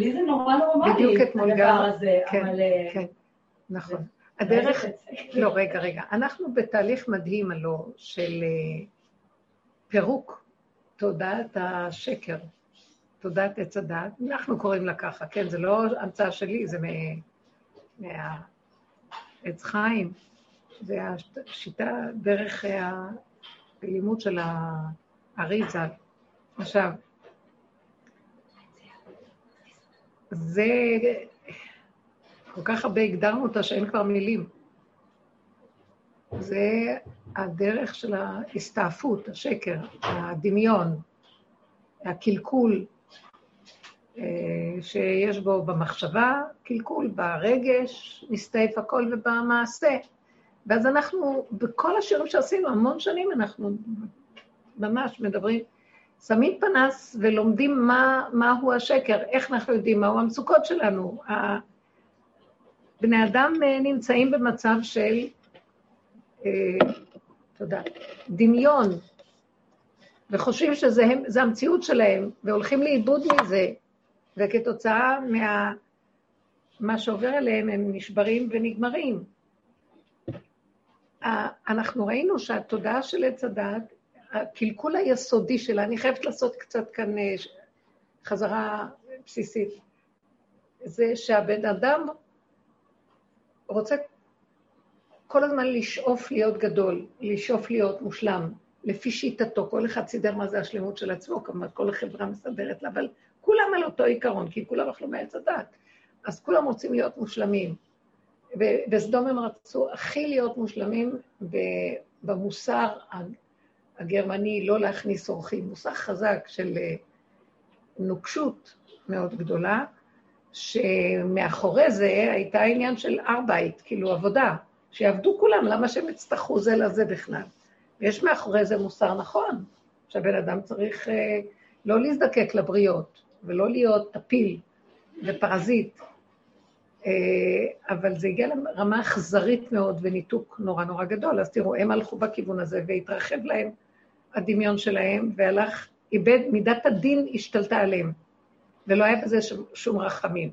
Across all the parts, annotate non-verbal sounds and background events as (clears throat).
לי זה נורא נורמלי, בדיוק אתמול גם- כן. אה, כן, נכון. הדרך, (laughs) לא, רגע, רגע. אנחנו בתהליך מדהים, הלא, של אה, פירוק תודעת השקר, תודעת עץ הדעת. אנחנו קוראים לה ככה, כן? זה לא המצאה שלי, זה מהעץ חיים. זה השיטה, דרך ה- הלימוד של האריזה. עכשיו, זה, כל כך הרבה הגדרנו אותה שאין כבר מילים. זה הדרך של ההסתעפות, השקר, הדמיון, הקלקול אה, שיש בו במחשבה, קלקול ברגש, מסתעף הכל ובמעשה. ואז אנחנו, בכל השירים שעשינו, המון שנים אנחנו ממש מדברים, שמים פנס ולומדים מה, מהו השקר, איך אנחנו יודעים מהו המצוקות שלנו. בני אדם אה, נמצאים במצב של, אה, תודה, דמיון, וחושבים שזה הם, המציאות שלהם, והולכים לאיבוד מזה, וכתוצאה מה... מה שעובר עליהם הם נשברים ונגמרים. אנחנו ראינו שהתודעה של עץ הדת, הקלקול היסודי שלה, אני חייבת לעשות קצת כאן אה, חזרה בסיסית, זה שהבן אדם רוצה כל הזמן לשאוף להיות גדול, לשאוף להיות מושלם, לפי שיטתו, כל אחד סידר מה זה השלמות של עצמו, כמובן כל החברה מסדרת לה, אבל כולם על אותו עיקרון, כי כולם אכלו מעץ הדת. אז כולם רוצים להיות מושלמים. בסדום הם רצו הכי להיות מושלמים במוסר הגרמני, לא להכניס אורחים, מוסר חזק של אה, נוקשות מאוד גדולה, שמאחורי זה הייתה עניין של ארבייט, כאילו עבודה, שיעבדו כולם, למה שהם יצטרכו זה לזה בכלל? ויש מאחורי זה מוסר נכון, שהבן אדם צריך אה, לא להזדקק לבריות, ולא להיות טפיל ופרזיט, אבל זה הגיע לרמה אכזרית מאוד וניתוק נורא נורא גדול. אז תראו, הם הלכו בכיוון הזה והתרחב להם הדמיון שלהם, והלך, איבד, מידת הדין השתלטה עליהם, ולא היה בזה שום, רחמים.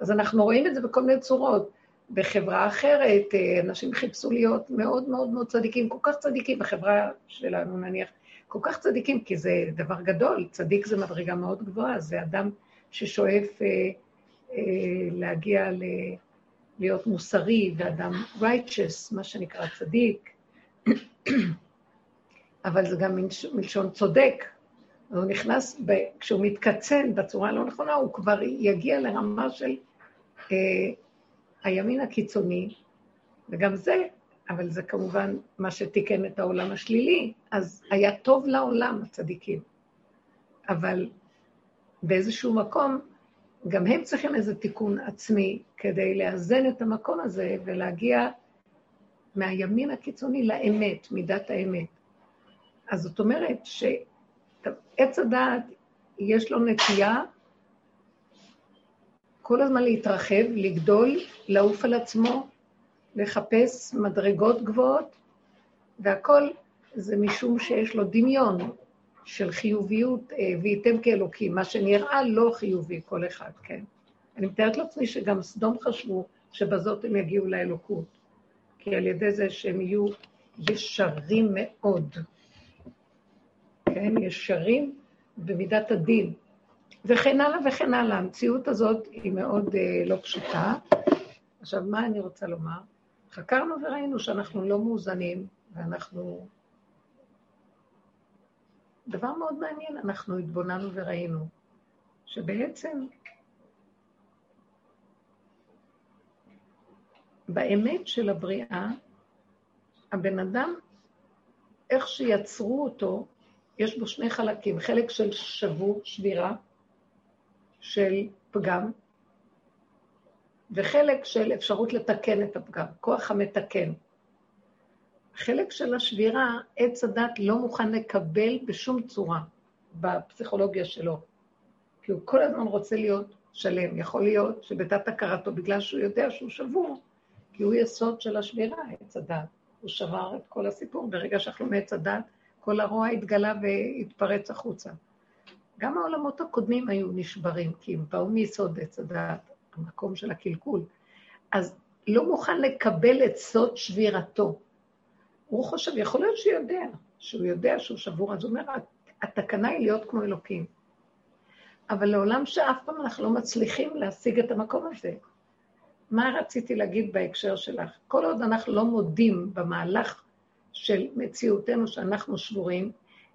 אז אנחנו רואים את זה בכל מיני צורות. בחברה אחרת, אה, אנשים חיפשו להיות מאוד מאוד מאוד צדיקים, כל כך צדיקים, בחברה שלנו נניח, כל כך צדיקים, כי זה דבר גדול, צדיק זה מדרגה מאוד גבוהה, זה אדם ששואף אה, אה, להגיע ל... להיות מוסרי, ואדם righteous, מה שנקרא צדיק, אבל זה גם מלש- מלשון צודק. הוא נכנס, ב... כשהוא מתקצן בצורה הלא נכונה, הוא כבר יגיע לרמה של אה, הימין הקיצוני, וגם זה, אבל זה כמובן מה שתיקן את העולם השלילי, אז היה טוב לעולם, הצדיקים. אבל באיזשהו מקום, גם הם צריכים איזה תיקון עצמי כדי לאזן את המקום הזה ולהגיע מהימין הקיצוני לאמת, מידת האמת. אז זאת אומרת שעץ הדעת, יש לו נטייה כל הזמן להתרחב, לגדול, לעוף על עצמו, לחפש מדרגות גבוהות, והכל זה משום שיש לו דמיון של חיוביות, אה, וייתם כאלוקים, מה שנראה לא חיובי כל אחד, כן? אני מתארת לעצמי שגם סדום חשבו שבזאת הם יגיעו לאלוקות, כי על ידי זה שהם יהיו ישרים מאוד, כן? ישרים במידת הדין. וכן הלאה וכן הלאה. המציאות הזאת היא מאוד אה, לא פשוטה. עכשיו, מה אני רוצה לומר? חקרנו וראינו שאנחנו לא מאוזנים, ואנחנו... דבר מאוד מעניין, אנחנו התבוננו וראינו, שבעצם באמת של הבריאה, הבן אדם, איך שיצרו אותו, יש בו שני חלקים, חלק של שבור, שבירה, של פגם, וחלק של אפשרות לתקן את הפגם, כוח המתקן. החלק של השבירה, עץ הדת לא מוכן לקבל בשום צורה בפסיכולוגיה שלו, כי הוא כל הזמן רוצה להיות שלם. יכול להיות שבתת הכרתו, בגלל שהוא יודע שהוא שבור, כי הוא יסוד של השבירה, עץ הדת. הוא שבר את כל הסיפור. ברגע שאכלו מעץ הדת, כל הרוע התגלה והתפרץ החוצה. גם העולמות הקודמים היו נשברים, כי הם באו מיסוד עץ הדעת, המקום של הקלקול. אז לא מוכן לקבל את סוד שבירתו. הוא חושב, יכול להיות שהוא יודע, שהוא יודע שהוא שבור, אז הוא אומר, התקנה היא להיות כמו אלוקים. אבל לעולם שאף פעם אנחנו לא מצליחים להשיג את המקום הזה. מה רציתי להגיד בהקשר שלך? כל עוד אנחנו לא מודים במהלך של מציאותנו שאנחנו שבורים,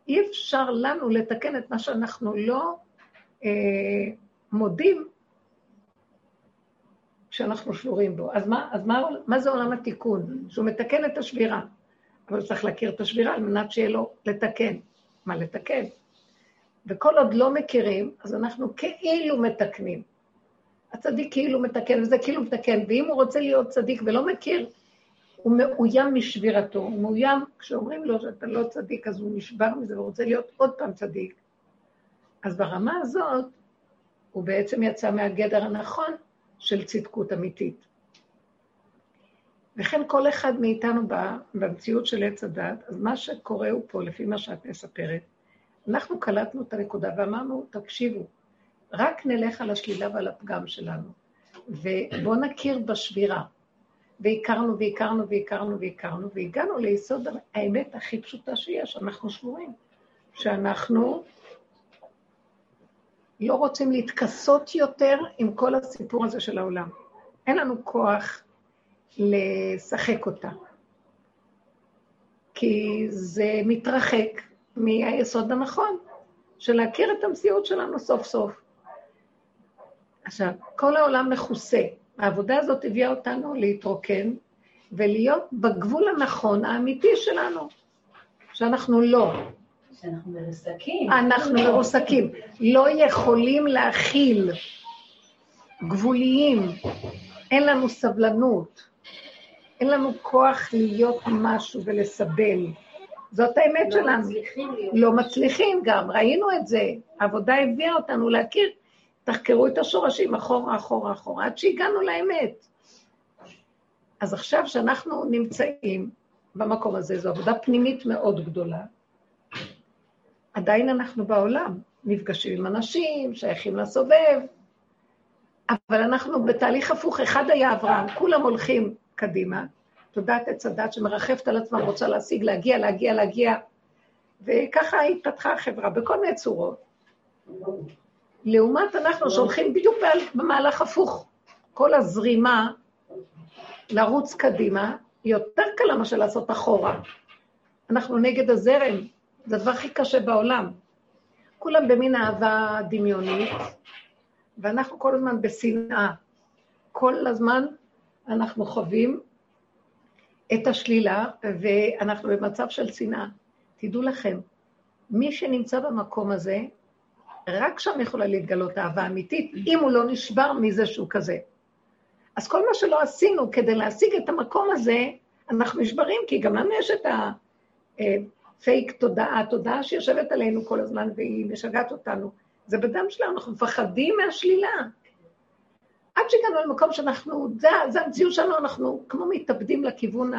אי אפשר לנו לתקן את מה שאנחנו לא אה, מודים שאנחנו שבורים בו. אז, מה, אז מה, מה זה עולם התיקון? שהוא מתקן את השבירה. אבל צריך להכיר את השבירה על מנת שיהיה לו לתקן. מה לתקן? וכל עוד לא מכירים, אז אנחנו כאילו מתקנים. הצדיק כאילו מתקן, וזה כאילו מתקן, ואם הוא רוצה להיות צדיק ולא מכיר, הוא מאוים משבירתו, הוא מאוים, כשאומרים לו שאתה לא צדיק, אז הוא נשבר מזה ורוצה להיות עוד פעם צדיק. אז ברמה הזאת, הוא בעצם יצא מהגדר הנכון של צדקות אמיתית. וכן כל אחד מאיתנו במציאות של עץ הדת, אז מה שקורה הוא פה, לפי מה שאת מספרת, אנחנו קלטנו את הנקודה ואמרנו, תקשיבו, רק נלך על השלילה ועל הפגם שלנו, ובואו נכיר בשבירה. והכרנו והכרנו והכרנו והכרנו, והגענו ליסוד האמת הכי פשוטה שיש, אנחנו שבורים. שאנחנו לא רוצים להתכסות יותר עם כל הסיפור הזה של העולם. אין לנו כוח לשחק אותה. כי זה מתרחק מהיסוד הנכון, של להכיר את המציאות שלנו סוף סוף. עכשיו, כל העולם מכוסה. העבודה הזאת הביאה אותנו להתרוקן ולהיות בגבול הנכון האמיתי שלנו, שאנחנו לא. שאנחנו מרוסקים. אנחנו מרוסקים. לא יכולים להכיל, גבוליים, אין לנו סבלנות, אין לנו כוח להיות משהו ולסבל. זאת האמת לא שלנו. מצליחים להיות. לא מצליחים גם, ראינו את זה. העבודה הביאה אותנו להכיר תחקרו את השורשים אחורה, אחורה, אחורה, עד שהגענו לאמת. אז עכשיו שאנחנו נמצאים במקום הזה, זו עבודה פנימית מאוד גדולה, עדיין אנחנו בעולם, נפגשים עם אנשים, שייכים לסובב, אבל אנחנו בתהליך הפוך, אחד היה אברהם, כולם הולכים קדימה, תודעת עץ הדת שמרחפת על עצמה, רוצה להשיג, להגיע, להגיע, להגיע, וככה התפתחה החברה בכל מיני צורות. לעומת אנחנו שהולכים בדיוק במהלך הפוך. כל הזרימה לרוץ קדימה היא יותר קלה מאשר לעשות אחורה. אנחנו נגד הזרם, זה הדבר הכי קשה בעולם. כולם במין אהבה דמיונית, ואנחנו כל הזמן בשנאה. כל הזמן אנחנו חווים את השלילה, ואנחנו במצב של שנאה. תדעו לכם, מי שנמצא במקום הזה, רק שם יכולה להתגלות אהבה אמיתית, אם הוא לא נשבר מזה שהוא כזה. אז כל מה שלא עשינו כדי להשיג את המקום הזה, אנחנו נשברים, כי גם לנו יש את הפייק תודעה, התודעה שיושבת עלינו כל הזמן והיא משגעת אותנו. זה בדם שלנו, אנחנו מפחדים מהשלילה. עד שהגענו למקום שאנחנו, זה, זה המציאות שלנו, אנחנו כמו מתאבדים לכיוון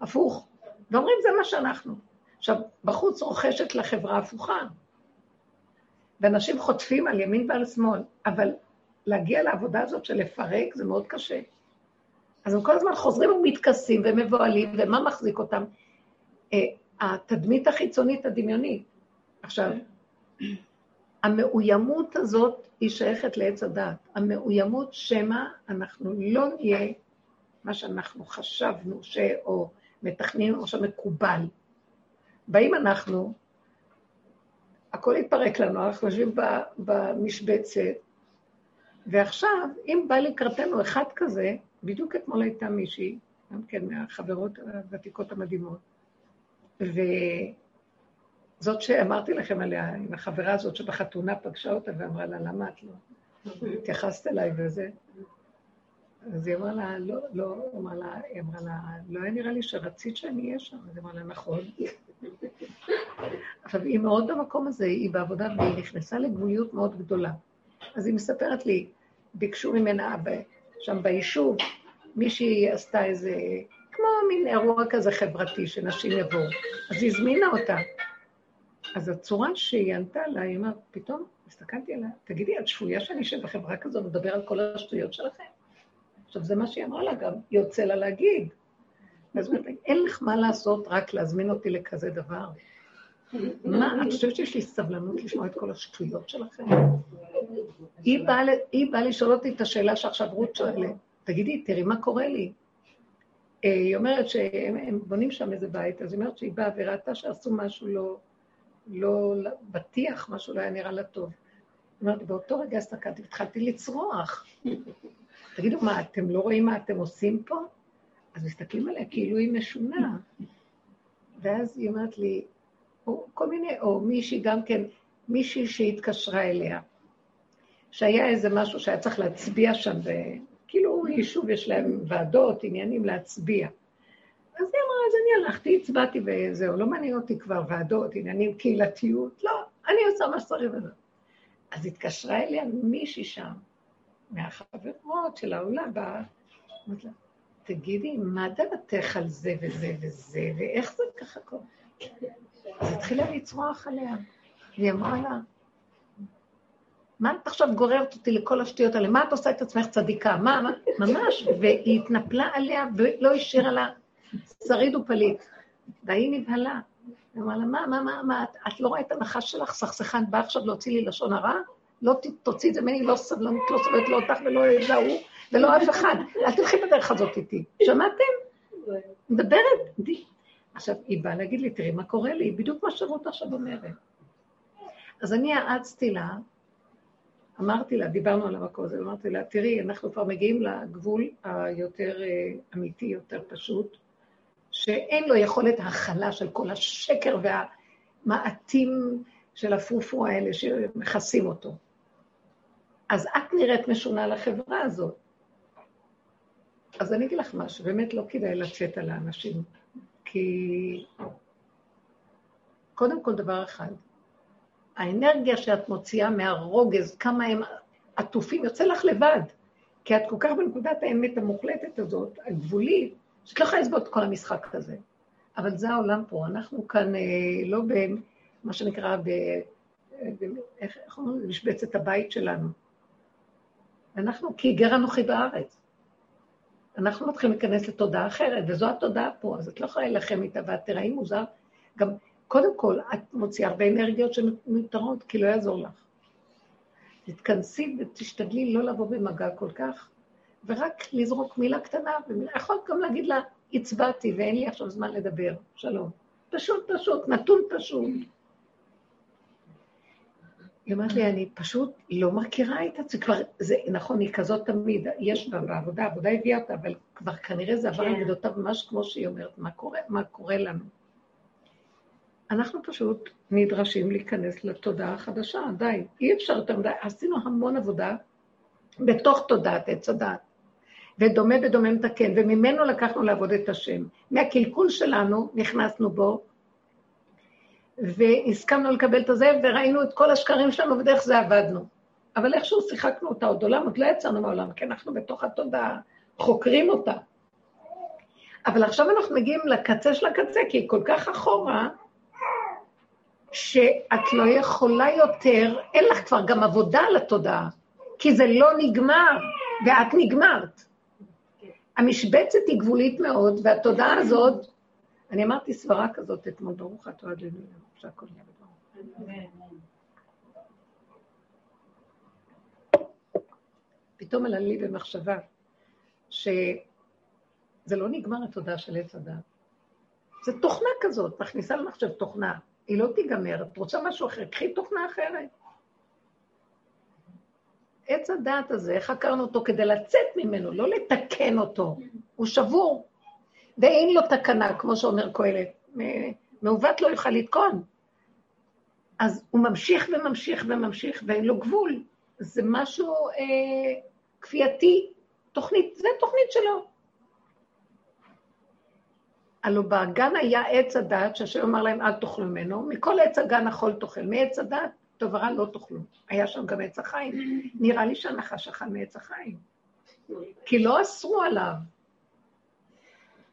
ההפוך, ואומרים, זה מה שאנחנו. עכשיו, בחוץ רוכשת לחברה הפוכה. ואנשים חוטפים על ימין ועל שמאל, אבל להגיע לעבודה הזאת של לפרק זה מאוד קשה. אז הם כל הזמן חוזרים ומתכסים ומבוהלים, ומה מחזיק אותם? אה, התדמית החיצונית הדמיונית. עכשיו, המאוימות הזאת היא שייכת לעץ הדעת. המאוימות שמא אנחנו לא נהיה מה שאנחנו חשבנו ש... או מתכננים או שמקובל. באים אנחנו, הכל התפרק לנו, אנחנו יושבים במשבצת, ועכשיו, אם בא לקראתנו אחד כזה, בדיוק אתמול הייתה מישהי, גם כן מהחברות הוותיקות המדהימות, וזאת שאמרתי לכם עליה, עם החברה הזאת שבחתונה פגשה אותה ואמרה לה, למה את לא התייחסת אליי וזה? אז היא אמרה לה, לא, לא, אמרה לה, היא אמרה לה, לא היה נראה לי שרצית שאני אהיה שם. אז היא אמרה לה, נכון. עכשיו, היא מאוד במקום הזה, היא בעבודה, והיא נכנסה לגבוליות מאוד גדולה. אז היא מספרת לי, ביקשו ממנה שם ביישוב, מישהי עשתה איזה, כמו מין אירוע כזה חברתי, שנשים יבואו. אז היא הזמינה אותה. אז הצורה שהיא ענתה לה, היא אמרת, פתאום הסתכלתי עליה, תגידי, את שפויה שאני אשב בחברה כזו ומדבר על כל השטויות שלכם? עכשיו, זה מה שהיא אמרה לה גם, יוצא לה להגיד. אז אין לך מה לעשות רק להזמין אותי לכזה דבר. מה, את חושבת שיש לי סבלנות לשמוע את כל השטויות שלכם? היא היא באה לשאול אותי את השאלה שעכשיו רות שואלת. תגידי, תראי מה קורה לי. אה, היא אומרת שהם בונים שם איזה בית, אז היא אומרת שהיא באה וראתה שעשו משהו לא, לא בטיח, משהו לא היה נראה לה טוב. היא אומרת, באותו רגע הסתכלתי והתחלתי לצרוח. תגידו, מה, אתם לא רואים מה אתם עושים פה? אז מסתכלים עליה כאילו היא משונה. ואז היא אומרת לי, או כל מיני, או מישהי גם כן, מישהי שהתקשרה אליה, שהיה איזה משהו שהיה צריך להצביע שם, וכאילו יישוב יש להם ועדות, עניינים להצביע. אז היא אז אני הלכתי, הצבעתי וזהו, לא מעניין אותי כבר ועדות, עניינים, קהילתיות, לא, אני עושה מה שצריך וזה. אז התקשרה אליה מישהי שם, מהחברות של העולם, באה, לה, תגידי, מה דעתך על זה וזה וזה, ואיך זה ככה קורה? אז התחילה לצרוח עליה, והיא אמרה לה, מה את עכשיו גוררת אותי לכל השטויות האלה? מה את עושה את עצמך צדיקה? מה, מה? ממש. והיא התנפלה עליה ולא השאירה לה שריד ופליט. והיא נבהלה. היא אמרה לה, מה, מה, מה, מה, את, את לא רואה את הנחש שלך, סכסכן, בא עכשיו להוציא לי לשון הרע? לא תוציא את זה ממני, לא סבלנות, לא סובלת לא אותך ולא את ההוא, ולא אף אחד. אל תלכי בדרך הזאת איתי. שמעתם? מדברת. עכשיו, היא באה להגיד לי, תראי מה קורה לי, בדיוק מה שרות עכשיו אומרת. אז אני האצתי לה, אמרתי לה, דיברנו על המקום הזה, אמרתי לה, תראי, אנחנו כבר מגיעים לגבול היותר אה, אמיתי, יותר פשוט, שאין לו יכולת הכלה של כל השקר והמעטים של הפרופו האלה שמכסים אותו. אז את נראית משונה לחברה הזאת. אז אני אגיד לך משהו, באמת לא כדאי לצאת על האנשים, כי קודם כל דבר אחד, האנרגיה שאת מוציאה מהרוגז, כמה הם עטופים, יוצא לך לבד. כי את כל כך בנקודת האמת המוחלטת הזאת, הגבולית, שאת לא יכולה לסבול את כל המשחק הזה. אבל זה העולם פה, אנחנו כאן אה, לא במה שנקרא, ב, ב, איך אומרים? משבצת הבית שלנו. אנחנו כי גר אנוכי בארץ. אנחנו מתחילים להיכנס לתודעה אחרת, וזו התודעה פה, אז את לא יכולה להילחם איתה, ואת תראי מוזר. גם קודם כל, את מוציאה הרבה אנרגיות שמיותרות, כי לא יעזור לך. תתכנסי ותשתדלי לא לבוא במגע כל כך, ורק לזרוק מילה קטנה, ויכולת גם להגיד לה, הצבעתי ואין לי עכשיו זמן לדבר, שלום. פשוט, פשוט, נתון פשוט. היא אומרת לי, אני פשוט לא מכירה את עצמי, כבר, זה נכון, היא כזאת תמיד, יש בה בעבודה, העבודה הביאה אותה, אבל כבר כנראה זה עבר על כן. גדותיו ממש כמו שהיא אומרת, מה קורה, מה קורה לנו? אנחנו פשוט נדרשים להיכנס לתודעה החדשה, די, אי אפשר יותר מדי, עשינו המון עבודה בתוך תודעת עץ הדת, ודומה בדומה מתקן, וממנו לקחנו לעבוד את השם. מהקלקול שלנו נכנסנו בו, והסכמנו לקבל את הזה, וראינו את כל השקרים שלנו, ודרך זה עבדנו. אבל איכשהו שיחקנו אותה עוד עולם, עוד לא יצאנו מהעולם, כי אנחנו בתוך התודעה, חוקרים אותה. אבל עכשיו אנחנו מגיעים לקצה של הקצה, כי היא כל כך אחורה, שאת לא יכולה יותר, אין לך כבר גם עבודה על התודעה, כי זה לא נגמר, ואת נגמרת. המשבצת היא גבולית מאוד, והתודעה הזאת, אני אמרתי סברה כזאת אתמול, ברוך אתה אדוני, שהכל יהיה בדבר. פתאום עלה לי במחשבה שזה לא נגמר התודעה של עץ הדת. זה תוכנה כזאת, מכניסה למחשב תוכנה. היא לא תיגמר, את רוצה משהו אחר, קחי תוכנה אחרת. עץ הדעת הזה, חקרנו אותו כדי לצאת ממנו, לא לתקן אותו, הוא שבור. ואין לו תקנה, כמו שאומר קהלת, מעוות לא יוכל לתקון. אז הוא ממשיך וממשיך וממשיך, ואין לו גבול. זה משהו אה, כפייתי, תוכנית, זה תוכנית שלו. הלוא בגן היה עץ הדת, שהשם אמר להם, אל תאכלו ממנו, מכל עץ הגן החול תאכל, מעץ הדת, טוב ורע לא תאכלו. היה שם גם עץ החיים. נראה לי שהנחש אכל מעץ החיים. כי לא אסרו עליו.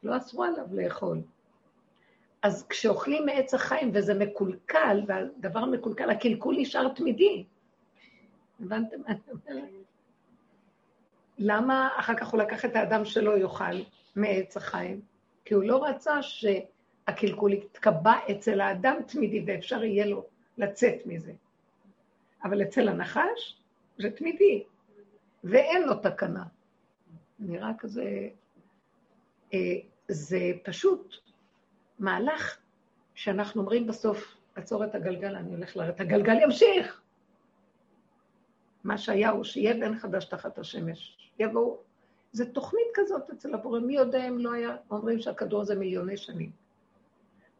לא אסרו עליו לאכול. אז כשאוכלים מעץ החיים וזה מקולקל, והדבר מקולקל, הקלקול נשאר תמידי. הבנתם מה אני אומרת? למה אחר כך הוא לקח את האדם שלא יאכל מעץ החיים? כי הוא לא רצה שהקלקול יתקבע אצל האדם תמידי ואפשר יהיה לו לצאת מזה. אבל אצל הנחש זה תמידי, ואין לו תקנה. נראה כזה... אה, זה פשוט מהלך שאנחנו אומרים בסוף, עצור את הגלגל, אני הולך לרדת, הגלגל ימשיך. מה שהיה הוא שיהיה בן חדש תחת השמש. יבואו, זו תוכנית כזאת אצל הבורא, מי יודע אם לא היה, אומרים שהכדור הזה מיליוני שנים.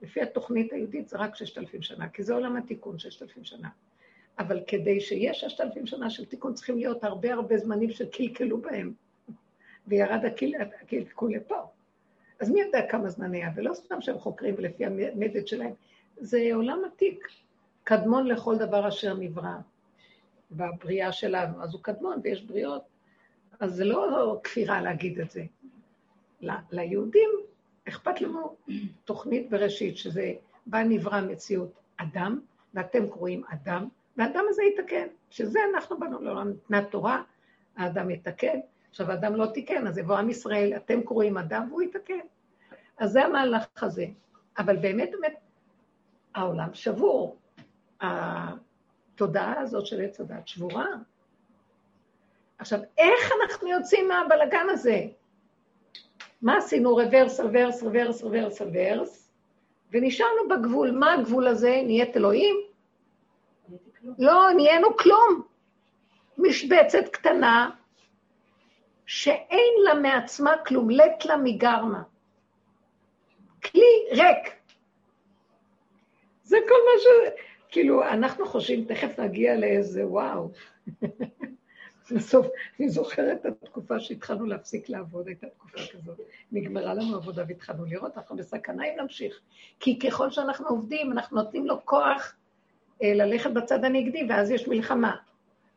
לפי התוכנית היהודית זה רק ששת אלפים שנה, כי זה עולם התיקון, ששת אלפים שנה. אבל כדי שיהיה ששת אלפים שנה של תיקון, צריכים להיות הרבה הרבה זמנים שקלקלו בהם, וירד הקלקול לפה. אז מי יודע כמה זמן היה, ולא סתם שהם חוקרים לפי המדד שלהם, זה עולם עתיק, קדמון לכל דבר אשר נברא. בבריאה שלנו, אז הוא קדמון ויש בריאות, אז זה לא כפירה להגיד את זה. ליהודים אכפת לנו תוכנית בראשית, שזה בה נברא מציאות אדם, ואתם קרואים אדם, והאדם הזה יתקן, שזה אנחנו באנו לעולם, ניתנה תורה, האדם יתקן. עכשיו, האדם לא תיקן, אז יבוא עם ישראל, אתם קרואים אדם, והוא יתקן. אז זה המהלך הזה. אבל באמת, באמת, העולם שבור. התודעה הזאת של עץ הדת שבורה. עכשיו, איך אנחנו יוצאים מהבלגן הזה? מה עשינו? רוורס, רוורס, רוורס, רוורס, רוורס, ונשארנו בגבול. מה הגבול הזה? נהיית אלוהים? לא, נהיינו כלום. משבצת קטנה, שאין לה מעצמה כלום, לט לה מגרמה. כלי ריק. זה כל מה ש... כאילו, אנחנו חושבים, תכף נגיע לאיזה וואו. (laughs) בסוף, אני זוכרת את התקופה שהתחלנו להפסיק לעבוד, הייתה תקופה כזאת. נגמרה לנו עבודה והתחלנו לראות, אנחנו בסכנה אם נמשיך. כי ככל שאנחנו עובדים, אנחנו נותנים לו כוח ללכת בצד הנגדי, ואז יש מלחמה.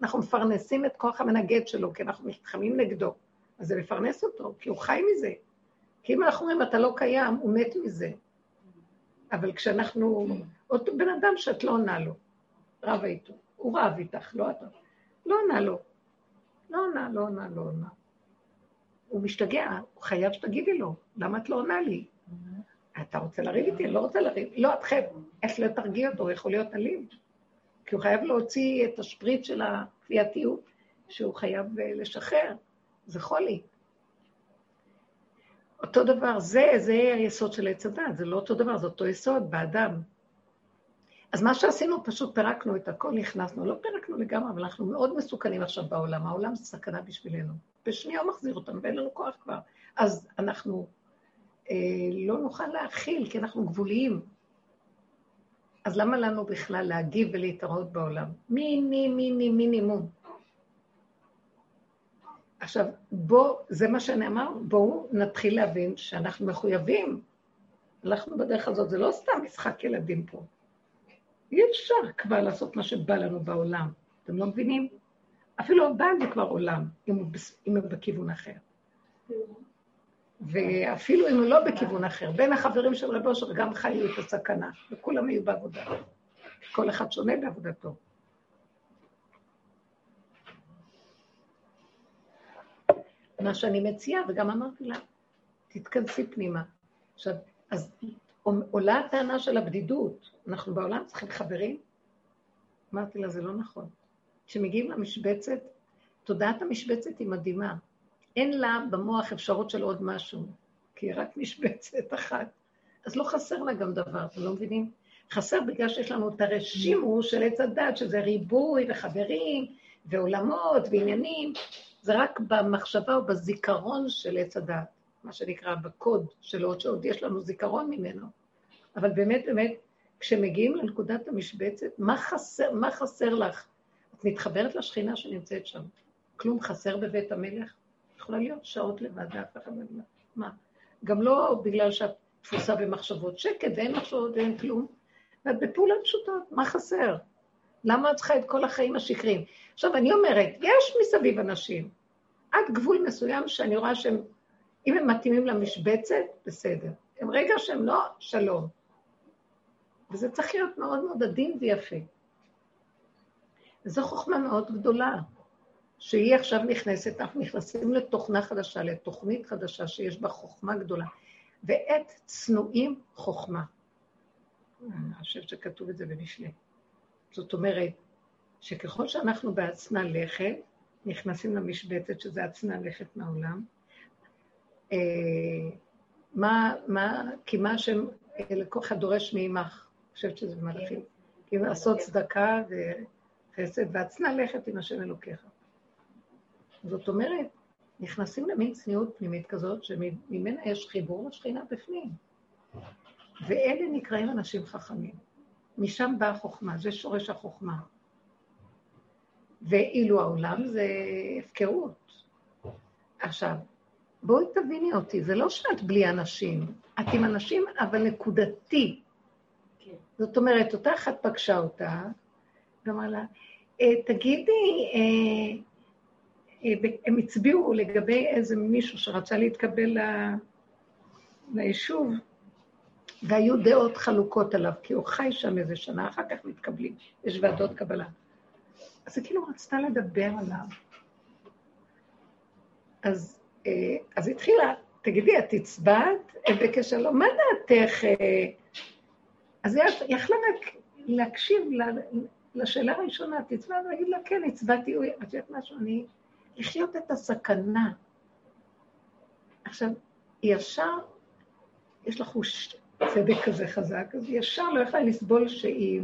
אנחנו מפרנסים את כוח המנגד שלו, כי אנחנו נלחמים נגדו. אז זה מפרנס אותו, כי הוא חי מזה. כי אם אנחנו אומרים, אתה לא קיים, הוא מת מזה. אבל כשאנחנו... אותו בן אדם שאת לא עונה לו, רבה איתו, הוא רב איתך, לא אתה. לא עונה לו. לא עונה, לא עונה, לא עונה. הוא משתגע, הוא חייב שתגידי לו, למה את לא עונה לי? אתה רוצה לריב איתי? אני לא רוצה לריב. לא, את חייב, איך לא תרגיע אותו, הוא יכול להיות אלים. כי הוא חייב להוציא את השפריט של הכפייתיות שהוא חייב אה, לשחרר. זה חולי. אותו דבר, זה, זה היסוד של עץ הדת, זה לא אותו דבר, זה אותו יסוד באדם. אז מה שעשינו, פשוט פירקנו את הכל, נכנסנו, לא פירקנו לגמרי, אבל אנחנו מאוד מסוכנים עכשיו בעולם, העולם זה סכנה בשבילנו. בשנייה הוא מחזיר אותנו ואין לנו כוח כבר. אז אנחנו לא נוכל להכיל, כי אנחנו גבוליים. אז למה לנו בכלל להגיב ולהתערות בעולם? מיני, מיני, מינימום. עכשיו, בוא, זה מה שאני אמר, בואו נתחיל להבין שאנחנו מחויבים. הלכנו בדרך הזאת, זה לא סתם משחק ילדים פה. אי אפשר כבר לעשות מה שבא לנו בעולם. אתם לא מבינים? אפילו הבעל זה כבר עולם, אם הוא, אם הוא בכיוון אחר. ואפילו אם הוא לא בכיוון אחר, בין החברים של רב אושר גם חיו את הסכנה, וכולם היו בעבודה. כל אחד שונה בעבודתו. מה שאני מציעה, וגם אמרתי לה, תתכנסי פנימה. עכשיו, אז עולה הטענה של הבדידות, אנחנו בעולם צריכים חברים? אמרתי לה, זה לא נכון. כשמגיעים למשבצת, תודעת המשבצת היא מדהימה. אין לה במוח אפשרות של עוד משהו, כי היא רק משבצת אחת. אז לא חסר לה גם דבר, אתם לא מבינים? חסר בגלל שיש לנו את הרשימו של עץ הדת, שזה ריבוי וחברים ועולמות ועניינים, זה רק במחשבה או בזיכרון של עץ הדת, מה שנקרא בקוד שלו, שעוד יש לנו זיכרון ממנו. אבל באמת, באמת, כשמגיעים לנקודת המשבצת, מה חסר, מה חסר לך? את מתחברת לשכינה שנמצאת שם. כלום חסר בבית המלך? יכולה להיות שעות לבד, אף אחד לא מה? גם לא בגלל שאת תפוסה במחשבות שקט ואין מחשבות ואין כלום, ואת בפעולות פשוטות, מה חסר? למה את צריכה את כל החיים השקריים? עכשיו, אני אומרת, יש מסביב אנשים, עד גבול מסוים שאני רואה שהם, אם הם מתאימים למשבצת, בסדר. הם רגע שהם לא, שלום. וזה צריך להיות מאוד מאוד עדין ויפה. וזו חוכמה מאוד גדולה, שהיא עכשיו נכנסת, אנחנו נכנסים לתוכנה חדשה, לתוכנית חדשה שיש בה חוכמה גדולה. ועת צנועים חוכמה. אני חושבת שכתוב את זה במשלי. זאת אומרת, שככל שאנחנו בעצנה לכת, נכנסים למשבצת, שזה עצנה לכת מהעולם, אה, מה, מה, כי מה השם, לכל אחד דורש מעמך, אני חושבת שזה מלאכים. כי לעשות צדקה וחסד, ועצנה לכת עם השם אלוקיך. זאת אומרת, נכנסים למין צניעות פנימית כזאת, שממנה יש חיבור לשכינה בפנים. ואלה נקראים אנשים חכמים. משם באה החוכמה, זה שורש החוכמה. ואילו העולם זה הפקרות. עכשיו, בואי תביני אותי, זה לא שאת בלי אנשים, את עם אנשים, אבל נקודתי. כן. זאת אומרת, אותה אחת פגשה אותה, ואמרה לה, אה, תגידי, אה, הם הצביעו לגבי איזה מישהו שרצה להתקבל ליישוב, והיו דעות חלוקות עליו, כי הוא חי שם איזה שנה, אחר כך מתקבלים, יש ועדות קבלה. אז היא כאילו רצתה לדבר עליו. אז, אה, אז התחילה, תגידי, את הצבעת בקשר לו, מה דעתך? אה? אז היא יכלה רק להקשיב לשאלה הראשונה, את הצבעת? ולהגיד לה, כן, הצבעתי, את יודעת משהו, אני... לחיות את הסכנה. עכשיו, ישר, יש לה חוש צדק כזה חזק, אז ישר לא יכולה לסבול שהיא,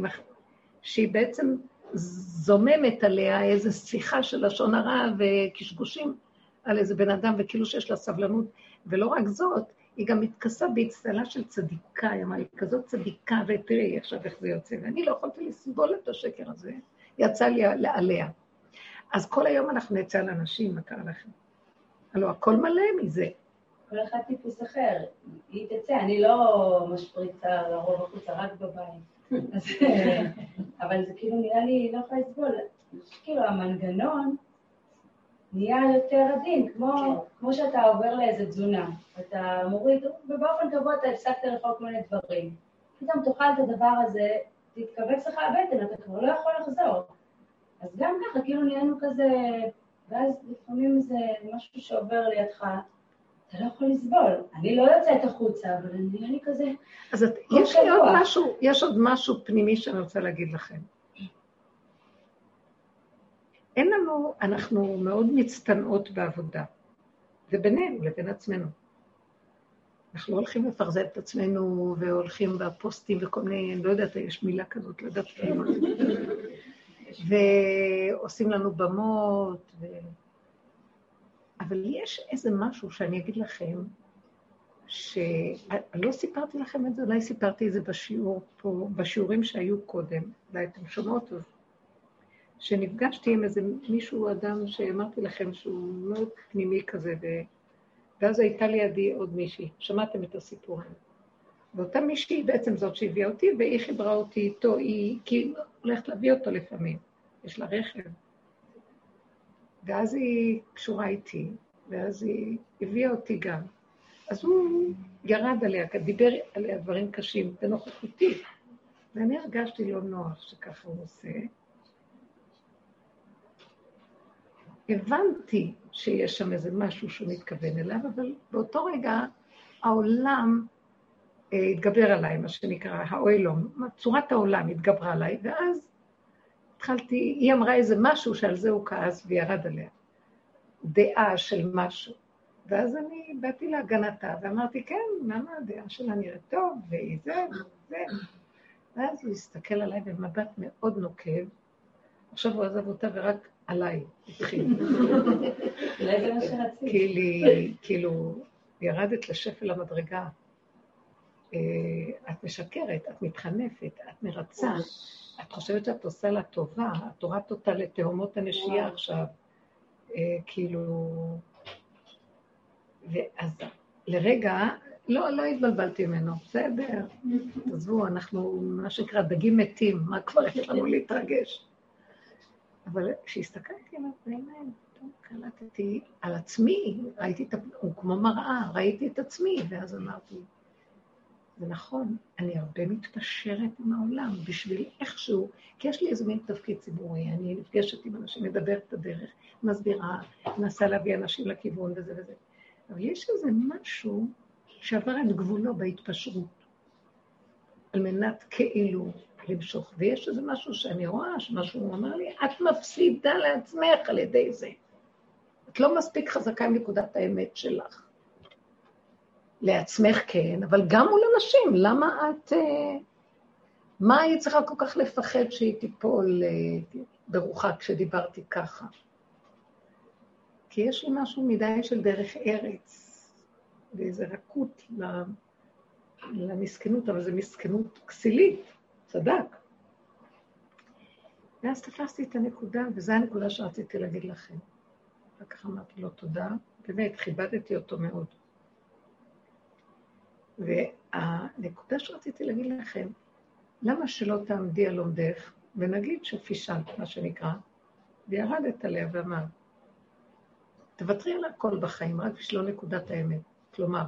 שהיא בעצם זוממת עליה איזו שיחה של לשון הרע וקשקושים על איזה בן אדם, וכאילו שיש לה סבלנות. ולא רק זאת, היא גם מתכסה באצטלה של צדיקה, היא אמרה, היא כזאת צדיקה, ותראי עכשיו איך זה יוצא. ואני לא יכולתי לסבול את השקר הזה, יצא לי עליה. אז כל היום אנחנו נצא על אנשים, מה קרה לכם? הלוא הכל מלא מזה. כל אחד טיפוס אחר, היא תצא, אני לא משפריצה לרוב החוצה, רק בבית. (laughs) אבל זה כאילו נראה לי, לא יכולה לסבול. כאילו המנגנון נהיה יותר עדין, כמו, כן. כמו שאתה עובר לאיזה תזונה. אתה מוריד, ובאופן קבוע אתה הפסקת לאכול כל מיני דברים. פתאום תאכל את הדבר הזה, תתכווץ לך הבטן, אתה כבר לא יכול ככה, כאילו נהיינו כזה, ואז לפעמים זה משהו שעובר לידך, אתה לא יכול לסבול. אני לא יוצאת החוצה, אבל אני נראה לי כזה... אז את, יש לי עוד משהו, יש עוד משהו פנימי שאני רוצה להגיד לכם. אין לנו, אנחנו מאוד מצטנעות בעבודה. זה בינינו לבין עצמנו. אנחנו לא הולכים לפרזל את עצמנו והולכים בפוסטים וכל מיני, אני לא יודעת, יש מילה כזאת, לא יודעת. ועושים לנו במות, ו... אבל יש איזה משהו שאני אגיד לכם, שלא סיפרתי לכם את זה, אולי סיפרתי את זה בשיעור פה, בשיעורים שהיו קודם, אולי אתם שומעות, שנפגשתי עם איזה מישהו, אדם שאמרתי לכם שהוא מאוד פנימי כזה, ו... ואז הייתה לידי עוד מישהי, שמעתם את הסיפור הזה. ואותה מישהי בעצם זאת שהביאה אותי, והיא חיברה אותי איתו, היא כי הולכת להביא אותו לפעמים, יש לה רכב. ואז היא קשורה איתי, ואז היא הביאה אותי גם. אז הוא ירד עליה, דיבר עליה דברים קשים בנוכחותי. ואני הרגשתי לא נוח שככה הוא עושה. הבנתי שיש שם איזה משהו שהוא מתכוון אליו, אבל באותו רגע העולם התגבר עליי, מה שנקרא, האוילום, צורת העולם התגברה עליי, ואז התחלתי, היא אמרה איזה משהו שעל זה הוא כעס וירד עליה. דעה של משהו. ואז אני באתי להגנתה ואמרתי, כן, למה הדעה שלה נראית טוב, והיא זה, וזה. ואז הוא הסתכל עליי במבט מאוד נוקב. עכשיו הוא עזב אותה ורק עליי התחיל. אולי זה מה שרציתי. כאילו, ירדת לשפל המדרגה. אה, את משקרת, את מתחנפת, את מרצה, את חושבת שאת עושה לה טובה, את הורדת אותה לתהומות הנשייה עכשיו, אה, כאילו... ואז לרגע, לא, לא התבלבלתי ממנו, בסדר, עזבו, אנחנו, מה שנקרא, דגים מתים, מה כבר יש לנו להתרגש? אבל כשהסתכלתי עליו בעיניים, פתאום קלטתי על עצמי, ראיתי את, הוא כמו מראה, ראיתי את עצמי, ואז אמרתי, זה נכון, אני הרבה מתפשרת עם העולם בשביל איכשהו, כי יש לי איזה מין תפקיד ציבורי, אני נפגשת עם אנשים, מדברת את הדרך, מסבירה, מנסה להביא אנשים לכיוון וזה וזה. אבל יש איזה משהו שעבר את גבולו בהתפשרות, על מנת כאילו למשוך. ויש איזה משהו שאני רואה, שמשהו הוא אמר לי, את מפסידה לעצמך על ידי זה. את לא מספיק חזקה עם נקודת האמת שלך. לעצמך כן, אבל גם מול אנשים, למה את... אה, מה היית צריכה כל כך לפחד שהיא תיפול אה, ברוחה כשדיברתי ככה? כי יש לי משהו מדי של דרך ארץ, ואיזו רכות למסכנות, אבל זו מסכנות כסילית, צדק. ואז תפסתי את הנקודה, וזו הנקודה שרציתי להגיד לכם. אחר כך אמרתי לו תודה, באמת, כיבדתי אותו מאוד. והנקודה שרציתי להגיד לכם, למה שלא תעמדי על עומדך, ונגיד שפישלת, מה שנקרא, וירדת עליה ואמרת, תוותרי על הכל בחיים, רק בשביל נקודת האמת. כלומר,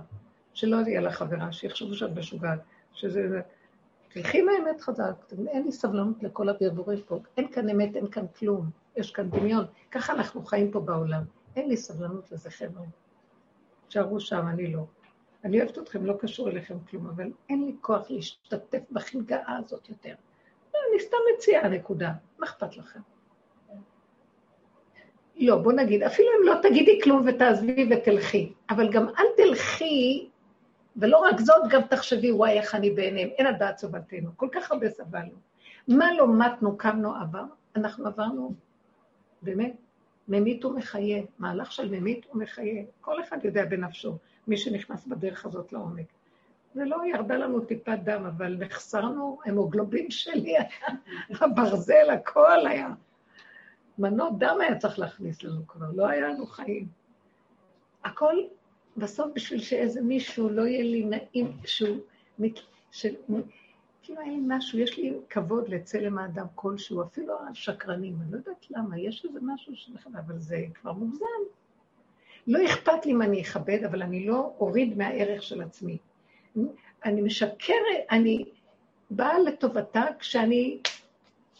שלא יהיה לך חברה, שיחשבו שאת משוגעת, שזה... תלכי מהאמת חזק, אין לי סבלנות לכל הברבורים פה, אין כאן אמת, אין כאן כלום, יש כאן דמיון. ככה אנחנו חיים פה בעולם. אין לי סבלנות לזה, חבר'ה. תשארו שם, אני לא. אני אוהבת אתכם, לא קשור אליכם כלום, אבל אין לי כוח להשתתף בחלגאה הזאת יותר. אני סתם מציעה נקודה, מה אכפת לכם? לא, בוא נגיד, אפילו אם לא תגידי כלום ותעזבי ותלכי, אבל גם אל תלכי, ולא רק זאת, גם תחשבי, וואי, איך אני בעיניהם, אין הדעת סובלתנו, כל כך הרבה סבלנו. מה לא מתנו, קמנו, עבר? אנחנו עברנו, באמת, ממית ומחיה, מהלך של ממית ומחיה, כל אחד יודע בנפשו, מי שנכנס בדרך הזאת לעומק. זה לא ירדה לנו טיפת דם, אבל נחסרנו, המוגלובין שלי היה, הברזל, הכל היה. מנות דם היה צריך להכניס לנו כבר, לא היה לנו חיים. הכל בסוף בשביל שאיזה מישהו לא יהיה לי נעים, שהוא... של, כאילו היה לי משהו, יש לי כבוד לצלם האדם כלשהו, אפילו השקרנים, אני לא יודעת למה, יש איזה משהו שלכם, אבל זה כבר מוגזם. לא אכפת לי אם אני אכבד, אבל אני לא אוריד מהערך של עצמי. אני משקרת, אני באה לטובתה כשאני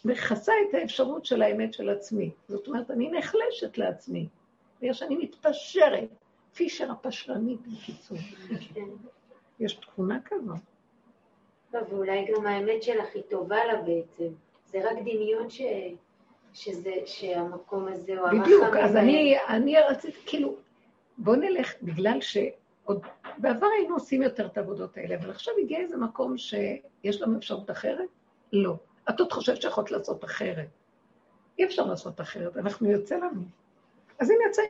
מכסה את האפשרות של האמת של עצמי. זאת אומרת, אני נחלשת לעצמי, בגלל שאני מתפשרת. פישר הפשרנית, בקיצור. יש תכונה כזאת. ואולי גם האמת שלך היא טובה לה בעצם. זה רק דמיון ש... שזה, שהמקום הזה הוא הרחם. בדיוק, אז אני, אני רציתי, כאילו, בוא נלך, בגלל שעוד בעבר היינו עושים יותר את העבודות האלה, אבל עכשיו הגיע איזה מקום שיש לנו אפשרות אחרת? לא. את עוד חושבת שיכולת לעשות אחרת. אי אפשר לעשות אחרת, אנחנו יוצא לנו. אז אם יצא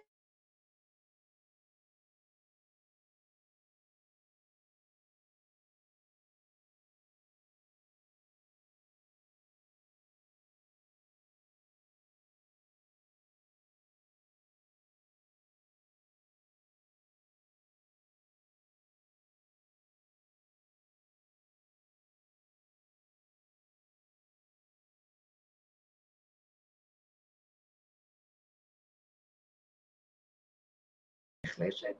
נחלשת,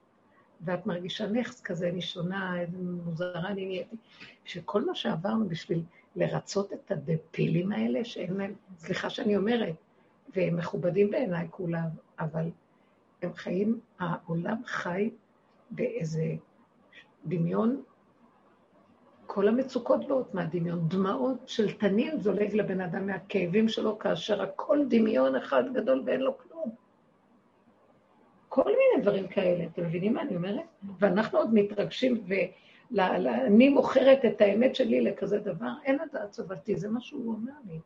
ואת מרגישה נכס כזה, אני שונה, איזה מוזרה אני נהייתי, שכל מה שעברנו בשביל לרצות את הדפילים האלה, שאין להם, סליחה שאני אומרת, והם מכובדים בעיניי כולם, אבל הם חיים, העולם חי באיזה דמיון, כל המצוקות באות מהדמיון, דמעות של תנין זולג לבן אדם מהכאבים שלו, כאשר הכל דמיון אחד גדול ואין לו כלום. כל מיני דברים כאלה, אתם מבינים מה אני אומרת? ואנחנו עוד מתרגשים, ואני מוכרת את האמת שלי לכזה דבר, אין הדעת סובלתי, זה מה שהוא אומר לי.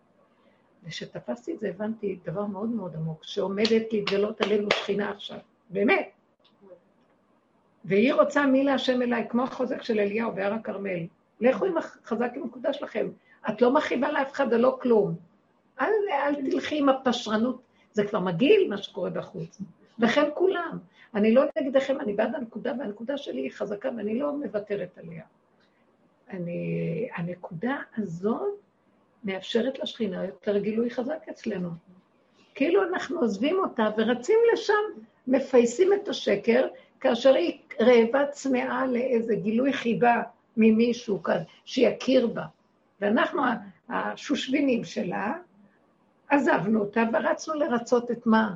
וכשתפסתי את זה הבנתי דבר מאוד מאוד עמוק, שעומדת להתגלות עלינו שכינה עכשיו, באמת. והיא רוצה מי להשם אליי, כמו החוזק של אליהו בהר הכרמל. לכו עם החזק עם הנקודה שלכם. את לא מכאיבה לאף אחד ולא כלום. אל, אל תלכי עם הפשרנות, זה כבר מגעיל מה שקורה בחוץ. וכן כולם. אני לא נגדכם, אני בעד הנקודה, והנקודה שלי היא חזקה ואני לא מוותרת עליה. אני, הנקודה הזאת מאפשרת לשכינה יותר גילוי חזק אצלנו. כאילו אנחנו עוזבים אותה ורצים לשם, מפייסים את השקר, כאשר היא רעבה צמאה לאיזה גילוי חיבה ממישהו כאן, שיכיר בה. ואנחנו השושבינים שלה, עזבנו אותה ורצנו לרצות את מה?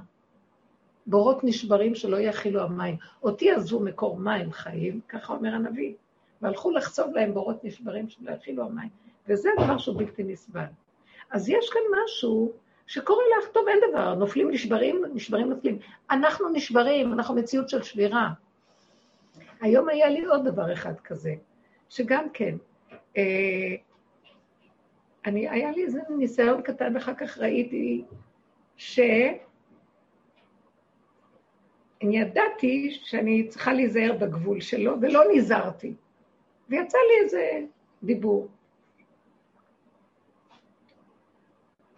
בורות נשברים שלא יכילו המים. אותי עזבו מקור מים חיים, ככה אומר הנביא, והלכו לחצוב להם בורות נשברים שלא יכילו המים. וזה דבר שהוא בלתי נסבל. אז יש כאן משהו שקורה לך, טוב, אין דבר, נופלים נשברים, נשברים נופלים. אנחנו נשברים, אנחנו מציאות של שבירה. היום היה לי עוד דבר אחד כזה, שגם כן, אה, אני, היה לי איזה ניסיון קטן, ואחר כך ראיתי ש... אני ידעתי שאני צריכה להיזהר בגבול שלו, ולא נזהרתי. ויצא לי איזה דיבור.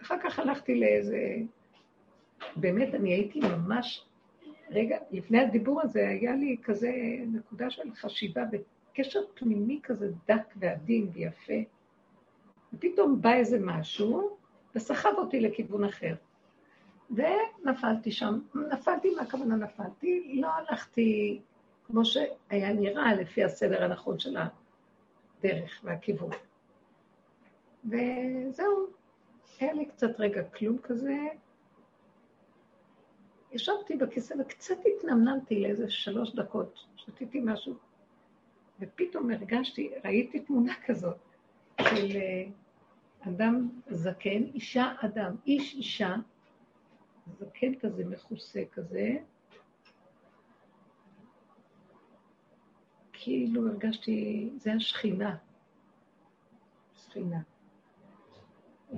אחר כך הלכתי לאיזה... באמת, אני הייתי ממש... רגע, לפני הדיבור הזה היה לי כזה נקודה של חשיבה וקשר פנימי כזה דק ועדין ויפה. ופתאום בא איזה משהו וסחב אותי לכיוון אחר. ונפלתי שם. נפלתי, מה הכוונה נפלתי? לא הלכתי כמו שהיה נראה לפי הסדר הנכון של הדרך והכיוון. וזהו, היה לי קצת רגע כלום כזה. ישבתי בכיסא וקצת התנמנמתי לאיזה שלוש דקות, שתיתי משהו, ופתאום הרגשתי, ראיתי תמונה כזאת של אה, אדם זקן, אישה אדם, איש אישה, זקן כזה, מכוסה כזה, כאילו הרגשתי, זה השכינה, שכינה.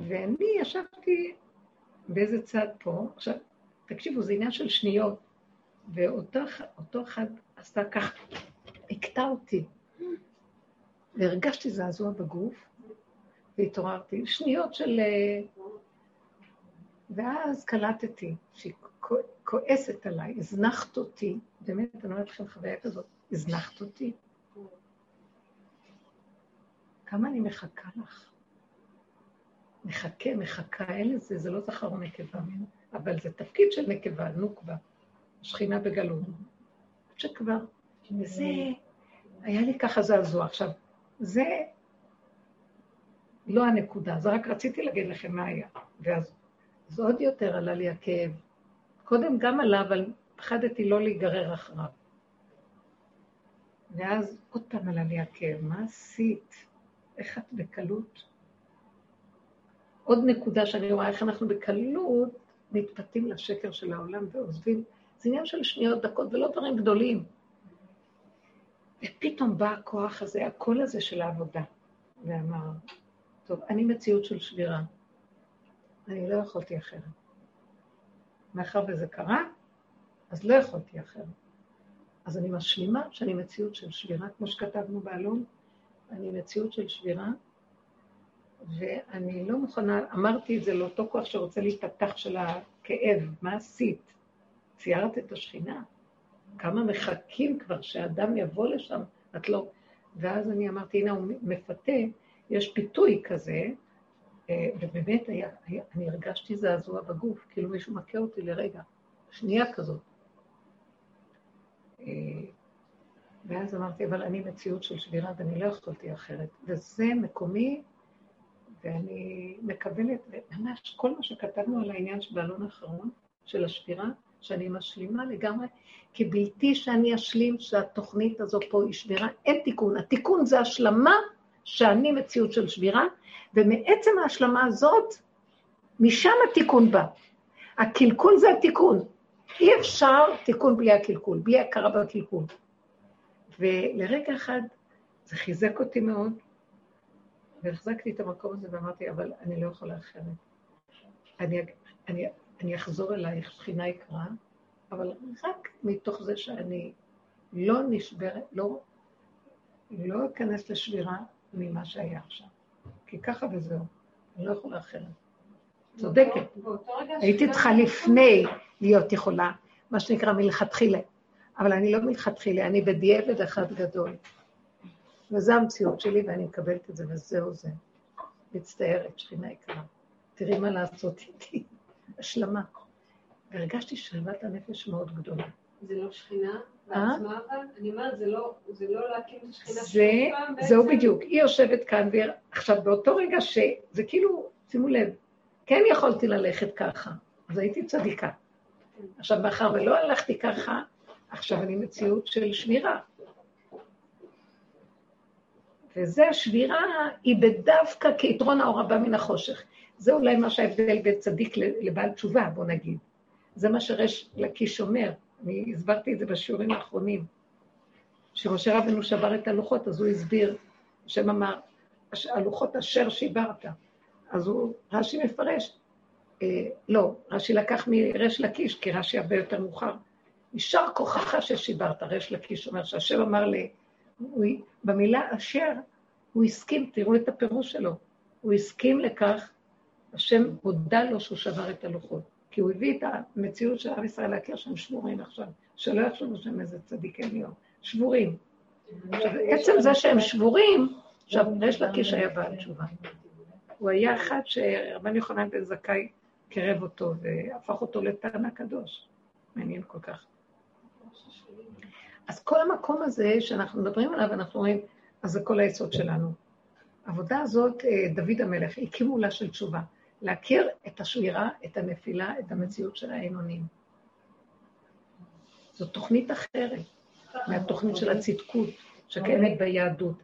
ואני ישבתי באיזה צד פה, עכשיו, תקשיבו, זה עניין של שניות, ואותו אחד עשה כך, הכתה אותי, והרגשתי זעזוע בגוף, והתעוררתי, שניות של... ואז קלטתי שהיא כועסת עליי, הזנחת אותי, באמת, אני אומרת לכם חוויה כזאת, הזנחת אותי. כמה אני מחכה לך? מחכה, מחכה, אין לזה, זה לא זכר או נקבה, אבל זה תפקיד של נקבה, נוקבה, שכינה בגלות. שכבר, וזה, היה לי ככה זעזוע. עכשיו, זה לא הנקודה, זה רק רציתי להגיד לכם מה היה. ואז זה עוד יותר עלה לי הכאב. קודם גם עלה, אבל פחדתי לא להיגרר אחריו. ואז עוד פעם עלה לי הכאב, מה עשית? איך את בקלות? עוד נקודה שאני רואה, איך אנחנו בקלות מתפתים לשקר של העולם ועוזבים. זה עניין של שניות, דקות, ולא דברים גדולים. ופתאום בא הכוח הזה, הקול הזה של העבודה, ואמר, טוב, אני מציאות של שבירה. אני לא יכולתי אחרת. מאחר וזה קרה, אז לא יכולתי אחרת. אז אני משלימה שאני מציאות של שבירה, כמו שכתבנו באלון, אני מציאות של שבירה, ואני לא מוכנה, אמרתי את זה לאותו כוח שרוצה להיפתח של הכאב, מה עשית? ציירת את השכינה. כמה מחכים כבר שאדם יבוא לשם, את לא... ואז אני אמרתי, הנה הוא מפתה, יש פיתוי כזה, ובאמת היה, היה, אני הרגשתי זעזוע בגוף, כאילו מישהו מכה אותי לרגע, שנייה כזאת. אה, ואז אמרתי, אבל אני מציאות של שבירה ואני לא יכולתי אחרת. וזה מקומי, ואני מקבלת, ממש כל מה שכתבנו על העניין שבאלון האחרון, של השבירה, שאני משלימה לגמרי, כי בלתי שאני אשלים שהתוכנית הזו פה היא שבירה, אין תיקון. התיקון זה השלמה שאני מציאות של שבירה, ומעצם ההשלמה הזאת, משם התיקון בא. הקלקול זה התיקון. אי אפשר תיקון בלי הקלקול, בלי הכרה בקלקול. ולרגע אחד זה חיזק אותי מאוד, והחזקתי את המקום הזה ואמרתי, אבל אני לא יכולה אחרת. אני, אני, אני אחזור אלייך, שכינה יקרה, אבל רק מתוך זה שאני לא נשברת, לא, לא אכנס לשבירה ממה שהיה עכשיו. כי ככה וזהו, אני לא יכולה אחרת. צודקת. הייתי צריכה לפני להיות יכולה, מה שנקרא מלכתחילה. אבל אני לא מלכתחילה, אני בדיעבד אחד גדול. וזו המציאות שלי, ואני מקבלת את זה, וזהו זה. מצטערת, שכינה יקרה. תראי מה לעשות איתי. השלמה. והרגשתי שלוות הנפש מאוד גדולה. זה לא שכינה אה? בעצמה אבל? אני אומרת, זה לא- זה לא להקים את השכינה זה, פעם בעצם? זהו בדיוק. היא יושבת כאן, והיא- עכשיו, באותו רגע שזה כאילו, שימו לב, כן יכולתי ללכת ככה, אז הייתי צדיקה. עכשיו, מאחר ולא הלכתי ככה, עכשיו אני מציאות של שבירה. וזה, השבירה היא בדווקא כיתרון האור הבא מן החושך. זה אולי מה שההבדל בין צדיק לבעל תשובה, בוא נגיד. זה מה שריש לקיש אומר, אני הסברתי את זה בשיעורים האחרונים. כשמשה רבנו שבר את הלוחות, אז הוא הסביר, השם אמר, "הש- הלוחות אשר שיברת. אז הוא, רש"י מפרש, אה, לא, רש"י לקח מריש לקיש, כי רש"י הרבה יותר מאוחר. יישר כוחך ששיברת, ריש לקיש אומר שהשם אמר ל... הוא, במילה אשר, הוא הסכים, תראו את הפירוש שלו, הוא הסכים לכך, השם הודה לו שהוא שבר את הלוחות. כי הוא הביא את המציאות של עם ישראל להכיר שהם שבורים עכשיו, שלא יחשבו שהם איזה צדיק עליון, שבורים. עכשיו, עצם זה שהם שבורים, עכשיו, ריש לקיש היה בעל תשובה. הוא היה אחד שרבן יוחנן בן זכאי קירב אותו והפך אותו לתנא קדוש. מעניין כל כך. אז כל המקום הזה שאנחנו מדברים עליו, אנחנו רואים, אז זה כל היסוד שלנו. העבודה הזאת, אה, דוד המלך, הקימו לה של תשובה. להכיר את השבירה, את הנפילה, את המציאות של האינונים. זו תוכנית אחרת מהתוכנית של הצדקות שקיימת ביהדות.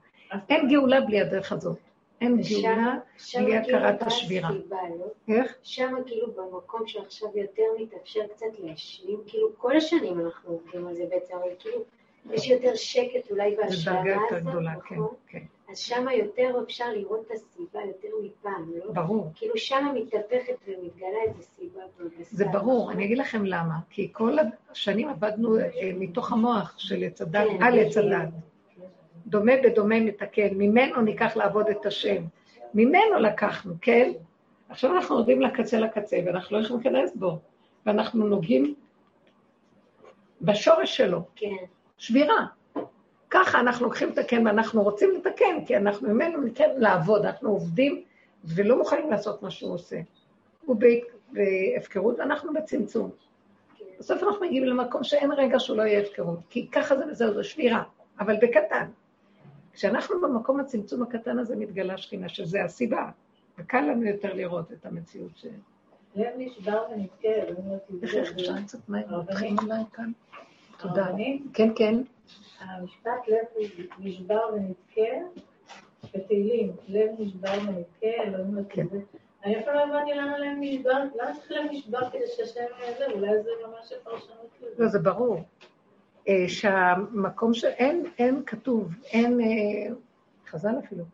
אין גאולה בלי הדרך הזאת. אין גאולה בלי כאילו הכרת השבירה. לא? איך? שם כאילו במקום שעכשיו יותר מתאפשר קצת להשלים, כאילו כל השנים אנחנו עובדים על זה בעצם, אבל כאילו יש יותר שקט אולי זו בהשלמה דרגה יותר הזאת, גדולה, כן, נכון? כן. אז שם יותר אפשר לראות את הסיבה יותר מפעם, לא? ברור. כאילו שם מתהפכת ומתגלה איזה סיבה. בבשר, זה ברור? אני אגיד לכם למה. כי כל השנים עבדנו אה, מתוך המוח של עץ הדת, כן, על עץ כן. הדת. דומה בדומה מתקן, ממנו ניקח לעבוד את השם. ממנו לקחנו, כן? עכשיו אנחנו יורדים לקצה לקצה, ואנחנו לא יכולים להיכנס בו. ואנחנו נוגעים בשורש שלו, כן, שבירה. ככה אנחנו לוקחים לתקן, ואנחנו רוצים לתקן, כי אנחנו ממנו ניתן לעבוד, אנחנו עובדים ולא מוכנים לעשות מה שהוא עושה. הוא בהפקרות ואנחנו בצמצום. כן. בסוף אנחנו מגיעים למקום שאין רגע שהוא לא יהיה הפקרות, כי ככה זה וזהו, זו שבירה, אבל בקטן. כשאנחנו במקום הצמצום הקטן הזה מתגלה שכינה, שזה הסיבה, וקל לנו יותר לראות את המציאות ש... לב נשבר לא תבדוק. איך אפשר קצת עליי כאן? תודה. כן, כן. המשפט לב נשבר ונתקה, בתהילים, לב נשבר ונתקה, אלוהים לא כן. אני פעם לא הבנתי למה לב נשבר, למה צריך לב נשבר כדי שהשם זה, אולי זה ממש הפרשנות לזה. לא, זה ברור. אה, שהמקום שאין, אין כתוב, אין, אה, חז"ל אפילו,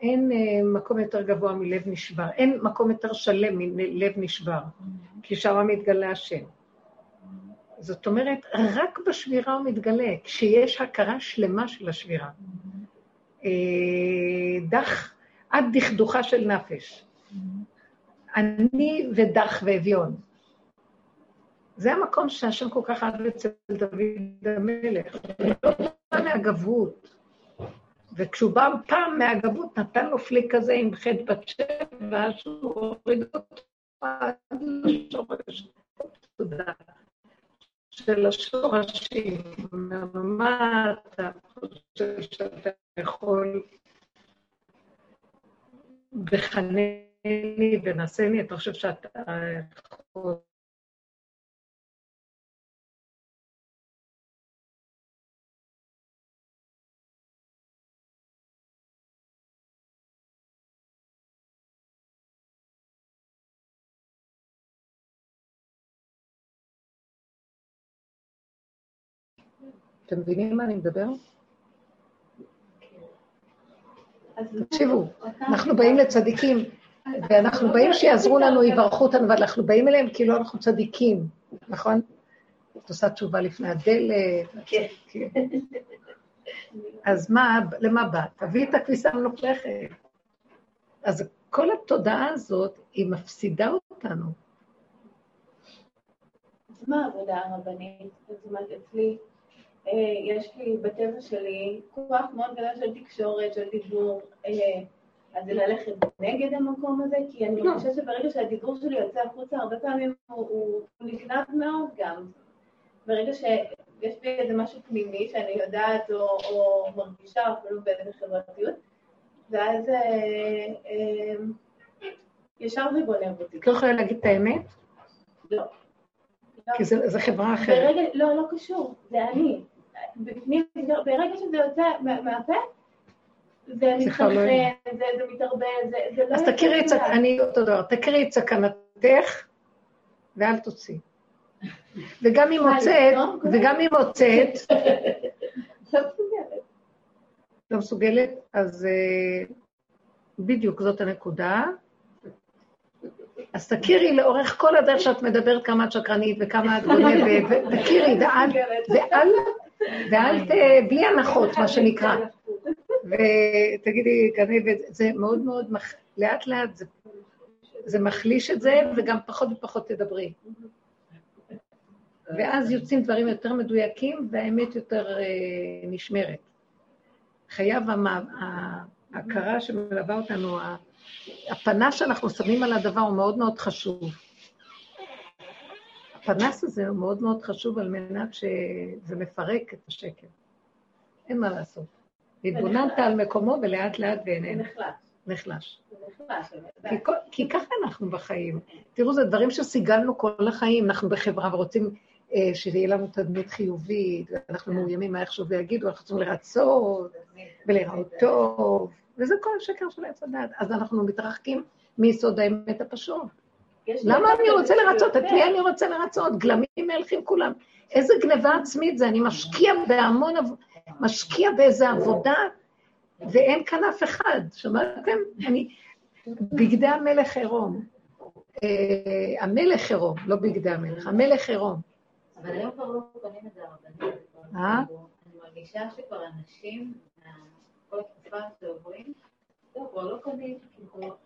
אין אה, מקום יותר גבוה מלב נשבר, אין מקום יותר שלם מלב נשבר, כי שם מתגלה השם. זאת אומרת, רק בשבירה הוא מתגלה, כשיש הכרה שלמה של השבירה. אה, דח, עד דכדוכה של נפש. אני ודח ואביון. זה המקום שהשם כל כך אהב אצל דוד המלך. הוא לא בא מהגבות. וכשהוא בא פעם מהגבות, נתן לו פליק כזה עם חטא בת שבע, שהוא הוריד אותו עד לשורש. של השורשים. מה אתה חושב שאתה יכול בחנני ונשני, אתה חושב שאתה יכול... אתם מבינים מה אני מדבר? תקשיבו, אנחנו באים לצדיקים, ואנחנו באים שיעזרו לנו, יברכו אותנו, ואנחנו באים אליהם כאילו אנחנו צדיקים, נכון? את עושה תשובה לפני הדלת. כן. (laughs) אז מה, למה באת? תביאי את הכביסה המלוכלכת. אז כל התודעה הזאת, היא מפסידה אותנו. אז מה העבודה הרבנית? זאת אומרת, אצלי, יש לי בטבע שלי כוח מאוד גדול של תקשורת, של דיבור. אה, אז זה ללכת נגד המקום הזה, כי אני לא. חושבת שברגע שהדיבור שלי יוצא החוצה, הרבה פעמים הוא, נגנב מאוד גם. ברגע שיש בי איזה משהו פנימי שאני יודעת או, או מרגישה אפילו באיזה חברתיות, ואז אה, אה, ישר זה גונב אותי. את לא יכולה להגיד את האמת? לא. לא. כי זה זה חברה אחרת. ברגע, לא, לא קשור, זה אני. בפנים, ברגע שזה יוצא מה- מהפה, זה לא. מתחלחל, זה מתערבב, זה זה לא... אז תכירי את סכ... בכלל. אני אותו דבר, תכירי את סכנתך ואל תוציאי. וגם אם מוצאת? וגם אם מוצאת, (laughs) לא מסוגלת. לא מסוגלת, אז אה, בדיוק זאת הנקודה. אז תכירי לאורך כל הדרך שאת מדברת כמה את שקרנית וכמה את גונבת, ותכירי, ואל, ואל, ואל, ת- בלי הנחות, מה שנקרא. ותגידי, גנבת, זה מאוד מאוד, מח- לאט לאט זה, זה מחליש את זה, וגם פחות ופחות תדברי. ואז יוצאים דברים יותר מדויקים, והאמת יותר אה, נשמרת. חייב ההכרה שמלווה אותנו, ה- הפנס שאנחנו שמים על הדבר הוא מאוד מאוד חשוב. הפנס הזה הוא מאוד מאוד חשוב על מנת שזה מפרק את השקר. אין מה לעשות. התבוננת על מקומו ולאט לאט ואיננו, נחלש. נחלש. כי, ככה אנחנו בחיים. תראו, זה דברים שסיגלנו כל החיים, אנחנו בחברה ורוצים אה, שיהיה לנו תדמית חיובית, ואנחנו מאוימים מה איכשהו ויגידו, אנחנו צריכים לרצות ולראות טוב, וזה כל השקר של עץ הדת. אז אנחנו מתרחקים מיסוד האמת הפשוט. למה אני רוצה לרצות? את. מי אני רוצה לרצות? גלמים מהלכים כולם. איזה גניבה עצמית זה, אני משקיע בהמון, משקיע באיזה עבודה, ואין כאן אף אחד. שמעתם? אני, בגדי המלך עירום. אה, המלך עירום, לא בגדי המלך, המלך עירום. אבל היום כבר לא קונים את זה הרבנים. אה? אני מרגישה שכבר אנשים, כל התקופה שעוברים, זהו, כבר לא קונים, כאילו, לא.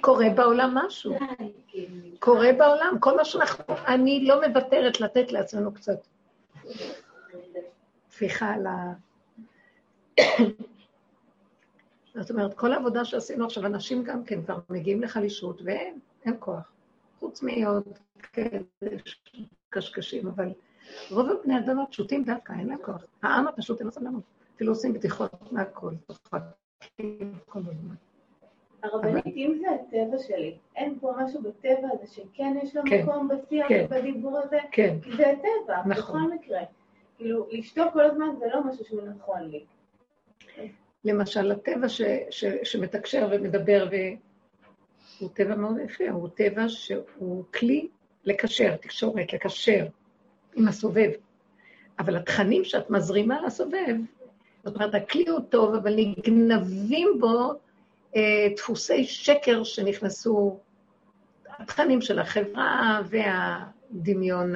קורה בעולם משהו. די, כאילו, קורה בעולם, כל מה שאנחנו... אני לא מוותרת לתת לעצמנו קצת טפיחה על ה... (coughs) זאת אומרת, כל העבודה שעשינו עכשיו, אנשים גם כן כבר מגיעים לחלישות, ואין, אין כוח. חוץ מעוד כאלה קשקשים, אבל רוב הבני אדם הפשוטים דווקא, אין להם כוח. העם הפשוט אין לו סבלנות. אפילו עושים בדיחות מהכל, צוחקים כל הזמן. הרבנית, אם זה הטבע שלי, אין פה משהו בטבע הזה שכן יש לו כן, מקום בשיח כן. ובדיבור הזה, כן, כי זה הטבע, נכון. בכל מקרה. כאילו, לשתוק כל הזמן זה לא משהו שהוא נכון לי. למשל, הטבע ש, ש, שמתקשר ומדבר, הוא טבע מאוד יפה, הוא טבע שהוא כלי לקשר, תקשורת, לקשר עם הסובב. אבל התכנים שאת מזרימה לסובב, זאת אומרת, הכלי הוא טוב, אבל נגנבים בו דפוסי שקר שנכנסו, התכנים של החברה והדמיון,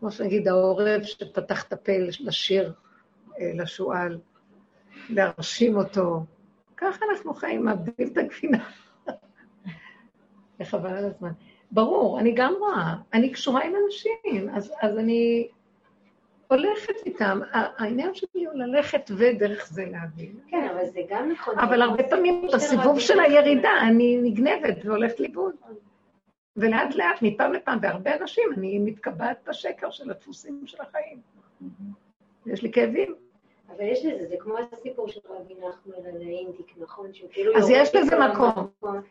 כמו שנגיד העורב שפתח את הפה לשיר אה, לשועל. להרשים אותו. ככה אנחנו חיים, מאבדים את הגבינה. (laughs) וחבל על הזמן. ברור, אני גם רואה, אני קשורה עם אנשים, אז, אז אני הולכת איתם. העניין שלי הוא ללכת ודרך זה להבין. כן, אבל זה גם נכון. אבל הרבה פעמים בסיבוב של. הירידה אני נגנבת והולכת לאיבוד. ולאט לאט, מפעם לפעם, והרבה אנשים, אני מתקבעת בשקר של הדפוסים של החיים. יש לי כאבים. אבל יש לזה, זה כמו הסיפור של רבי נחמן על האינדיק, נכון? שהוא כאילו אז יש לזה מקום.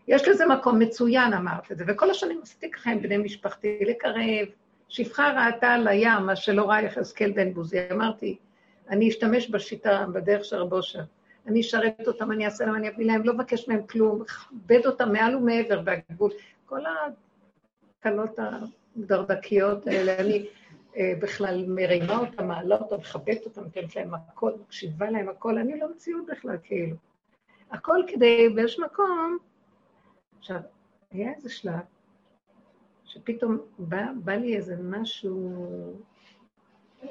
יש לזה מקום מצוין, אמרת את זה, וכל השנים עשיתי ככה עם בני משפחתי, לקרב. שפחה ראתה על הים, מה שלא ראה יחזקאל בן בוזי. אמרתי, אני אשתמש בשיטה, בדרך של רב אושר. אני אשרת אותם, אני אעשה להם, אני אביא להם, לא מבקש מהם כלום, אכבד אותם מעל ומעבר והגבול. כל הקלות הדרדקיות האלה, אני אה, בכלל מרימה אותם, מעלה אותם, מכבדת אותם, נותנת להם הכל, מקשיבה להם הכל, אני לא מציאות בכלל, כאילו. הכל כדי, באיזשהו מקום, עכשיו, היה איזה שלב, שפתאום בא, בא לי איזה משהו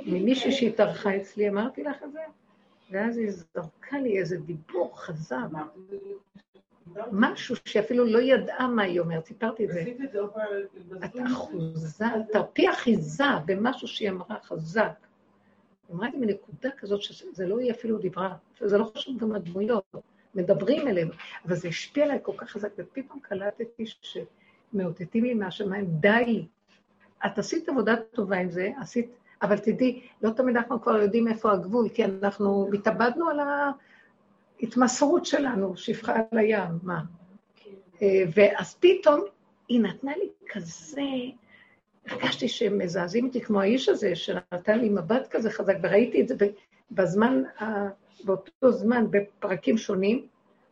ממישהי שהתארחה אצלי, אמרתי לך את זה? ואז היא זרקה לי איזה דיבור חזק, משהו שאפילו לא ידעה מה היא אומרת, סיפרתי את זה. את זה? אחוזה, תרפי אחיזה במשהו שהיא אמרה חזק. היא אמרה לי מנקודה כזאת שזה לא היא אפילו דיברה, שזה לא חשוב גם הדמויות, מדברים אליהם, אבל זה השפיע עליי כל כך חזק, ופתאום קלטתי שמאותתים לי מהשמיים, די, את עשית עבודה טובה עם זה, עשית, אבל תדעי, לא תמיד אנחנו כבר יודעים איפה הגבול, כי אנחנו התאבדנו על ההתמסרות שלנו, שפחה על הים, מה? אה, ואז פתאום היא נתנה לי כזה, הרגשתי שהם מזעזעים אותי כמו האיש הזה, שנתן לי מבט כזה חזק, וראיתי את זה בזמן, באותו זמן, בפרקים שונים,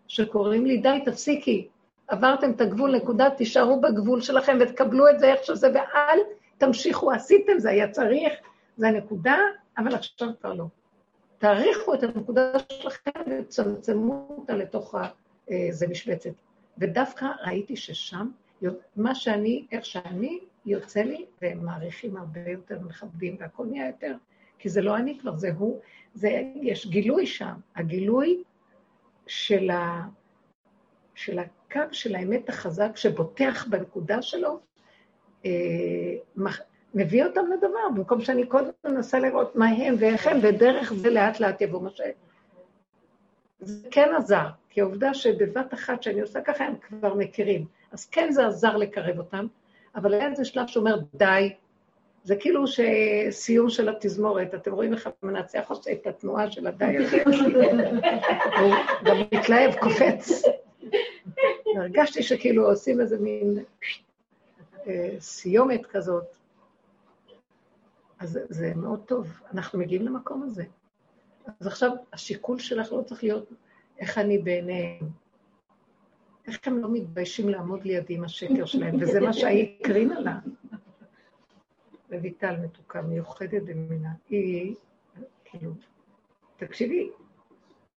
שקוראים לי, די, תפסיקי, עברתם את הגבול, נקודה, תישארו בגבול שלכם ותקבלו את זה איך שזה, ואל תמשיכו, עשיתם, זה היה צריך, זה הנקודה, אבל עכשיו כבר לא. תאריכו את הנקודה שלכם וצמצמו אותה לתוך איזה משבצת. ודווקא ראיתי ששם, מה שאני, איך שאני, יוצא לי, והם מעריכים הרבה יותר, מכבדים, והכל נהיה יותר, כי זה לא אני כבר, זה הוא, זה, יש גילוי שם. הגילוי של, ה, של הקו של האמת החזק שבוטח בנקודה שלו, אה, מביא אותם לדבר, במקום שאני קודם מנסה לראות מה הם ואיך הם, ודרך זה לאט לאט יבוא מה ש... זה כן עזר, כי העובדה שבבת אחת שאני עושה ככה, הם כבר מכירים. אז כן זה עזר לקרב אותם, אבל היה איזה שלב שאומר, די, זה כאילו שסיום של התזמורת, אתם רואים איך המנצח עושה את התנועה של הדי הזה, (laughs) הוא גם מתלהב, קופץ. הרגשתי שכאילו עושים איזה מין אה, סיומת כזאת. אז זה מאוד טוב, אנחנו מגיעים למקום הזה. אז עכשיו, השיקול שלך לא צריך להיות איך אני בעיניהם. איך הם לא מתביישים לעמוד לידי עם השקר שלהם, וזה מה שהיא הקרינה לה. רויטל מתוקה, מיוחדת במינה. היא, כאילו, תקשיבי,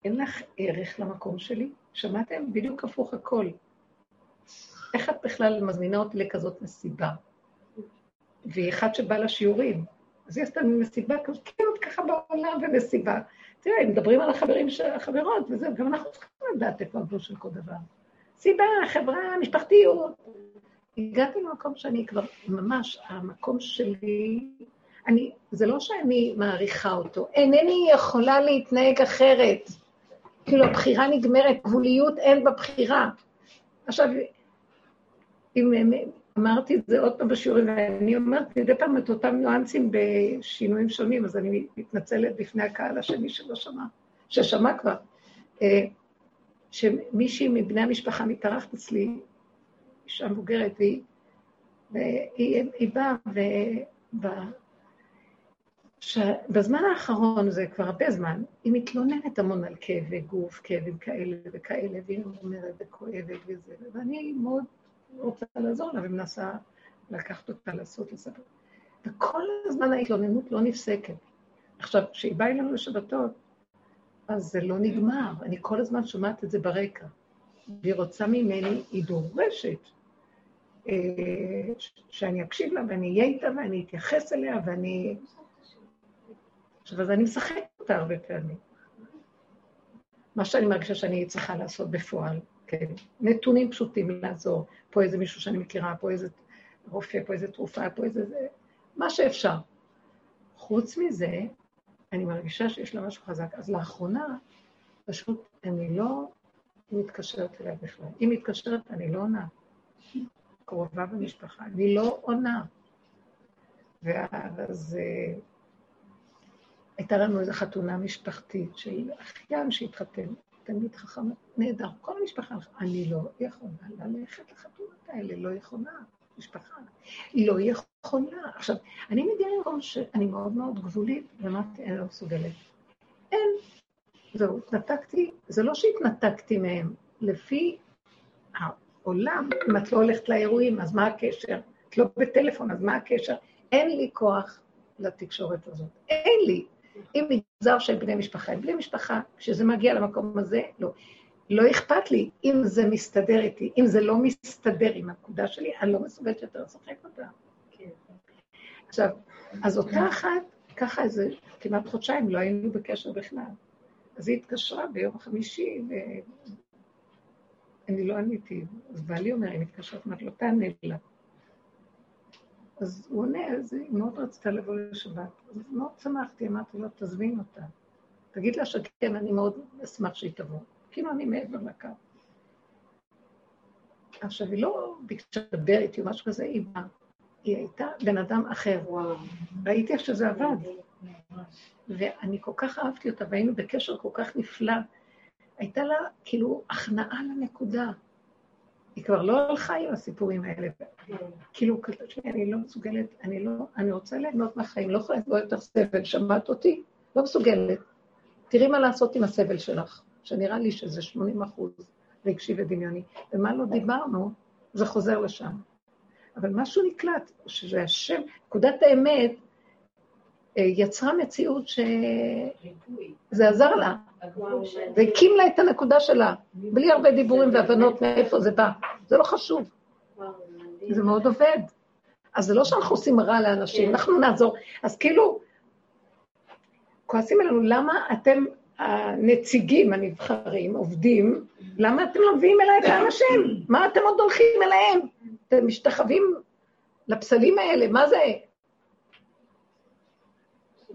אין לך ערך למקום שלי? שמעתם? בדיוק הפוך הכל. איך את בכלל מזמינה אותי לכזאת מסיבה? והיא אחת שבאה לשיעורים. אז היא עשתה מסיבה כזאת, כן, עוד ככה בעולם ומסיבה. תראה, הם מדברים על החברים, של החברות, וזהו, גם אנחנו צריכים לדעת איפה הגבול של כל דבר. סיבה, חברה, משפחתיות. הגעתי למקום שאני כבר, ממש, המקום שלי, אני, זה לא שאני מעריכה אותו, אינני יכולה להתנהג אחרת. כאילו, הבחירה נגמרת, גבוליות אין בבחירה. עכשיו, אם אמרתי את זה עוד פעם בשיעורים, ואני אומרת מדי פעם את אותם ניואנסים בשינויים שונים, אז אני מתנצלת בפני הקהל השני שלא שמע, ששמע כבר. אה, שמישהי מבני המשפחה מתארחת אצלי, אישה מבוגרת, והיא, והיא היא באה, ובזמן האחרון, זה כבר הרבה זמן, היא מתלוננת המון על כאבי גוף, כאבים כאלה וכאלה, והיא אומרת, וכואבת וזה, ואני מאוד רוצה לעזור לה ומנסה לקחת אותה לעשות לספר. וכל הזמן ההתלוננות לא נפסקת. עכשיו, כשהיא באה אלינו לשבתות, אז זה לא נגמר, אני כל הזמן שומעת את זה ברקע. והיא רוצה ממני, היא דורשת אה, שאני אקשיב לה ואני אהיה איתה ואני אתייחס אליה ואני... עכשיו, אז אני משחקת אותה הרבה פעמים. מה שאני מרגישה שאני צריכה לעשות בפועל, כן. נתונים פשוטים לעזור. פה איזה מישהו שאני מכירה, פה איזה רופא, פה איזה תרופה, פה איזה... זה, מה שאפשר. חוץ מזה, אני מרגישה שיש לה משהו חזק. אז לאחרונה, פשוט אני לא מתקשרת אליה בכלל. היא מתקשרת, אני לא עונה. קרובה במשפחה, אני לא עונה. ואז אה, הייתה לנו איזו חתונה משפחתית של אחיין שהתחתן, תלמיד חכם נהדר. כל המשפחה, אני לא יכולה ללכת לחתונות האלה, לא יכולה. משפחה. לא יכולה. עכשיו, אני מגיעה למקום שאני מאוד מאוד גבולית, ואמרתי, אני לא מסוגלת. אין. זהו, התנתקתי, זה לא שהתנתקתי מהם, לפי העולם, אם את לא הולכת לאירועים, אז מה הקשר? את לא בטלפון, אז מה הקשר? אין לי כוח לתקשורת הזאת. אין לי. אם מגזר של בני משפחה, הם בני משפחה, כשזה מגיע למקום הזה, לא. לא אכפת לי אם זה מסתדר איתי. אם זה לא מסתדר עם הנקודה שלי, אני לא מסוגלת יותר לשחק אותה. כן. עכשיו, אז אותה אחת, ככה איזה כמעט חודשיים לא היינו בקשר בכלל. אז היא התקשרה ביום חמישי, ואני לא עניתי. אז בעלי אומר, היא מתקשרת, אמרת לו, תענה לה. אז הוא עונה, אז היא מאוד רצתה לבוא לשבת. אז מאוד שמחתי, אמרתי לו, תזמין אותה. תגיד לה שכן, אני מאוד אשמח שהיא תבוא. כאילו אני מעבר לקו. עכשיו, היא לא ביקשה לדבר איתי או משהו כזה, היא באה. היא הייתה בן אדם אחר. וואו. ראיתי איך שזה עבד. ואני כל כך אהבתי אותה, והיינו בקשר כל כך נפלא. הייתה לה כאילו הכנעה לנקודה. היא כבר לא הלכה עם הסיפורים האלה. כאילו, אני לא מסוגלת, אני לא, אני רוצה ליהנות מהחיים, לא יכולה לסבול יותר סבל, שמעת אותי? לא מסוגלת. תראי מה לעשות עם הסבל שלך, שנראה לי שזה 80 אחוז רגשי ודמיוני. ומה לא דיברנו, זה חוזר לשם. אבל משהו נקלט, שזה השם, נקודת האמת יצרה מציאות שזה עזר לה, והקים לה את הנקודה שלה, בלי הרבה דיבורים והבנות מאיפה זה בא. זה לא חשוב. זה מאוד עובד. אז זה לא שאנחנו עושים רע לאנשים, אנחנו נעזור. אז כאילו, כועסים עלינו, למה אתם הנציגים הנבחרים, עובדים, למה אתם לא מביאים אליי את האנשים? מה אתם עוד הולכים אליהם? אתם משתחווים לפסלים האלה, מה זה?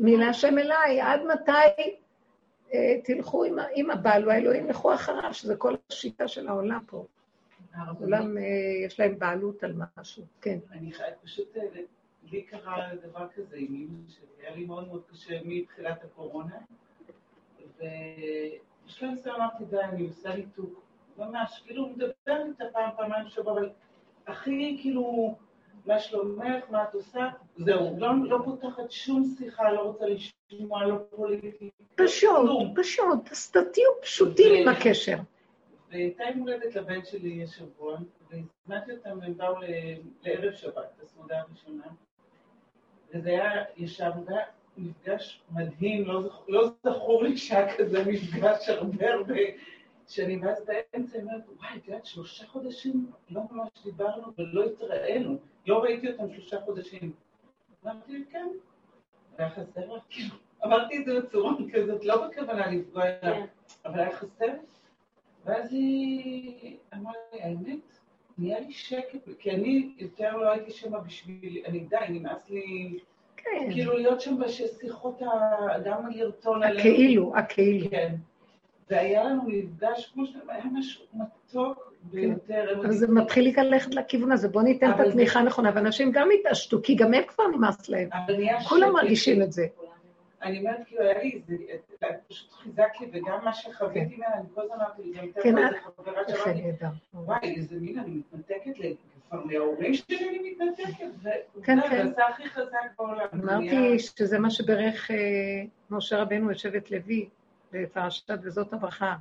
מילה השם אליי, עד מתי אה, תלכו עם, עם הבעל והאלוהים, לכו אחריו, שזה כל השיטה של העולם פה. כולם, אה, יש להם בעלות על משהו, כן. אני חייבת, פשוט, אה, לי קרה דבר כזה עם אמא שלי, היה לי מאוד מאוד קשה מתחילת הקורונה, ובשלב מסוים אמרתי, די, אני עושה ניתוק, ממש, כאילו, מדברת איתה פעם, פעמיים בשבוע, אבל הכי, כאילו, מה שלומך, מה את עושה, זהו, לא, לא פותחת שום שיחה, לא רוצה לשמוע, לא פוליטית. פשוט, כלום. פשוט, אז תהיו פשוטים עם הקשר. והייתה יום הולדת לבן שלי השבוע, והזמנתי אותם, הם באו ל- לערב שבת, הסעודה הראשונה, וזה היה, ישבנו, זה היה מפגש מדהים, לא, זכ... לא זכור לי שהיה כזה מפגש הרבה הרבה שנים, ואז באמצע אני אומרת, וואי, את יודעת, שלושה חודשים לא ממש דיברנו ולא התראינו, לא ראיתי אותם שלושה חודשים. אמרתי כן, היה חסר לך, כאילו, אמרתי את זה בצורה כזאת, לא בכוונה לפגוע אליו, כן. אבל היה חסר. ואז היא אמרה לי, האמת, נהיה לי שקט, כי אני יותר לא הייתי שם בשביל, אני די, נמאס לי, כן, כאילו להיות שם בשיחות, גם לרטון עלינו. הכאילו, הכאילו. כן. והיה לנו מפגש, כמו שאתה היה משהו מתוק ביותר. כן. אבל זה מתחיל להלכת לכיוון הזה, בואו ניתן את זה- התמיכה הנכונה, ואנשים גם יתעשתו, כי גם הם כבר נמאס להם. כולם. מרגישים את זה. אני אומרת, כאילו, היה לי את פשוט חיזק לי, וגם מה שחוויתי ממנה, אני כל הזמן אמרתי גם כן, יותר את- איזה חברה שאמרתי. וואי, איזה מין, אני מתנתקת, כבר מההורים שלי אני מתנתקת, כן, זה כן. זה הכי חזק בעולם. זה אמרתי שזה מה שברך אה, משה רבנו את שבט לוי בפרשת וזאת הברכה.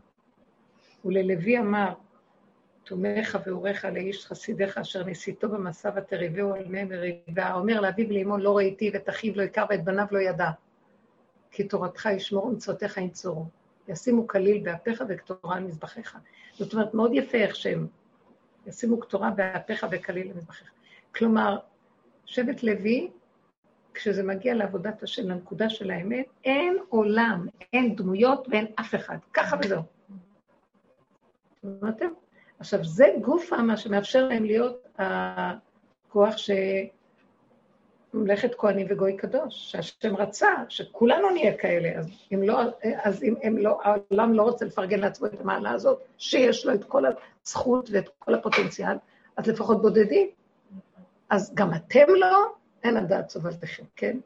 וללוי אמר, תומך ואורך לאיש חסידיך אשר ניסיתו במסע ותריבהו על מי מריבה. אומר לאביו ולאמו לא ראיתי ואת אחיו לא הכר ואת בניו לא ידע. כי תורתך ישמור ומצוותיך ינצורו. ישימו כליל באפיך וקטורה על מזבחיך. זאת אומרת, מאוד יפה איך שהם ישימו קטורה באפיך וכליל על מזבחיך. כלומר, שבט לוי, כשזה מגיע לעבודת השם, לנקודה של האמת, אין עולם, אין דמויות ואין אף אחד. ככה וזהו. שמעתם? עכשיו, זה גופה מה שמאפשר להם להיות הכוח שממלכת כהנים וגוי קדוש, שהשם רצה, שכולנו נהיה כאלה, אז אם לא, אז אם הם לא, העולם לא רוצה לפרגן לעצמו את המעלה הזאת, שיש לו את כל הזכות ואת כל הפוטנציאל, אז לפחות בודדים. אז גם אתם לא, אין הדעת סובלתכם, כן?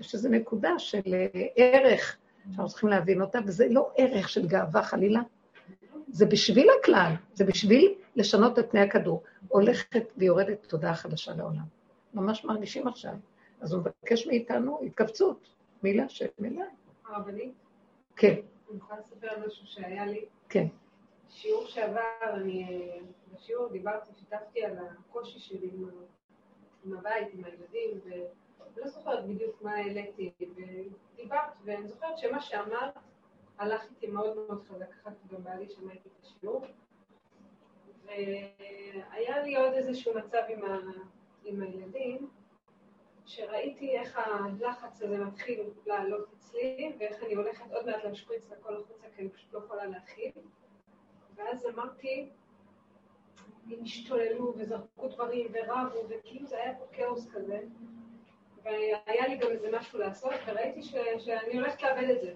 יש איזו נקודה של אה, ערך שאנחנו צריכים להבין אותה, וזה לא ערך של גאווה חלילה, זה בשביל הכלל, זה בשביל לשנות את פני הכדור. הולכת ויורדת תודעה חדשה לעולם. ממש מרגישים עכשיו. אז הוא מבקש מאיתנו התכווצות, מילה של מילה. הרבנית, כן, אני יכולה לספר על משהו שהיה לי. כן. שיעור שעבר, אני בשיעור דיברתי, שיתפתי על הקושי שלי עם, עם הבית, עם הילדים, ולא זוכרת בדיוק מה העליתי, ודיברת, ואני זוכרת שמה שאמרת הלך איתי מאוד מאוד חזק, אחר כך גם בעלי שמע איתי את השיעור, והיה לי עוד איזשהו מצב עם, ה, עם הילדים, שראיתי איך הלחץ הזה מתחיל לעלות אצלי, ואיך אני הולכת עוד מעט להשפריץ את הכל החוצה, כי אני פשוט לא יכולה להכיל. ואז אמרתי, הם השתוללו וזרקו דברים ורבו, וכאילו זה היה פה כאוס כזה. והיה לי גם איזה משהו לעשות, וראיתי ש, שאני הולכת לאבד את זה.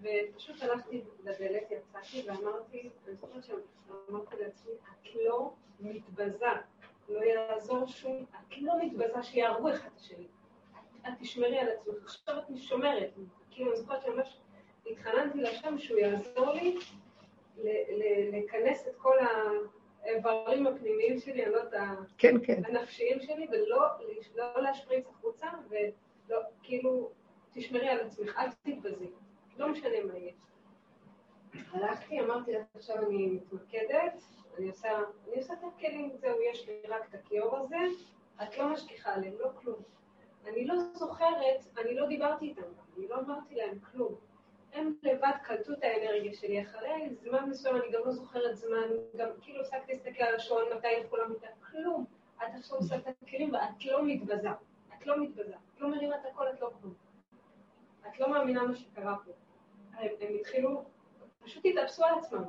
ופשוט הלכתי לדלת, יצאתי ואמרתי, אני זוכרת שאמרתי לעצמי, את לא מתבזה. לא יעזור שום, את לא מתבזה שיהרגו אחד את השני. את תשמרי על עצמך, עכשיו את שומרת. כאילו, אני זוכרת שממש התחננתי לשם שהוא יעזור לי לכנס את כל האיברים הפנימיים שלי, אני לא יודעת, כן, כן. הנפשיים שלי, ולא לא להשפריץ החוצה, ולא, כאילו, תשמרי על עצמך, אל תתבזי, לא משנה מה יהיה. הלכתי, אמרתי לה, עכשיו אני מתמקדת, אני עושה, אני עושה את הכלים, זהו, יש לי רק את הכיור הזה, את לא משגיחה עליהם, לא כלום. אני לא זוכרת, אני לא דיברתי איתם, אני לא אמרתי להם כלום. הם לבד קלטו את האנרגיה שלי. אחרי זמן מסוים, אני גם לא זוכרת זמן, גם כאילו הפסקתי להסתכל על השעון, מתי ילכו למיטה, כלום. את עכשיו עושה את הכלים ואת לא מתבזה. את לא מתבזה. את לא מרימה את הכל, את לא כלום. את לא מאמינה מה שקרה פה. הם, התחילו, פשוט התאפסו על עצמם.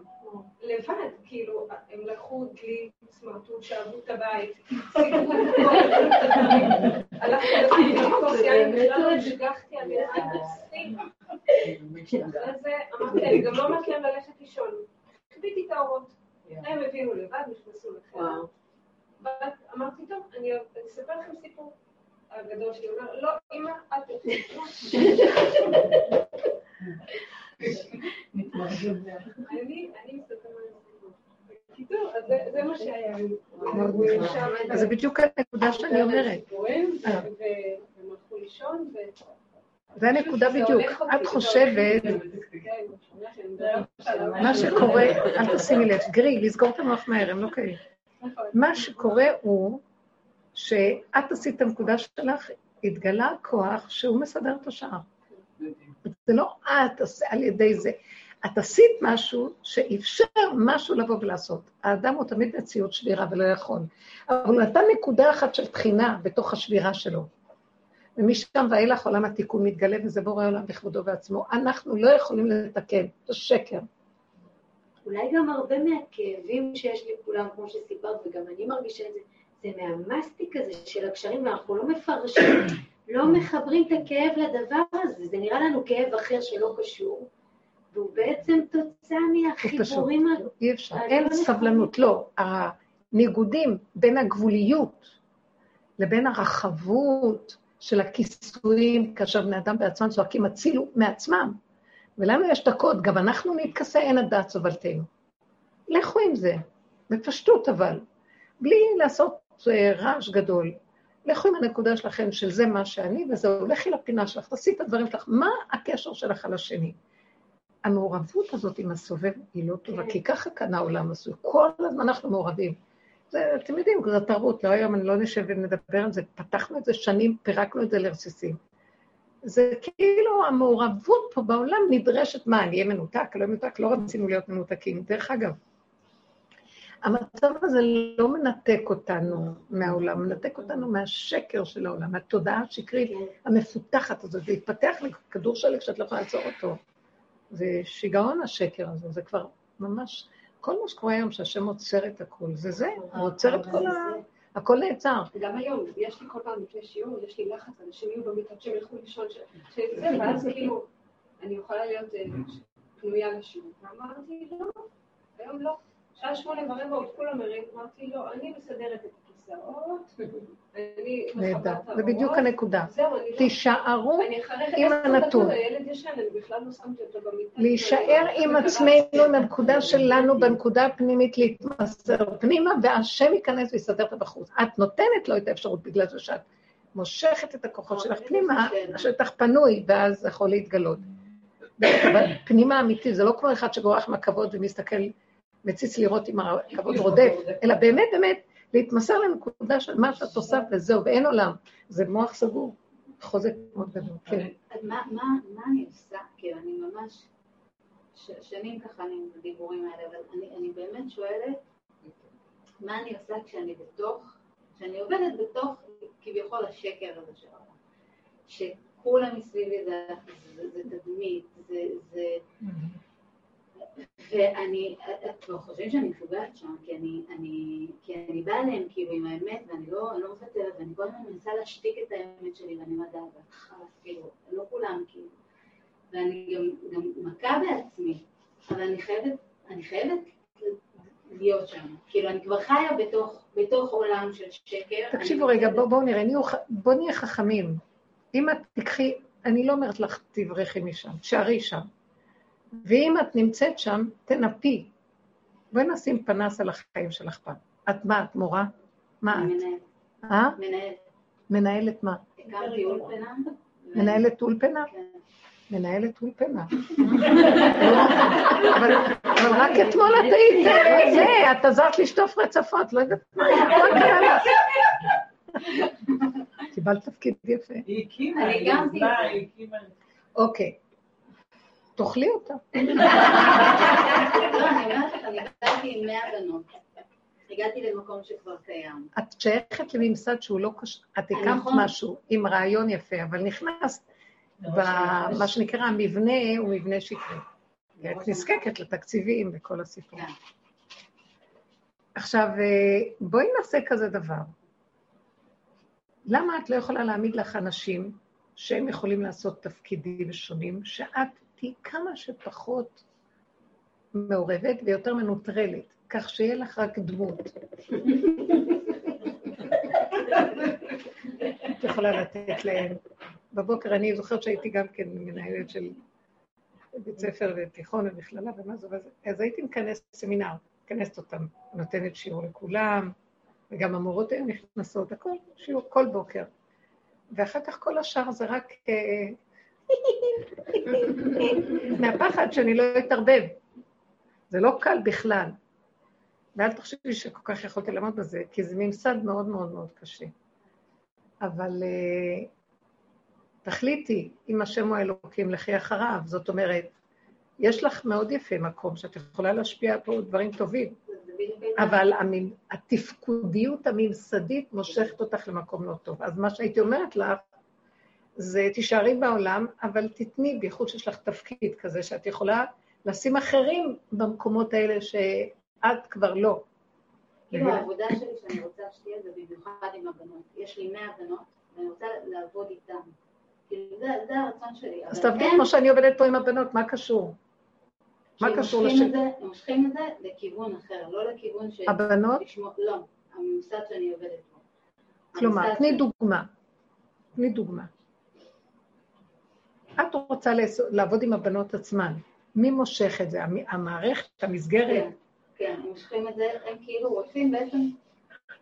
לבד, כאילו, הם לקחו דלי, סמרטוט, שאבו את הבית, סיגרו את הכל, הלכתי לכוס יין, בכלל לא השגחתי עליהם, אל תפסיק. אחרי זה אמרתי, אני (laughs) גם לא אומרת להם ללכת לישון. כיביתי את האורות. הם הבינו לבד, נכנסו לחדר. אמרתי, טוב, אני אספר לכם סיפור. הגדול שלי אומר, לא, אמא, את תתחילי. אני אז זה- מה שהיה. אז זה בדיוק הנקודה שאני אומרת. אה. ו- והם הלכו לישון, ו... זה הנקודה בדיוק. את חושבת. כן. מה שקורה, אל תשימי לב, גרי, לסגור את המוח מהר, הם לא קיימים. נכון. מה שקורה הוא שאת עשית את הנקודה שלך, התגלה כוח שהוא מסדר את השאר. זה לא את עושה על ידי זה. את עשית משהו שאפשר משהו לבוא ולעשות. האדם הוא תמיד מציאות שבירה ולא יכול. אבל הוא נתן נקודה אחת של תחינה בתוך השבירה שלו. ומשם ואילך עולם התיקון מתגלה, וזה בורא עולם בכבודו ועצמו. אנחנו לא יכולים לתקן, זה שקר. אולי גם הרבה מהכאבים שיש לכולם, כמו שסיפרת, וגם אני מרגישה את זה, זה מהמסטיק הזה של הקשרים, ואנחנו לא מפרשים, לא מחברים את הכאב לדבר הזה. זה נראה לנו כאב אחר שלא קשור, והוא בעצם תוצאה מהחיבורים ה... אי אפשר, אין. סבלנות, לא. הניגודים בין הגבוליות לבין הרחבות של הכיסויים, כאשר בני אדם בעצמם צועקים הצילו מעצמם. ולנו יש את הקוד, גם אנחנו נתכסה, אין הדעת סובלתנו. לכו עם זה, בפשטות אבל, בלי לעשות אה, רעש גדול. לכו עם הנקודה שלכם של זה מה שאני, וזהו, לכי לפינה שלך, תעשי את הדברים שלך. מה הקשר שלך על השני? המעורבות הזאת עם הסובב היא לא טובה, כן. כי ככה כאן העולם עשוי. כל הזמן אנחנו מעורבים. זה, אתם יודעים, זו תרבות, לא היום, אני לא נשב ונדבר על זה, פתחנו את זה שנים, פירקנו את זה לרסיסים. זה כאילו המעורבות פה בעולם נדרשת, מה, אני אהיה מנותק, לא מנותק, לא רצינו להיות מנותקים. דרך אגב, המצב הזה לא מנתק אותנו מהעולם, מנתק אותנו מהשקר של העולם, מהתודעה השקרית המפותחת הזאת, זה התפתח לכדור שלג שאת לא יכולה לעצור אותו. זה שיגעון השקר הזה, זה כבר ממש, כל מה שקורה היום שהשם עוצר את הכול, זה זה, הוא עוצר את כל ה... הכל נעצר. גם היום, יש לי כל פעם לפני שיעור, יש לי לחץ, אנשים יהיו במיטות שהם ילכו לישון, שזה, (laughs) ואז כאילו, אני יכולה להיות אה, פנויה לשיעור. ואמרתי, לא, היום לא. שעה שמונה ורבע עוד כולם מרים, אמרתי, לא, אני מסדרת את הכיסאות, אני מכבה את זה בדיוק האורות. הנקודה. לא... תישארו עם הנתון. לא. להישאר עם עצמנו, עם הנקודה שלנו, בנקודה הפנימית להתמסר פנימה, והשם ייכנס ויסדר את הבחוץ. את נותנת לו את האפשרות בגלל שאת מושכת את הכוחות שלך פנימה, השטח פנוי, ואז יכול להתגלות. (coughs) אבל פנימה אמיתית, זה לא כמו אחד שבורח מהכבוד ומסתכל, מציץ לראות אם הכבוד רודף, אלא באמת באמת להתמסר לנקודה של מה שאת עושה וזהו, ואין עולם. זה מוח סגור, חוזק מאוד גדול, כן. אז מה, מה, מה אני עושה? כאילו, אני ממש, שנים ככה אני עם הדיבורים האלה, אבל אני, אני באמת שואלת, מה אני עושה כשאני בתוך, כשאני עובדת בתוך כביכול השקר הזה של העולם. שכולם מסביבי זה, זה, זה תדמית, זה, זה... ואני, את כבר חושבים שאני משוגעת שם, כי אני, אני, כי אני באה אליהם כאילו עם האמת, ואני לא, אני לא מוותרת, ואני כל הזמן מנסה להשתיק את האמת שלי, ואני אומרת, די, בהתחלה כאילו, לא כולם כאילו. ואני גם, גם מכה בעצמי, אבל אני חייבת, אני חייבת להיות שם. כאילו, אני כבר חיה בתוך, בתוך עולם של שקר. תקשיבו רגע. בואו בוא נראה, נהיו ח- בוא נהיה חכמים. אם את תיקחי, אני לא אומרת לך תברחי משם, שערי שם. ואם את נמצאת שם, תנפי. בואי נשים פנס על החיים שלך פעם. את מה, את מורה? מה את? מנהלת. אה? מנהלת. מנהלת מה? מנהלת אולפנה? כן. מנהלת אולפנה. אבל רק אתמול את היית, זה, את עזרת לשטוף רצפות, לא יודעת מה קרה לך. קיבלת תפקיד יפה. היא הקימה, היא הקימה. אוקיי. תאכלי אותה. לא, אני אומרת לך, אני הגעתי עם 100 בנות. הגעתי למקום שכבר קיים. את שייכת לממסד שהוא לא קשור, את הקמת נכון. משהו עם רעיון יפה, אבל נכנסת במה שנקרא המבנה הוא מבנה שקרי. את נזקקת לתקציבים וכל הסיפור. כן. עכשיו, אה, בואי נעשה כזה דבר. למה את לא יכולה להעמיד לך אנשים שהם יכולים לעשות תפקידים שונים, שאת תהיי כמה שפחות מעורבת ויותר מנוטרלת, כך שיהיה לך רק דמות. את יכולה לתת להם. בבוקר אני זוכרת שהייתי גם כן מנהלת של בית ספר ותיכון ומכללה ומה זה אז הייתי מכנסת סמינר, מכנסת אותם, נותנת שיעור לכולם, וגם המורות היו נכנסות, הכל, שיעור כל בוקר. ואחר כך כל השאר זה רק אה, (laughs) מהפחד שאני לא אתערבב. זה לא קל בכלל. ואל תחשבי שכל כך יכולתי לעמוד בזה, כי זה ממסד מאוד מאוד מאוד קשה. אבל אה, תחליטי, אם השם הוא האלוקים, לכי אחריו. זאת אומרת, יש לך מאוד יפה מקום שאת יכולה להשפיע פה דברים טובים. אבל התפקודיות הממסדית מושכת אותך למקום לא טוב. אז מה שהייתי אומרת לך, זה תישארי בעולם, אבל תתני, בייחוד שיש לך תפקיד כזה, שאת יכולה לשים אחרים במקומות האלה שאת כבר לא. כאילו העבודה שלי שאני רוצה שתהיה זה במיוחד עם הבנות. יש לי 100 בנות, ואני רוצה לעבוד איתן. כאילו זה, זה הרצון שלי. אז תעבדי כמו שאני עובדת פה עם הבנות, מה קשור? מה קשור לשם? הם מושכים את זה לכיוון אחר, לא לכיוון ש... הבנות? לא, הממסד שאני עובדת בו. כלומר, תני דוגמה. תני דוגמה. את רוצה לעבוד עם הבנות עצמן. מי מושך את זה? המ- המערכת, המסגרת? כן, כן, מושכים את זה, הם כאילו רוצים בעצם,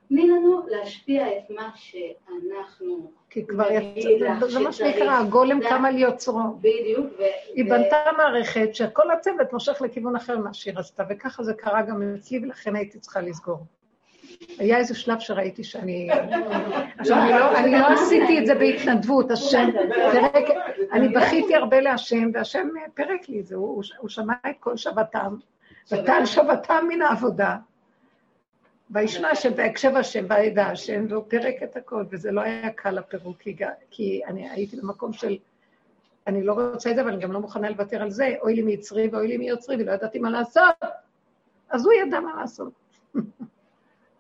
תני לנו להשפיע את מה שאנחנו, כי כבר נגיד יצא, לך זה מה. שנקרא, הגולם קם על יוצרו. בדיוק, ו... היא בנתה מערכת שכל הצוות מושך לכיוון אחר ממה שהיא רצתה, וככה זה קרה גם אצלי, ולכן הייתי צריכה לסגור. היה איזה שלב שראיתי שאני... עכשיו, אני לא, לא עשיתי את זה בהתנדבות, השם פירק, אני בכיתי הרבה להשם, והשם פירק לי את זה, הוא, שמע את כל שבתם, ותן שבתם מן העבודה. וישמע השם, ויקשב השם, וידע השם, והוא פירק את הכל, וזה לא היה קל הפירוק, כי אני הייתי במקום של, אני לא רוצה את זה, אבל אני גם לא מוכנה לוותר על זה, אוי לי מיצרי ואוי לי מיוצרי, ולא ידעתי מה לעשות. אז הוא ידע מה לעשות.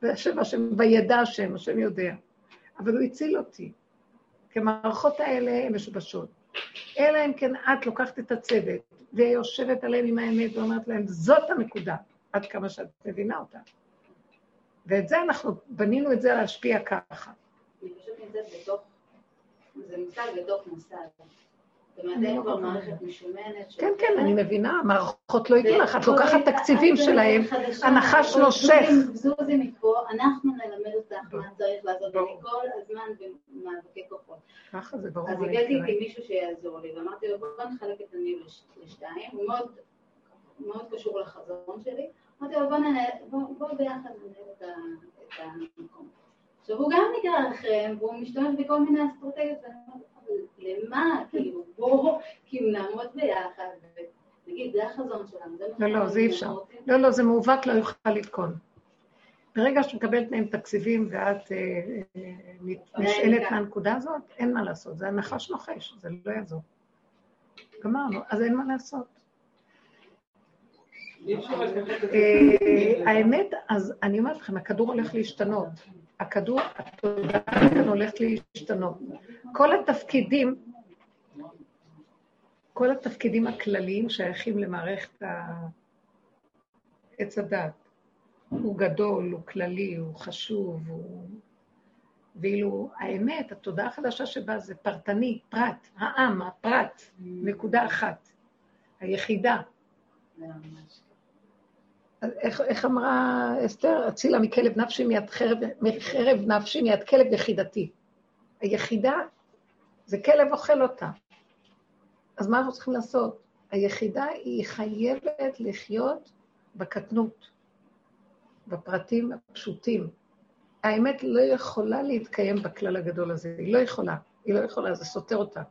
וישב השם, וידע השם, השם יודע. אבל הוא הציל אותי. כי המערכות האלה הן משובשות. אלא אם כן את לוקחת את הצוות ויושבת עליהם עם האמת ואומרת להם, זאת הנקודה, עד כמה שאת מבינה אותה. ואת זה אנחנו, בנינו את זה להשפיע ככה. אני פשוט נמצאת בתוך, זה מושג בתוך מוסד. לא כבר כל כך מערכת משומנת. כן. כן, אני מבינה, המערכות לא ייתנו לך, את לוקחת תקציבים את שלהם, הנחש נושך. זוזי- מפה, אנחנו נלמד אותך מה צריך לעשות. ואני כל הזמן במאבקי כוחות. ככה זה ברור. אז הגעתי. איתי מישהו שיעזור לי, ואמרתי לו, בוא נחלק את לש- לשתיים, הוא מאוד, קשור לחזון שלי. אמרתי לו, בוא ביחד ננהל את, המקום. עכשיו, הוא גם נגרר אחריהם, והוא משתמש בכל מיני אסטרטגיות, ואני אומרת, למה? כאילו, בואו, כאילו, נעמוד ביחד, ונגיד, זה החזון שלנו, זה מה לא, לא, זה אי אפשר. לא, לא, זה מעוות, לא יוכל לתקון. ברגע שאת מקבלת מהם תקציבים ואת אה, אה, נשאלת. מהנקודה הזאת, אין מה לעשות, זה הנחש נוחש, זה לא יעזור. גמרנו, אז אין מה לעשות. אה, האמת, אז אני אומרת לכם, הכדור הולך להשתנות. הכדור, התודעה כאן הולכת להשתנות. כל התפקידים, כל התפקידים הכלליים שייכים למערכת עץ הדת. הוא גדול, הוא כללי, הוא חשוב, הוא... ואילו האמת, התודעה החדשה שבה זה פרטני, פרט, העם, הפרט, נקודה אחת, היחידה. איך, איך אמרה אסתר? אצילה מכלב נפשי מיד חרב, מחרב נפשי מיד כלב יחידתי. היחידה זה כלב אוכל אותה. אז מה אנחנו צריכים לעשות? היחידה היא חייבת לחיות בקטנות, בפרטים הפשוטים. האמת לא יכולה להתקיים בכלל הגדול הזה, היא לא יכולה, היא לא יכולה, זה סותר אותה.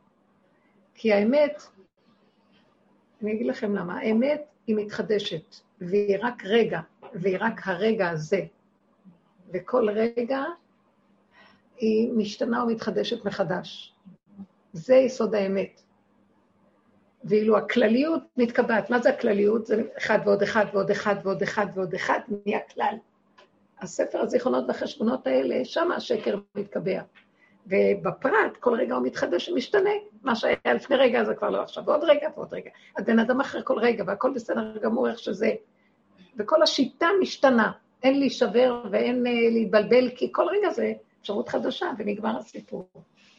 כי האמת, אני אגיד לכם למה, האמת היא מתחדשת, והיא רק רגע, והיא רק הרגע הזה. וכל רגע היא משתנה ומתחדשת מחדש. זה יסוד האמת. ואילו הכלליות מתקבעת. מה זה הכלליות? זה אחד ועוד אחד ועוד אחד ועוד אחד ועוד אחד נהיה כלל. הספר הזיכרונות והחשבונות האלה, שם השקר מתקבע. ובפרט, כל רגע הוא מתחדש ומשתנה. מה שהיה לפני רגע זה כבר לא עכשיו, ועוד רגע ועוד רגע. אז בן אדם אחרי כל רגע, והכל בסדר גמור איך שזה. וכל השיטה משתנה. אין להישבר ואין uh, להתבלבל, כי כל רגע זה אפשרות חדשה, ונגמר הסיפור.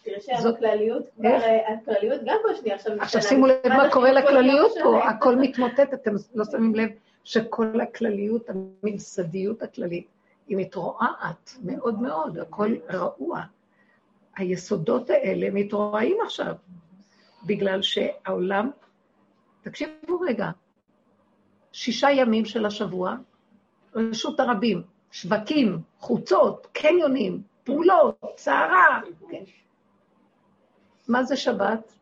תראה שהכלליות כבר, אה, הכלליות גם פה שנייה עכשיו עכשיו שימו לב מה קורה לכלליות פה, הכל מתמוטט, אתם לא שמים לב שכל הכלליות, הממסדיות הכללית, היא מתרועעת מאוד מאוד, הכל רעוע. היסודות האלה מתרועעים עכשיו, בגלל שהעולם, תקשיבו רגע, שישה ימים של השבוע, רשות הרבים, שווקים, חוצות, קניונים, פעולות, סערה. כן. מה זה שבת?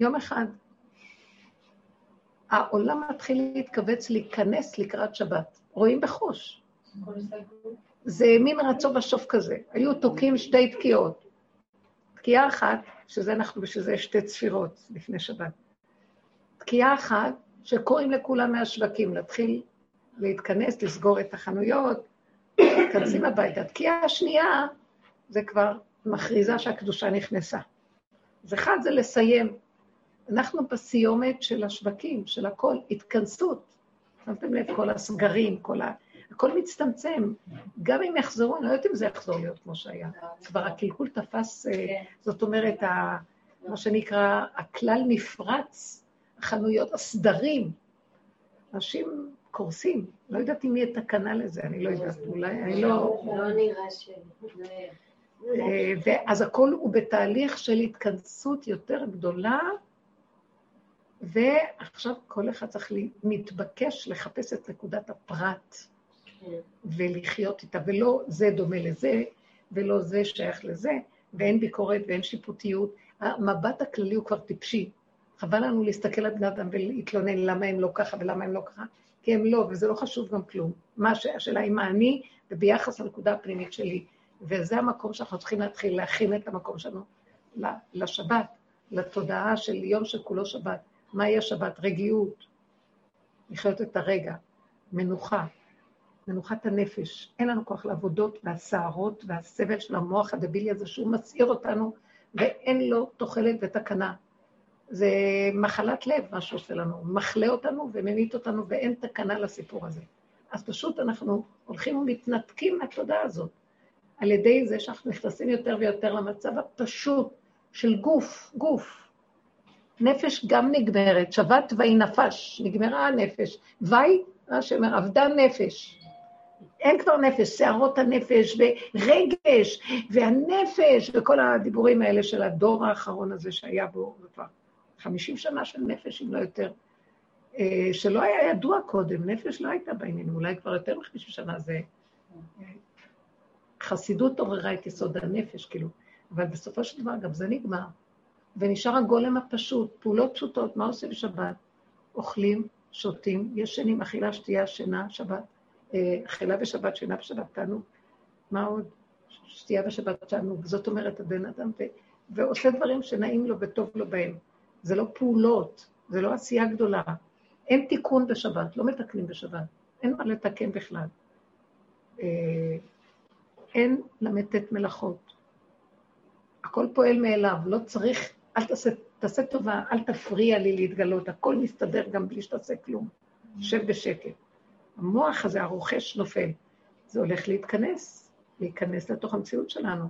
יום אחד. העולם מתחיל להתכווץ, להיכנס לקראת שבת. רואים בחוש. זה מין רצו בשוף כזה. היו תוקעים שתי תקיעות. תקיעה אחת, שזה אנחנו, בשביל זה שתי צפירות לפני שבת. תקיעה אחת, שקוראים לכולם מהשווקים להתחיל להתכנס, לסגור את החנויות, מתכנסים הביתה. תקיעה השנייה, זה כבר מכריזה שהקדושה נכנסה. אז אחד זה לסיים. אנחנו בסיומת של השווקים, של הכל, התכנסות. שמתם לב, כל הסגרים, כל ה... הכל מצטמצם. גם אם יחזרו, אני לא יודעת אם זה יחזור להיות כמו שהיה. כבר הקלקול תפס, אה, זאת אומרת, ה... מה שנקרא, הכלל נפרץ, החנויות, הסדרים. אנשים קורסים. לא יודעת אם יהיה תקנה לזה, אני לא יודעת, אולי, אני לא... לא נראה ש... אה, ואז הכל הוא בתהליך של התכנסות יותר גדולה, ועכשיו כל אחד צריך מתבקש לחפש את נקודת הפרט ולחיות איתה, ולא זה דומה לזה, ולא זה שייך לזה, ואין ביקורת ואין שיפוטיות. המבט הכללי הוא כבר טיפשי. חבל לנו להסתכל על בני אדם ולהתלונן למה הם לא ככה ולמה הם לא ככה, כי הם לא, וזה לא חשוב גם כלום. מה השאלה היא מה אני, וביחס לנקודה הפנימית שלי. וזה המקום שאנחנו צריכים להתחיל להכין את המקום שלנו לשבת, לתודעה של יום שכולו שבת. מהי השבת? רגיעות, לחיות את הרגע, מנוחה, מנוחת הנפש. אין לנו כוח לעבודות והסערות והסבל של המוח הדבילי הזה, שהוא מסעיר אותנו ואין לו תוחלת ותקנה. זה מחלת לב, מה שעושה לנו. מחלה אותנו וממית אותנו, ואין תקנה לסיפור הזה. אז פשוט אנחנו הולכים ומתנתקים מהתודעה הזאת. על ידי זה שאנחנו נכנסים יותר ויותר למצב הפשוט של גוף, גוף. נפש גם נגמרת, שבת ויהי נפש, נגמרה הנפש. ויהי, מה שאומר, אבדה נפש. אין כבר נפש, שערות הנפש, ורגש, והנפש, וכל הדיבורים האלה של הדור האחרון הזה שהיה בו כבר חמישים שנה של נפש, אם לא יותר, אה, שלא היה ידוע קודם, נפש לא הייתה בעניינים, אולי כבר יותר מחמישים שנה זה חסידות עוררה את יסוד הנפש, כאילו, אבל בסופו של דבר גם זה נגמר. ונשאר הגולם הפשוט, פעולות פשוטות, מה עושים בשבת? אוכלים, שותים, ישנים, אכילה, שתייה, שינה, שבת, אה, אכילה ושבת, שינה ושבת, תענוג. מה עוד? שתייה ושבת, תענוג. זאת אומרת, הבן אדם, ו... ועושה דברים שנעים לו וטוב לו בהם. זה לא פעולות, זה לא עשייה גדולה. אין תיקון בשבת, לא מתקנים בשבת. אין מה לתקן בכלל. אה, אין ל"ט מלאכות. הכל פועל מאליו, לא צריך, אל תעשה, תעשה טובה, אל תפריע לי להתגלות, הכל מסתדר גם בלי שתעשה כלום. שב בשקט. המוח הזה, הרוכש נופל. זה הולך להתכנס, להיכנס לתוך המציאות שלנו.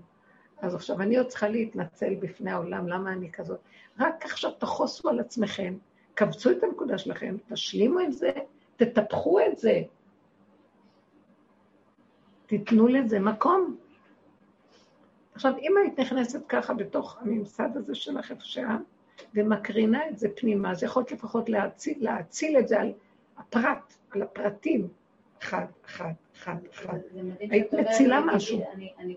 אז עכשיו אני עוד צריכה להתנצל בפני העולם, למה אני כזאת? רק עכשיו תחוסו על עצמכם, קבצו את הנקודה שלכם, תשלימו את זה, תטפחו את זה. תיתנו לזה מקום. עכשיו, אם היית נכנסת ככה בתוך הממסד הזה שלך איפה שאת, ומקרינה את זה פנימה, אז יכולת לפחות להציל, להציל את זה על הפרט, על הפרטים, אחד, אחד, אחד, אחד. היית מצילה משהו. אני, אני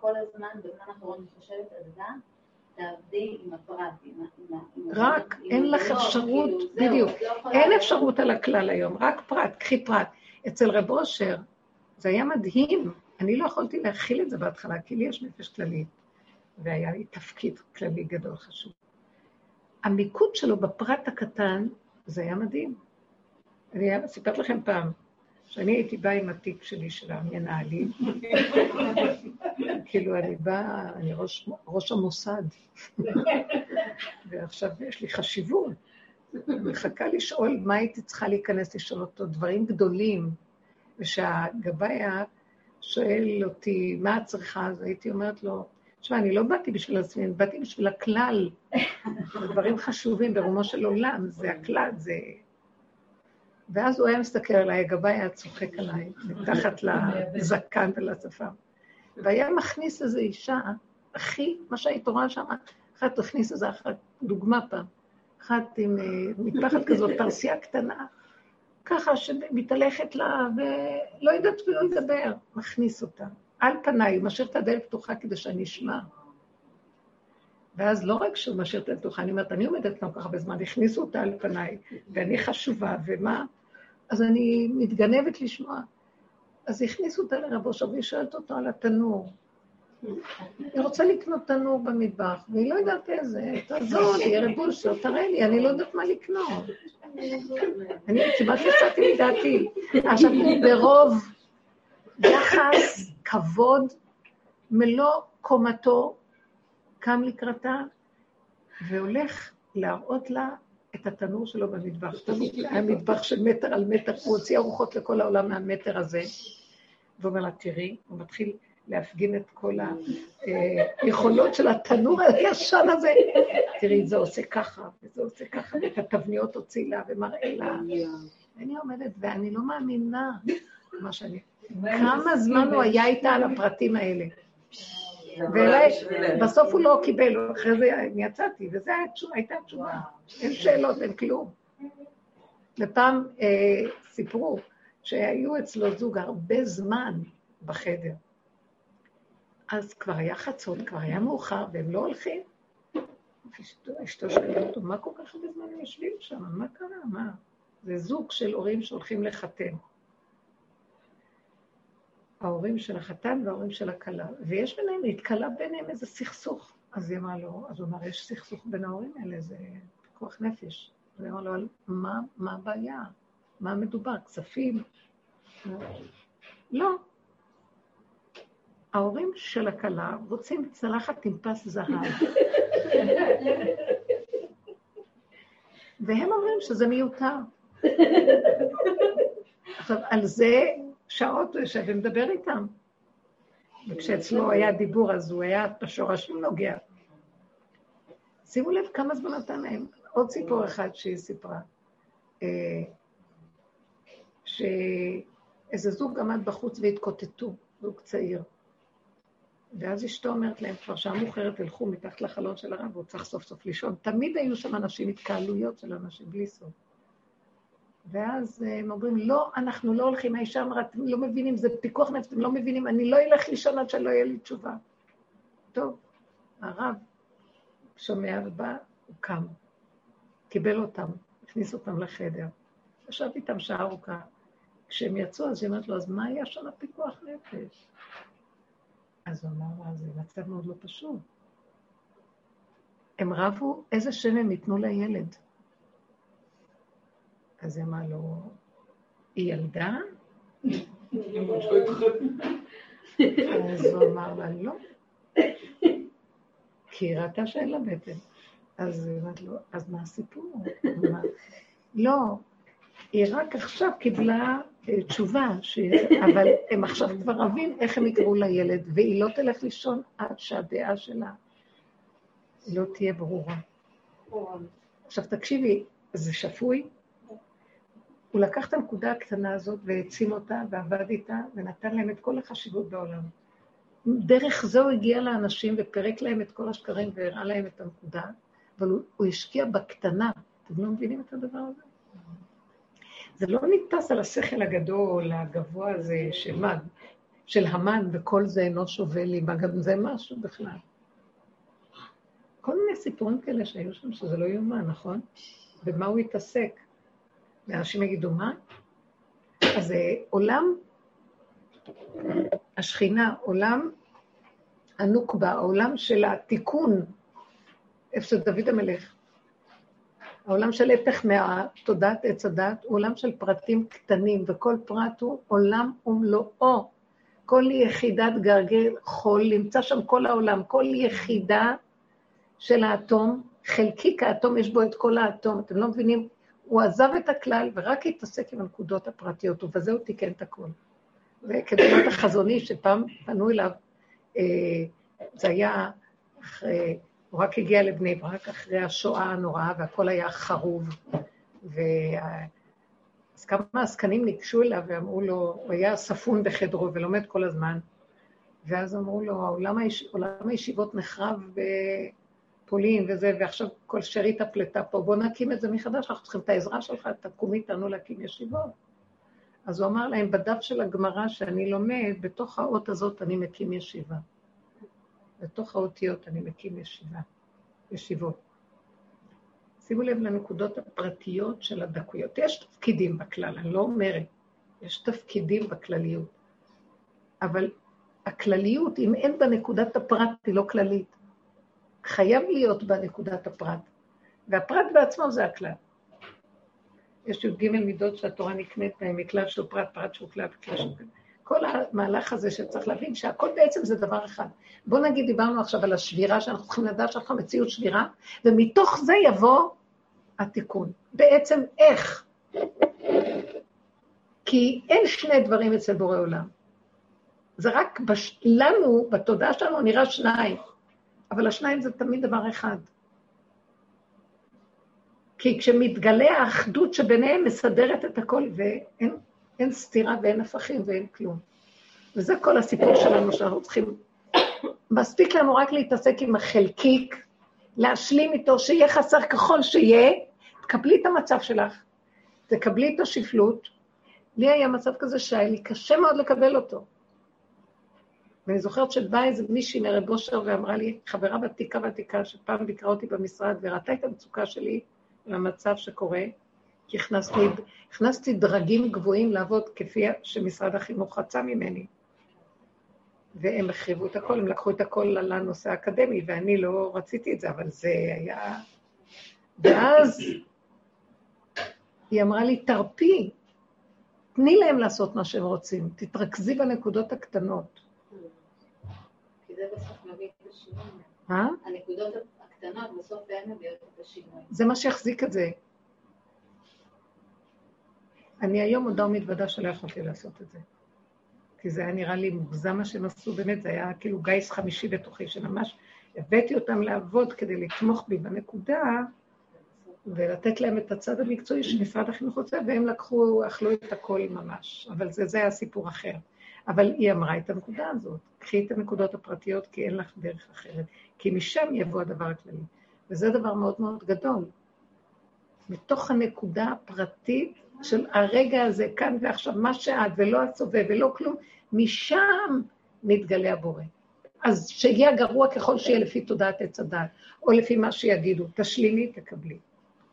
כל, הזמן, בזמן האחרון, חושבת על זה, תעבדי עם הפרט. רק, אין לך אפשרות, כאילו, בדיוק, אין אפשרות על הכלל היום, רק פרט, קחי פרט. אצל רב אושר, זה היה מדהים, אני לא יכולתי להכיל את זה בהתחלה, כי לי יש נפש כללית, והיה לי תפקיד כללי גדול חשוב. המיקוד שלו בפרט הקטן, זה היה מדהים. אני סיפרת לכם פעם, שאני הייתי באה עם התיק שלי של המנהלים, (laughs) כאילו אני באה, אני ראש, ראש המוסד, ועכשיו יש לי חשיבות. מחכה לשאול מה הייתי צריכה להיכנס לשאול אותו, דברים גדולים, ושהגבאי שואל אותי, מה את צריכה? אז הייתי אומרת לו, תשמע, אני לא באתי בשביל עצמי, אני באתי בשביל הכלל. דברים חשובים ברומו של עולם, זה הכלל, זה... ואז הוא היה מסתכל עליי, הגבאי היה צוחק עליי, מתחת לזקן ולשפם. והיה מכניס איזו אישה, הכי, מה שהיית רואה שם, אחת תכניס איזה אחת, דוגמה פעם, אחת עם אה, מטפחת כזאת, פרסייה קטנה, ככה שמתהלכת לה, ולא יודעת אפילו לדבר, מכניס אותה. על פניי, הוא משאיר את הדלת פתוחה כדי שאני אשמע. ואז לא רק שהוא משאיר את הדלת פתוחה, אני אומרת, אני עומדת כאן ככה בזמן, הכניסו אותה על פניי, ואני חשובה, ומה? אז אני מתגנבת לשמוע. אז הכניסו אותה לרב אושר, והיא שואלת אותו על התנור. היא רוצה לקנות תנור במטבח, והיא לא יודעת איזה, תעזור לי, רב אושר, תראה לי, אני לא יודעת מה לקנות. אני כמעט יצאתי מדעתי. עכשיו, ברוב יחס, כבוד, מלוא קומתו, קם לקראתה, והולך להראות לה את התנור שלו במטבח. היה מטבח של מטר על מטר, הוא הוציא ארוחות לכל העולם מהמטר הזה. ואומר לה, תראי, הוא מתחיל להפגין את כל היכולות של התנור הישן הזה. תראי, זה עושה ככה, וזה עושה ככה, ואת התבניות הוציא לה ומראה לה. ואני עומדת, ואני לא מאמינה מה שאני... כמה זמן הוא היה איתה על הפרטים האלה. ובסוף הוא לא קיבל, אחרי זה יצאתי, וזו הייתה התשובה. אין שאלות, אין כלום. ופעם אה, סיפרו שהיו אצלו זוג הרבה זמן בחדר. אז כבר היה חצות, כבר היה מאוחר, והם לא הולכים. אשתו שאלה אותו, מה כל כך הרבה זמן הם יושבים שם? מה קרה? מה? זה זוג של הורים שהולכים לחתן. ההורים של החתן וההורים של הכלה, ויש ביניהם, נתקלה ביניהם איזה סכסוך. אז היא אמרה לו, אז הוא אמר, יש סכסוך בין ההורים האלה, זה פיקוח נפש. אז היא אמרה לו, מה, מה הבעיה? מה מדובר? כספים? לא. ההורים של הכלה רוצים צלחת עם פס זהב. (laughs) והם אומרים שזה מיותר. (laughs) עכשיו, על זה שעות הוא יושב ומדבר איתם. וכשאצלו היה דיבור, אז הוא היה בשורשים נוגע. שימו לב כמה זמן נתן להם. עוד סיפור אחד שהיא סיפרה, אה, שאיזה זוג עמד בחוץ והתקוטטו, זוג צעיר. ואז אשתו אומרת להם, כבר שעה מאוחרת, תלכו מתחת לחלון של הרב, הוא צריך סוף סוף לישון. תמיד היו שם אנשים, התקהלויות של אנשים, בלי סוף. ואז אה, הם אומרים, לא, אנחנו לא הולכים, האישה אמרה, אתם לא מבינים, זה פיקוח נפש, אתם לא מבינים, אני לא אלך לישון עד שלא יהיה לי תשובה. טוב, הרב שומע ובא, הוא קם, קיבל אותם, הכניס אותם לחדר, ישב איתם שעה ארוכה. כשהם יצאו, אז היא אומרת לו, אז מה היה שם הפיקוח נפש? אז הוא אמר לה, זה מצב מאוד לא פשוט. הם רבו איזה שם הם ייתנו לילד. אז היא אמרה לו, היא ילדה? אז הוא אמר לה, לא. כי היא ראתה שאין לה בטן. אז היא אמרת לו, אז מה הסיפור? לא, היא רק עכשיו קיבלה אה, תשובה, ש... אבל הם עכשיו כבר רבים איך הם יקראו לילד, והיא לא תלך לישון עד שהדעה שלה לא תהיה ברורה. עכשיו תקשיבי, זה שפוי? הוא לקח את הנקודה הקטנה הזאת והעצים אותה ועבד איתה ונתן להם את כל החשיבות בעולם. דרך זה הוא הגיע לאנשים ופירק להם את כל השקרים והראה להם את הנקודה, אבל הוא, הוא השקיע בקטנה. אתם לא מבינים את הדבר הזה? זה לא נתפס על השכל הגדול, הגבוה הזה, של מה? של המן, וכל זה אינו שווה לי, מה גם זה משהו בכלל. כל מיני סיפורים כאלה שהיו שם, שזה לא יאומן, נכון? במה הוא התעסק? ואנשים יגידו, מה? אז אה, עולם השכינה, עולם הנוקבה, העולם של התיקון, איפה שדוד המלך, העולם של הפך מהתודעת עץ הדת, הוא עולם של פרטים קטנים, וכל פרט הוא עולם ומלואו. כל יחידת גרגל חול, נמצא שם כל העולם, כל יחידה של האטום, חלקיק האטום, יש בו את כל האטום, אתם לא מבינים? הוא עזב את הכלל ורק התעסק עם הנקודות הפרטיות, ובזה הוא תיקן את הכול. וכדוגמת החזוני שפעם פנו אליו, אה, זה היה אחרי, הוא רק הגיע לבני ברק אחרי השואה הנוראה והכל היה חרוב. ו... אז כמה עסקנים ניגשו אליו ואמרו לו, הוא היה ספון בחדרו ולומד כל הזמן, ואז אמרו לו, עולם, היש... עולם הישיבות נחרב בפולין וזה, ועכשיו כל שארית הפלטה פה, בוא נקים את זה מחדש, אנחנו צריכים את העזרה שלך, תקום איתנו להקים ישיבות. אז הוא אמר להם, בדף של הגמרא שאני לומד, בתוך האות הזאת אני מקים ישיבה. בתוך האותיות אני מקים ישיבה, ישיבות. שימו לב לנקודות הפרטיות של הדקויות. יש תפקידים בכלל, אני לא אומרת, יש תפקידים בכלליות. אבל הכלליות, אם אין בה נקודת הפרט, היא לא כללית. חייב להיות בה נקודת הפרט. והפרט בעצמו זה הכלל. יש י"ג מידות שהתורה נקנית בהן, מכלל שהוא פרט, פרט שהוא כלל, כלל שהוא כלל. כל המהלך הזה שצריך להבין שהכל בעצם זה דבר אחד. בוא נגיד, דיברנו עכשיו על השבירה, שאנחנו צריכים לדעת שאנחנו מציאות שבירה, ומתוך זה יבוא התיקון. בעצם איך? כי אין שני דברים אצל בורא עולם. זה רק בש... לנו, בתודעה שלנו, נראה שניים, אבל השניים זה תמיד דבר אחד. כי כשמתגלה האחדות שביניהם מסדרת את הכל, ואין אין סתירה ואין הפכים ואין כלום. וזה כל הסיפור שלנו שאנחנו צריכים... מספיק לנו רק להתעסק עם החלקיק, להשלים איתו, שיהיה חסר ככל שיהיה, תקבלי את המצב שלך, תקבלי את השפלות. לי היה מצב כזה שהיה לי קשה מאוד לקבל אותו. ואני זוכרת שבאה איזה מישהי מרב אושר ואמרה לי, חברה ותיקה ותיקה, שפעם ביקרה אותי במשרד וראתה את המצוקה שלי למצב שקורה, כי הכנסתי, הכנסתי דרגים גבוהים לעבוד כפי שמשרד החינוך רצה ממני. והם החריבו את הכל, הם לקחו את הכל לנושא האקדמי, ואני לא רציתי את זה, אבל זה היה... ואז היא אמרה לי, תרפי, תני להם לעשות מה שהם רוצים, תתרכזי בנקודות הקטנות. זה בסוף מביא את השינוי. הנקודות הקטנות בסוף הן מביאות את השינוי. זה מה שהחזיק את זה. אני היום מודה ומתוודה שלא יכולתי לעשות את זה. כי זה היה נראה לי מוגזם מה שהם עשו, באמת, זה היה כאילו גיס חמישי בתוכי, שממש הבאתי אותם לעבוד כדי לתמוך בי בנקודה, ולתת להם את הצד המקצועי שמשרד החינוך רוצה, והם לקחו, אכלו את הכל ממש. אבל זה, זה היה סיפור אחר. אבל היא אמרה את הנקודה הזאת, קחי את הנקודות הפרטיות, כי אין לך דרך אחרת. כי משם יבוא הדבר הכללי. וזה דבר מאוד מאוד גדול. מתוך הנקודה הפרטית של הרגע הזה, כאן ועכשיו, מה שאת, ולא הסובב ולא כלום, משם מתגלה הבורא. אז שיהיה גרוע ככל שיהיה לפי תודעת עץ הדת, או לפי מה שיגידו, תשלימי, תקבלי.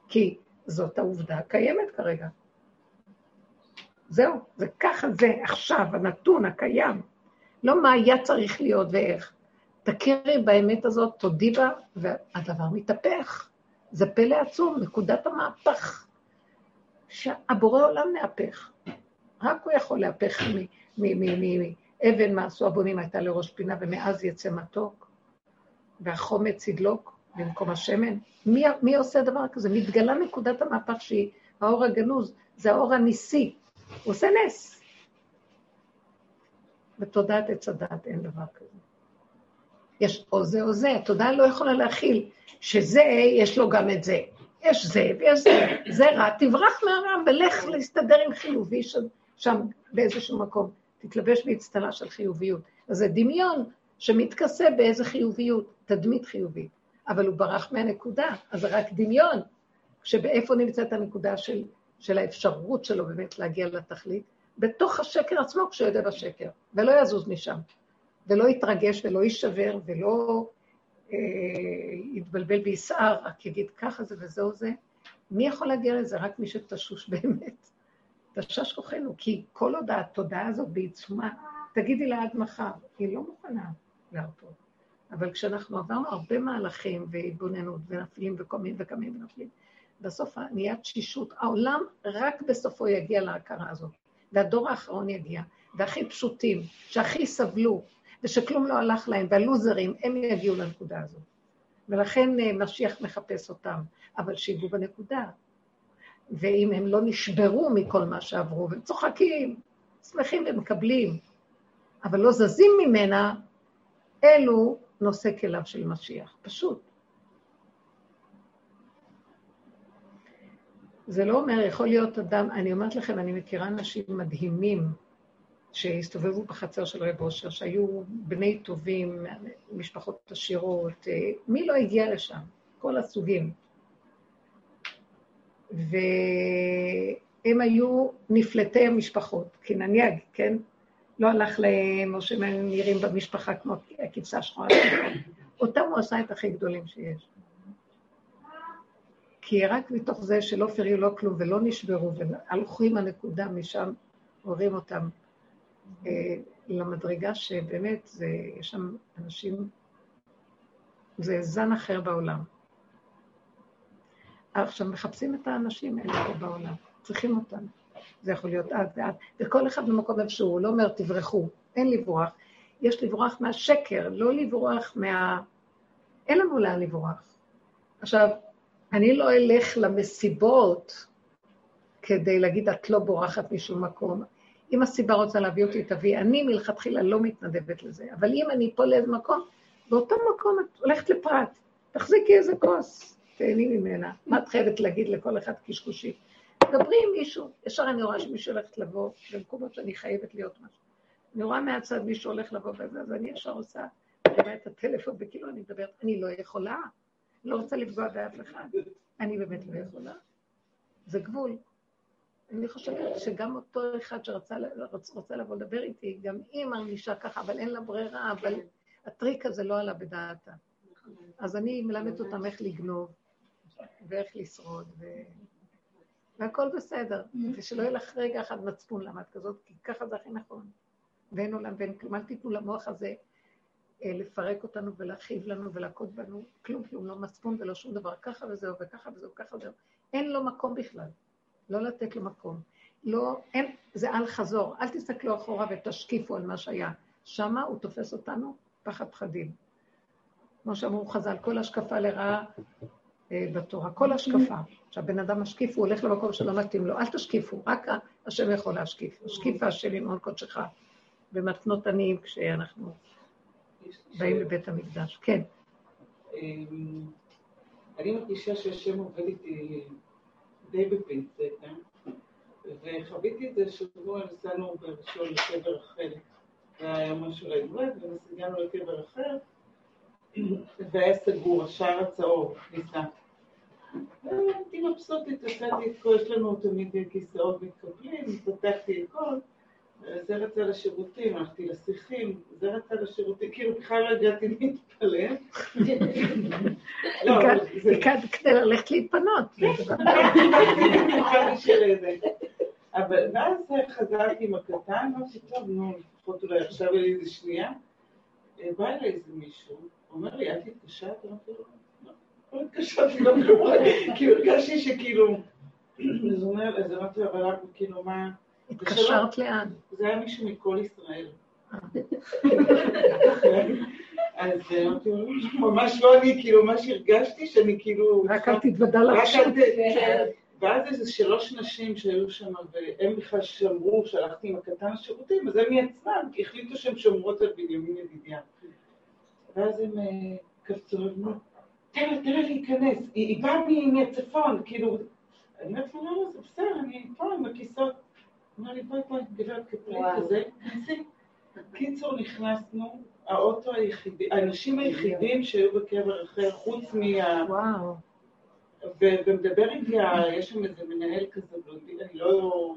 כי זאת העובדה הקיימת כרגע. זהו, זה ככה זה עכשיו, הנתון הקיים. לא מה היה צריך להיות ואיך. תכירי באמת הזאת, תודי בה, והדבר מתהפך. זה פלא עצום, נקודת המהפך. שהבורא עולם מהפך. רק הוא יכול להפך מאבן מה עשו הבונים הייתה לראש פינה, ומאז יצא מתוק, והחומץ ידלוק במקום השמן. מי, מי עושה דבר כזה? מתגלה נקודת המהפך שהיא האור הגנוז, זה האור הניסי. הוא עושה נס. בתודעת עץ הדת אין דבר כזה. יש או זה או זה, התודעה לא יכולה להכיל שזה, יש לו גם את זה. יש זה ויש זה, זה רע, תברח מהרע ולך להסתדר עם חיובי שם, שם באיזשהו מקום. תתלבש באצטלה של חיוביות. אז זה דמיון שמתכסה באיזה חיוביות, תדמית חיובית. אבל הוא ברח מהנקודה, אז זה רק דמיון. שבאיפה נמצאת הנקודה של, של האפשרות שלו באמת להגיע לתכלית? בתוך השקר עצמו כשהוא יודע בשקר, ולא יזוז משם, ולא יתרגש ולא יישבר ולא אה, יתבלבל ביסער, רק יגיד ככה זה וזהו זה. מי יכול להגיע לזה? רק מי שתשוש (laughs) באמת. תשש כוחנו, כי כל עוד התודעה הזאת בעיצומה, תגידי לה עד מחר, היא לא מוכנה להרפות. אבל כשאנחנו עברנו הרבה מהלכים והתבוננות ונפלים וקומים וקמים ונפלים, בסוף נהיה תשישות. העולם רק בסופו יגיע להכרה הזאת, והדור האחרון יגיע, והכי פשוטים, שהכי סבלו, ושכלום לא הלך להם, והלוזרים, הם יגיעו לנקודה הזאת. ולכן אה, משיח מחפש אותם, אבל שיגעו בנקודה. ואם הם לא נשברו מכל מה שעברו, והם צוחקים, שמחים ומקבלים, אבל לא זזים ממנה, אלו נושא כליו של משיח, פשוט. זה לא אומר, יכול להיות אדם, אני אומרת לכם, אני מכירה אנשים מדהימים שהסתובבו בחצר של רב אושר, שהיו בני טובים, משפחות עשירות, אה, מי לא הגיע לשם? כל הסוגים. והם היו נפלטי המשפחות, כי נניח, כן? לא הלך להם, או שהם נראים במשפחה כמו הכבשה השחורה. אותם הוא עשה את הכי גדולים שיש. כי רק מתוך זה שלא פריעו לא כלום ולא נשברו והלכו עם הנקודה משם, הורים אותם אה, למדרגה שבאמת זה, יש שם אנשים, זה זן אחר בעולם. עכשיו מחפשים את האנשים האלה פה בעולם, צריכים אותם. זה יכול להיות את ואת, וכל אחד במקום איפשהו, הוא לא אומר תברחו, אין לברוח. יש לברוח מהשקר, לא לברוח מה... אין לנו לאן לברוח. עכשיו, אני לא אלך למסיבות כדי להגיד, את לא בורחת משום מקום. אם הסיבה רוצה להביא אותי, תביא. אני מלכתחילה לא מתנדבת לזה. אבל אם אני פה לאיזה מקום, באותו מקום את הולכת לפרט. תחזיקי איזה כוס, תהני ממנה. מה את חייבת להגיד לכל אחד קשקושי? דברי עם מישהו. ישר אני רואה שמישהו הולכת לבוא במקומות שאני חייבת להיות משהו. אני רואה מהצד מישהו הולך לבוא וזה, אז אני ישר עושה, מרימה את הטלפון, וכאילו אני מדברת, אני לא יכולה. לא רוצה לפגוע באף אחד. אני באמת לא יכולה. זה גבול. אני חושבת שגם אותו אחד שרצה רוצה לבוא לדבר איתי, גם היא מרגישה ככה, אבל אין לה ברירה, אבל הטריק הזה לא עלה בדעתה. אז אני מלמדת אותם איך לגנוב, ואיך לשרוד, ו... והכל בסדר. ושלא יהיה לך רגע אחד מצפון את כזאת, כי ככה זה הכי נכון. ואין עולם ואין כלום. אל תיתנו למוח הזה לפרק אותנו ולהכאיב לנו ולהכות בנו, כלום כלום, לא מצפון ולא שום דבר, ככה וזהו וככה וזהו, ככה וזהו. אין לו מקום בכלל, לא לתת לו מקום. לא, אין, זה אל חזור, אל תסתכלו אחורה ותשקיפו על מה שהיה. שמה הוא תופס אותנו פחד פחדים. כמו שאמרו חז"ל, כל השקפה לרעה אה, בתורה, כל השקפה. כשהבן אדם משקיף, הוא הולך למקום שלא מתאים לו, אל תשקיפו, רק השם יכול להשקיף. השקיפה של עמעון קודשך, במתנות עניים כשאנחנו באים לבית המקדש, כן. אמ, אני מרגישה שהשם עובד איתי די בפינצטה, וחוויתי את זה שבוע נסענו בראשון לקבר אחר, והיה משהו להגרד, ונסענו לקבר אחר, והיה סגור, השער הצהוב, כניסה. הייתי מבסוטית, עשיתי את כל, יש לנו תמיד כיסאות מתקבלים, פתחתי את כל. זה רצה לשירותים, הלכתי לשיחים, זה רצה לשירותים, כאילו בכלל לא הגעתי להתפלל. לא, כדי ללכת להתפנות. אבל ואז חזרתי עם הקטן, אמרתי, טוב, נו, לפחות אולי עכשיו לי איזה שנייה. בא אליי איזה מישהו, אומר לי, את התקשרת? אמרתי לו, לא, לא התקשרתי, לא (laughs) כלום, כי הרגשתי שכאילו, (clears throat) אז אמרתי לו, אבל כאילו, מה... התקשרת לאן? זה היה מישהו מכל ישראל. אז אמרתי לו, ממש לא אני, כאילו, ממש הרגשתי שאני כאילו... רק אל תתוודע לרשת. ואז איזה שלוש נשים שהיו שם, והם בכלל שמרו, שהלכתי עם הקטן לשירותים, אז הם מעצמם החליטו שהן שומרות על בנימין ידידיה. ואז הם אה, קפצו, ואמרו, תן לה, תן לה להיכנס, היא באה מהצפון, כאילו, אני אומרת לא, לא, זה בסדר, אני פה עם הכיסאות. הוא אומר לי, בואי, בואי, גברת וואו. כזה, כנסי. קיצור, נכנסנו, האוטו היחידי, האנשים היחידים שהיו בקבר אחר, חוץ מה... וואו. ומדבר איתי, יש שם איזה מנהל כזה אני לא...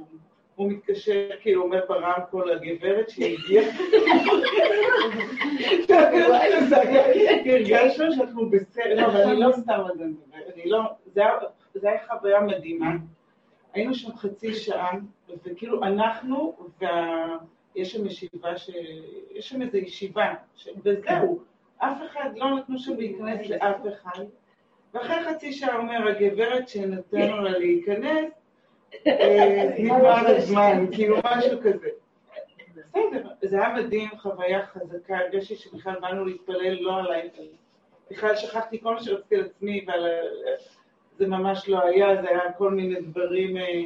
הוא מתקשר, כאילו אומר ברמקול לגברת שהיא הגיעה. הרגשנו שאנחנו בסדר, אבל אני לא סתם על זה מדברת, אני לא, זה היה חוויה מדהימה. היינו שם חצי שעה, וכאילו אנחנו, וה... יש שם ישיבה, ש... יש שם איזו ישיבה, ש... וזהו, אף אחד, לא נתנו שם להיכנס לאף אחד. ואחרי חצי שעה אומר, הגברת שנתנו לה להיכנס, אה, נגמר (laughs) הזמן, כאילו משהו כזה. בסדר, זה היה מדהים, חוויה חזקה, הרגשתי שבכלל באנו להתפלל לא עליי, בכלל שכחתי כל מה שרציתי על עצמי, ועל... זה ממש לא היה, זה היה כל מיני דברים, אה,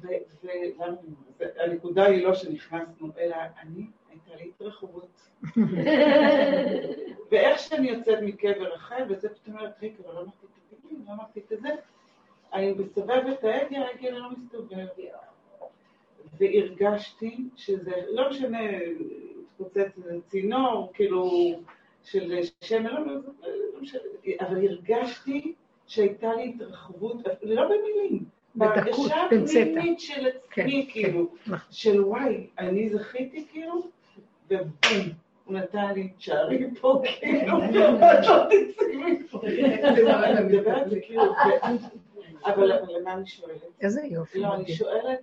ו- ו- למה אני אומרת? הנקודה היא לא שנכנסנו, אלא אני, הייתה לי התרחבות. (laughs) ואיך שאני יוצאת מקבר אחר, וזה פתאום אומרת, רגע, אבל לא אמרתי את הדילים, לא אמרתי את זה. אני מסתובבת את ההגה, ההגה לא מסתובב. והרגשתי שזה, לא משנה, התפוצץ צינור, כאילו, של שמן, לא, לא, לא משנה, אבל הרגשתי שהייתה לי התרחבות, לא במילים, בדקות, בהרגשה פינצטה. הפנימית של עצמי, כן, כאילו, נכון. של וואי, אני זכיתי כאילו, ובום, הוא נתן לי שערי פה, (laughs) כאילו, את לא תצאי מפה. כאילו, ו- אבל למה אני שואלת? איזה יופי. לא, אני. שואלת,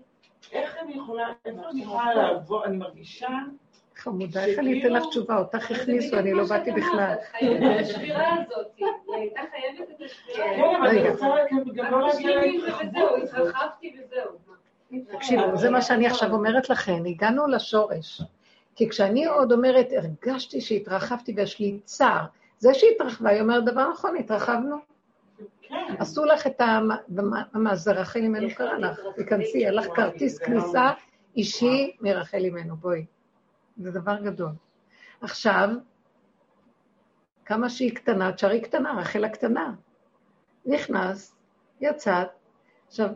איך אני יכולה, איפה אני יכולה לעבור, אני מרגישה, חמודה, איך אני אתן לך תשובה? אותך הכניסו, אני לא באתי בכלל. השבירה הזאת, היא הייתה חייבת את השבירה. כן, אבל אני רגע. רוצה גם- גם לא להגיע תשלימי וזהו, להתרחבות. התרחבתי וזהו. תקשיבו, זה מה שאני עכשיו אומרת לכם, הגענו לשורש. כי כשאני עוד אומרת, הרגשתי שהתרחבתי ויש לי צער, זה שהתרחבה, היא אומרת דבר נכון, התרחבנו. כן. עשו לך את. מה זה רחל אימנו קרא לך? תיכנסי, היה לך כרטיס כניסה אישי מרחל אימנו, בואי. זה דבר גדול. עכשיו, כמה שהיא קטנה, תשארי קטנה, רחל הקטנה. נכנס, יצאת, עכשיו,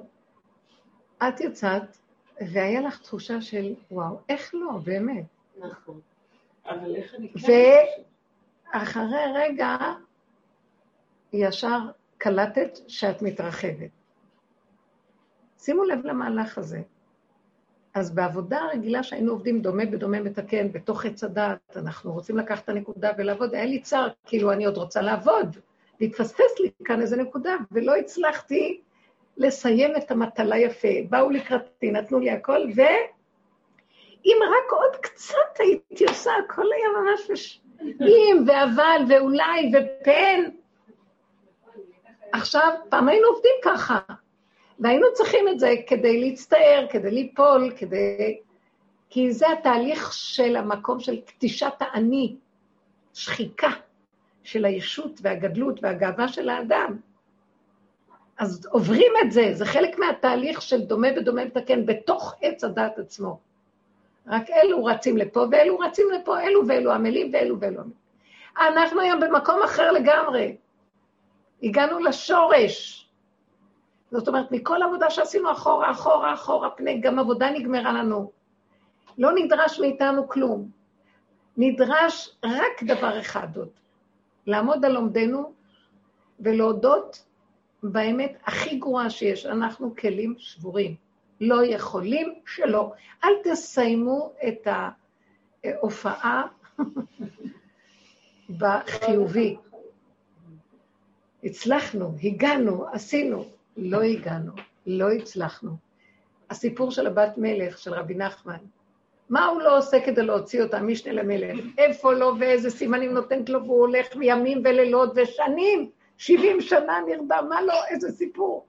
את יצאת, והיה לך תחושה של, וואו, איך לא, באמת. נכון. אבל איך אני כן... ו- אחרי רגע, ישר קלטת שאת מתרחבת. שימו לב למהלך הזה. אז בעבודה הרגילה שהיינו עובדים דומה בדומה מתקן, בתוך עץ הדעת, אנחנו רוצים לקחת את הנקודה ולעבוד, היה לי צער, כאילו אני עוד רוצה לעבוד, והתפספס לי כאן איזה נקודה, ולא הצלחתי לסיים את המטלה יפה. באו לקראתי, נתנו לי הכל, ואם רק עוד קצת הייתי עושה, הכל היה ממש מש... אם ואבל ואולי ופן. עכשיו, פעם היינו עובדים ככה, והיינו צריכים את זה כדי להצטער, כדי ליפול, כדי... כי זה התהליך של המקום של קטישת האני, שחיקה של הישות והגדלות והגאווה של האדם. אז עוברים את זה, זה חלק מהתהליך של דומה בדומה מתקן בתוך עץ הדת עצמו. רק אלו רצים לפה ואלו רצים לפה, אלו ואלו עמלים ואלו ואלו עמלים. אנחנו היום במקום אחר לגמרי. הגענו לשורש. זאת אומרת, מכל עבודה שעשינו אחורה, אחורה, אחורה, פני, גם עבודה נגמרה לנו. לא נדרש מאיתנו כלום. נדרש רק דבר אחד עוד, לעמוד על עומדנו ולהודות באמת הכי גרועה שיש, אנחנו כלים שבורים. לא יכולים שלא. אל תסיימו את ההופעה בחיובי. הצלחנו, הגענו, עשינו. לא הגענו, לא הצלחנו. הסיפור של הבת מלך, של רבי נחמן, מה הוא לא עושה כדי להוציא אותה, משנה למלך? איפה לו ואיזה סימנים נותנת לו, והוא הולך ימים ולילות ושנים, 70 שנה נרדם, מה לא, איזה סיפור.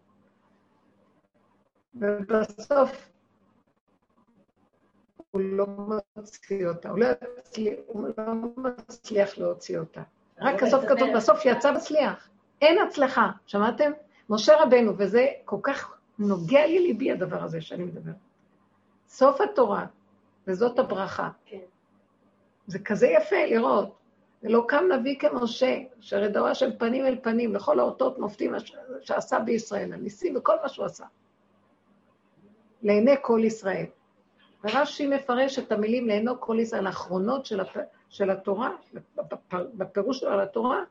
ובסוף הוא לא מוציא אותה, הוא לא, יצליח, הוא לא מצליח להוציא אותה. רק הסוף כתוב, בסוף יצא מצליח. אין הצלחה, שמעתם? משה רבנו, וזה כל כך נוגע לי ליבי הדבר הזה שאני מדברת. סוף התורה, וזאת הברכה. כן. זה כזה יפה לראות. ולא קם נביא כמשה, אשר של פנים אל פנים, לכל האותות מופתים שעשה בישראל, הניסים וכל מה שהוא עשה. לעיני כל ישראל. ורש"י מפרש את המילים לעיני כל ישראל, האחרונות של, הפ... של התורה, בפירוש שלו על התורה,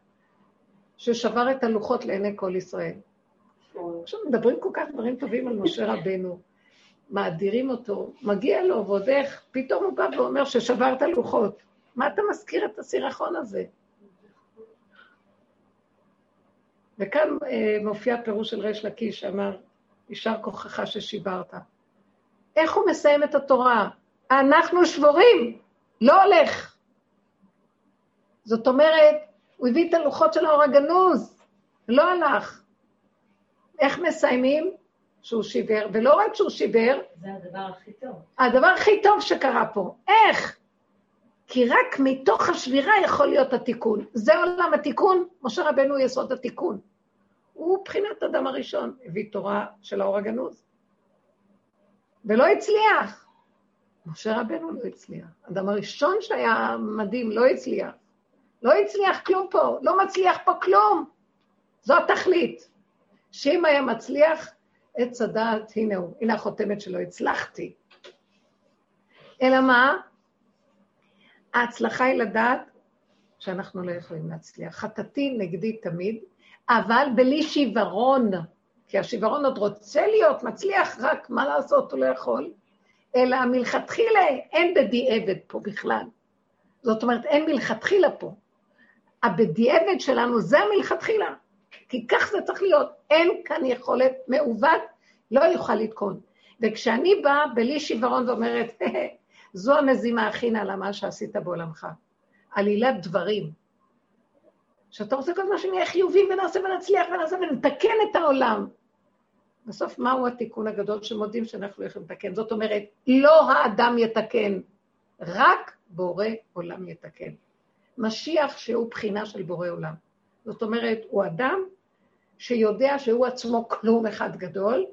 ששבר את הלוחות לעיני כל ישראל. עכשיו מדברים כל כך דברים טובים על משה רבנו, מאדירים אותו, מגיע לו, ועוד איך, פתאום הוא בא ואומר ששבר את הלוחות. מה אתה מזכיר את הסירחון הזה? וכאן אה, מופיע פירוש של ריש לקיש, שאמר, יישר כוחך ששיברת. איך הוא מסיים את התורה? אנחנו שבורים, לא הולך. זאת אומרת, הוא הביא את הלוחות של האור הגנוז, לא הלך. איך מסיימים? שהוא שיבר, ולא רק שהוא שיבר, זה הדבר הכי טוב. הדבר הכי טוב שקרה פה. איך? כי רק מתוך השבירה יכול להיות התיקון. זה עולם התיקון, משה רבנו הוא יסוד התיקון. הוא בחינת אדם הראשון, הביא תורה של האור הגנוז. ולא הצליח. משה רבנו לא הצליח. אדם הראשון שהיה מדהים לא הצליח. לא הצליח כלום פה, לא מצליח פה כלום. זו התכלית. שאם היה מצליח, עץ הדעת, הנה הוא, הנה החותמת שלו, הצלחתי. אלא מה? ההצלחה היא לדעת שאנחנו לא יכולים להצליח. חטאתי נגדי תמיד, אבל בלי שיוורון, כי השיוורון עוד רוצה להיות מצליח, רק מה לעשות, הוא לא יכול. אלא מלכתחילה אין בדיעבד פה בכלל. זאת אומרת, אין מלכתחילה פה. הבדיעבד שלנו זה המלכתחילה. כי כך זה צריך להיות. אין כאן יכולת מעוות, לא יוכל לתקון. וכשאני באה בלי שיוורון ואומרת, זו המזימה הכי נעלה מה שעשית בעולמך. עלילת דברים. שאתה רוצה כל הזמן שנהיה חיובים ונעשה ונצליח ונעשה ונתקן את העולם. בסוף, מהו התיקון הגדול שמודים שאנחנו יכולים לתקן? זאת אומרת, לא האדם יתקן, רק בורא עולם יתקן. משיח שהוא בחינה של בורא עולם. זאת אומרת, הוא אדם שיודע שהוא עצמו כלום אחד גדול,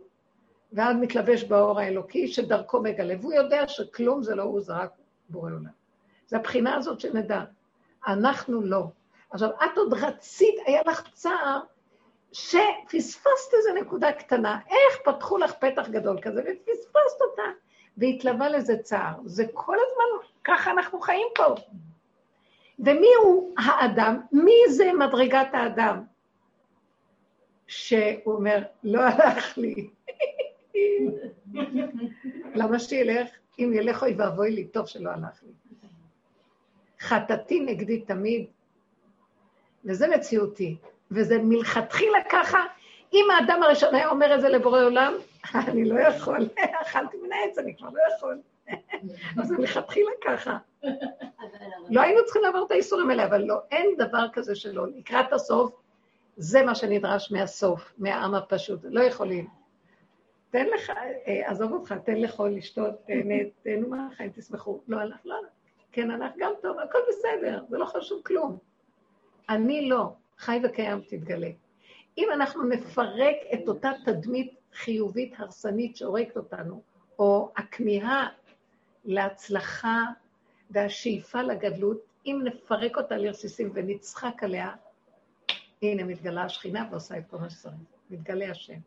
ואז מתלבש באור האלוקי שדרכו מגלה, והוא יודע שכלום זה לא הוא, זה רק בורא עולם. זה הבחינה הזאת שנדע. אנחנו לא. עכשיו, את עוד רצית, היה לך צער שפספסת איזה נקודה קטנה. איך פתחו לך פתח גדול כזה, ופספסת אותה, והתלווה לזה צער. זה כל הזמן, ככה אנחנו חיים פה. ומי הוא האדם? מי זה מדרגת האדם? שהוא אומר, לא הלך לי. (laughs) למה שילך? אם ילך אוי ואבוי לי, טוב שלא הלך לי. חטאתי נגדי תמיד, וזה מציאותי, וזה מלכתחילה ככה. אם האדם הראשון היה אומר את זה לבורא עולם, (laughs) אני לא יכול, אכלתי מן העץ, אני כבר לא יכול. (laughs) אז זה מלכתחילה ככה. לא היינו צריכים לעבור את האיסורים האלה, אבל לא, אין דבר כזה שלא. לקראת הסוף, זה מה שנדרש מהסוף, מהעם הפשוט. לא יכולים. תן לך, אה, עזוב אותך, תן לאכול, לשתות, תהנה, תהנו מהחיים, תשמחו. לא הלך, לא הלך. כן הלך גם טוב, הכל בסדר, זה לא חשוב כלום. אני לא, חי וקיים תתגלה. אם אנחנו נפרק את אותה תדמית חיובית הרסנית שהורגת אותנו, או הכמיהה להצלחה והשאיפה לגדלות, אם נפרק אותה לרסיסים ונצחק עליה, הנה מתגלה השכינה ועושה את כל מה שצריך. מתגלה השם.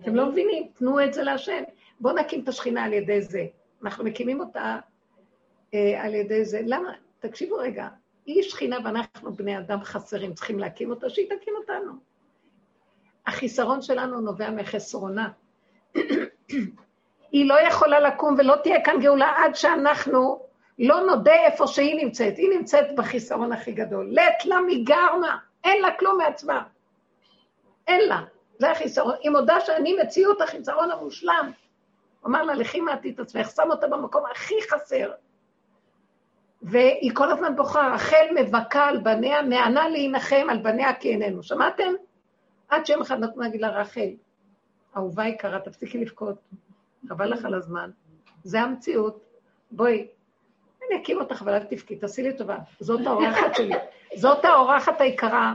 אתם לא מבינים, תנו את זה להשם. בואו נקים את השכינה על ידי זה. אנחנו מקימים אותה אה, על ידי זה. למה? תקשיבו רגע, היא שכינה ואנחנו בני אדם חסרים, צריכים להקים אותה, שהיא תקים אותנו. החיסרון שלנו נובע מחסרונה. (clears throat) היא לא יכולה לקום ולא תהיה כאן גאולה עד שאנחנו לא נודה איפה שהיא נמצאת. היא נמצאת בחיסרון הכי גדול. לית לה מגרמה, אין לה כלום מעצמה. אין לה. זה החיסרון. היא מודה שאני מציאות החיסרון המושלם. אמר לה, לכי מעטי את עצמך, שם אותה במקום הכי חסר. והיא כל הזמן בוכה, רחל מבכה על בניה, נענה להנחם על בניה כי איננו. שמעתם? עד שיום אחד נתנו להגיד לה, רחל, אהובה יקרה, תפסיקי לבכות, חבל לך על הזמן. זה המציאות. בואי, אני אקים אותך, אבל אל תבכי, תעשי לי טובה. זאת האורחת שלי. זאת האורחת היקרה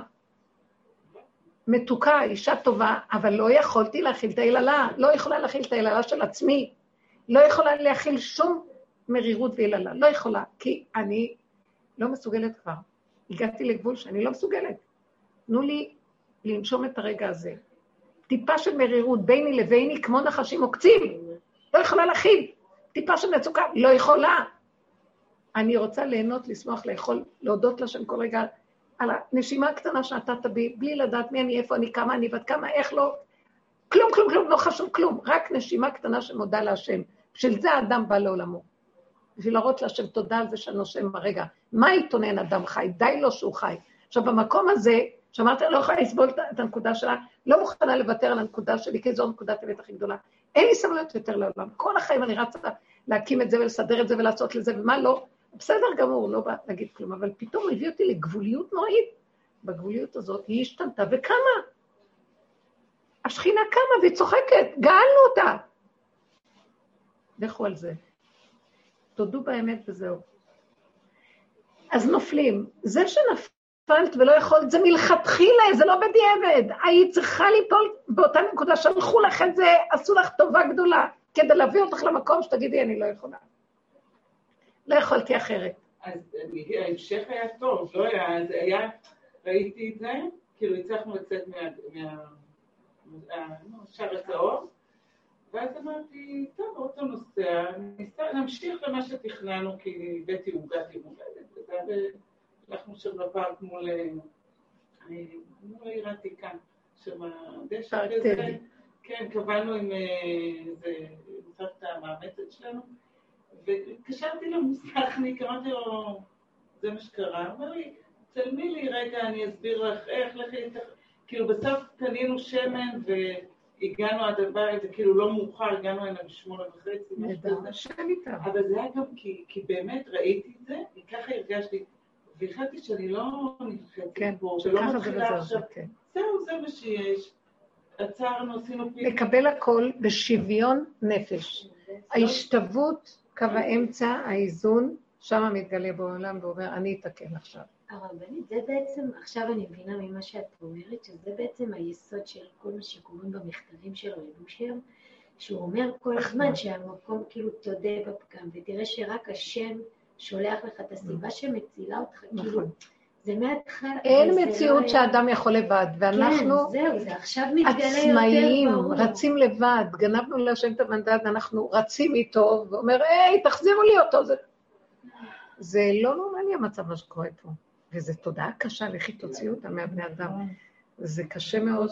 מתוקה, אישה טובה, אבל לא יכולתי להכיל את היללה, לא יכולה להכיל את היללה של עצמי, לא יכולה להכיל שום מרירות ויללה, לא יכולה, כי אני לא מסוגלת כבר. הגעתי לגבול שאני לא מסוגלת. תנו לי לנשום את הרגע הזה. טיפה של מרירות ביני לביני, כמו נחשים עוקצים. לא יכולה להכיל. טיפה של מצוקה, לא יכולה. אני רוצה ליהנות, לשמוח, לאכול, להודות לשם כל רגע על הנשימה הקטנה שנתת בי, בלי לדעת מי אני, איפה אני, כמה אני, בת כמה, איך לא. כלום, כלום, כלום, לא חשוב כלום. רק נשימה קטנה שמודה להשם. בשביל זה האדם בא לעולמו. בשביל להראות להשם תודה על זה שאני נושם ברגע. מה יתונן אדם חי? די לו שהוא חי. עכשיו, במקום הזה, שאמרתי, אני לא יכולה לסבול את הנקודה שלה, לא מוכנה לוותר על הנקודה שלי, כי זו נקודת האמת הכי גדולה. אין לי סבלנות יותר לעולם. כל החיים אני רצה להקים את זה ולסדר את זה ולעשות לזה, ומה לא. בסדר גמור, לא בא להגיד כלום, אבל פתאום הביא אותי לגבוליות נוראית. בגבוליות הזאת היא השתנתה וקמה. השכינה קמה והיא צוחקת, גאלנו אותה. לכו על זה. תודו באמת וזהו. אז נופלים. זה שנפלת ולא יכולת, זה מלכתחילה, זה לא בדיעבד. היית צריכה ליפול באותה נקודה, שלחו לך את זה, עשו לך טובה גדולה, כדי להביא אותך למקום שתגידי, אני לא יכולה. לא יכולתי אחרת. אז ההמשך היה טוב, לא היה, אז היה, ראיתי את זה, כאילו הצלחנו לצאת מהשער הצהוב, ואז אמרתי, טוב, האוטו נוסע, נמשיך למה שתכננו, כי הבאתי עוגת עם עובדת, והלכנו שם בפארק מול העיר העתיקה, שם הדשא כזה, כן, קבענו עם איזה, סבתא המאמצת שלנו, והתקשרתי למוסכניק, אמרתי לו, זה מה שקרה, הוא אומר לי, צלמי לי רגע, אני אסביר לך איך, לכי, כאילו בסוף קנינו שמן והגענו עד הבית, זה כאילו לא מאוחר, הגענו הנה בשמונה וחצי, השם איתה. אבל זה היה גם כי, כי באמת ראיתי את זה, וככה הרגשתי, והחלטתי שאני לא נלחצת כן, פה, שלא מתחילה עכשיו, כן. זהו, זה מה שיש. עצרנו, עשינו פיל. לקבל הכל בשוויון נפש. ההשתוות, קו האמצע, האיזון, שם מתגלה בעולם ואומר, אני אתקן עכשיו. הרבנית, זה בעצם, עכשיו אני מבינה ממה שאת אומרת, שזה בעצם היסוד של כל מה שקוראים במכתבים של רב אושר, שהוא אומר כל הזמן שהמקום כאילו תודה בפגם, ותראה שרק השם שולח לך את הסיבה שמצילה אותך, כאילו, נכון. זה מההתחלה. אין לא מציאות שאדם יכול לבד, ואנחנו כן, מתגלה עצמאיים. רצים לבד, גנבנו להשם את המנדט, אנחנו רצים איתו, ואומר, היי, תחזירו לי אותו. זה, לא נורמלי המצב מה שקורה פה. וזו תודעה קשה, לכי תוציאו אותה מהבני אדם. זה קשה מאוד,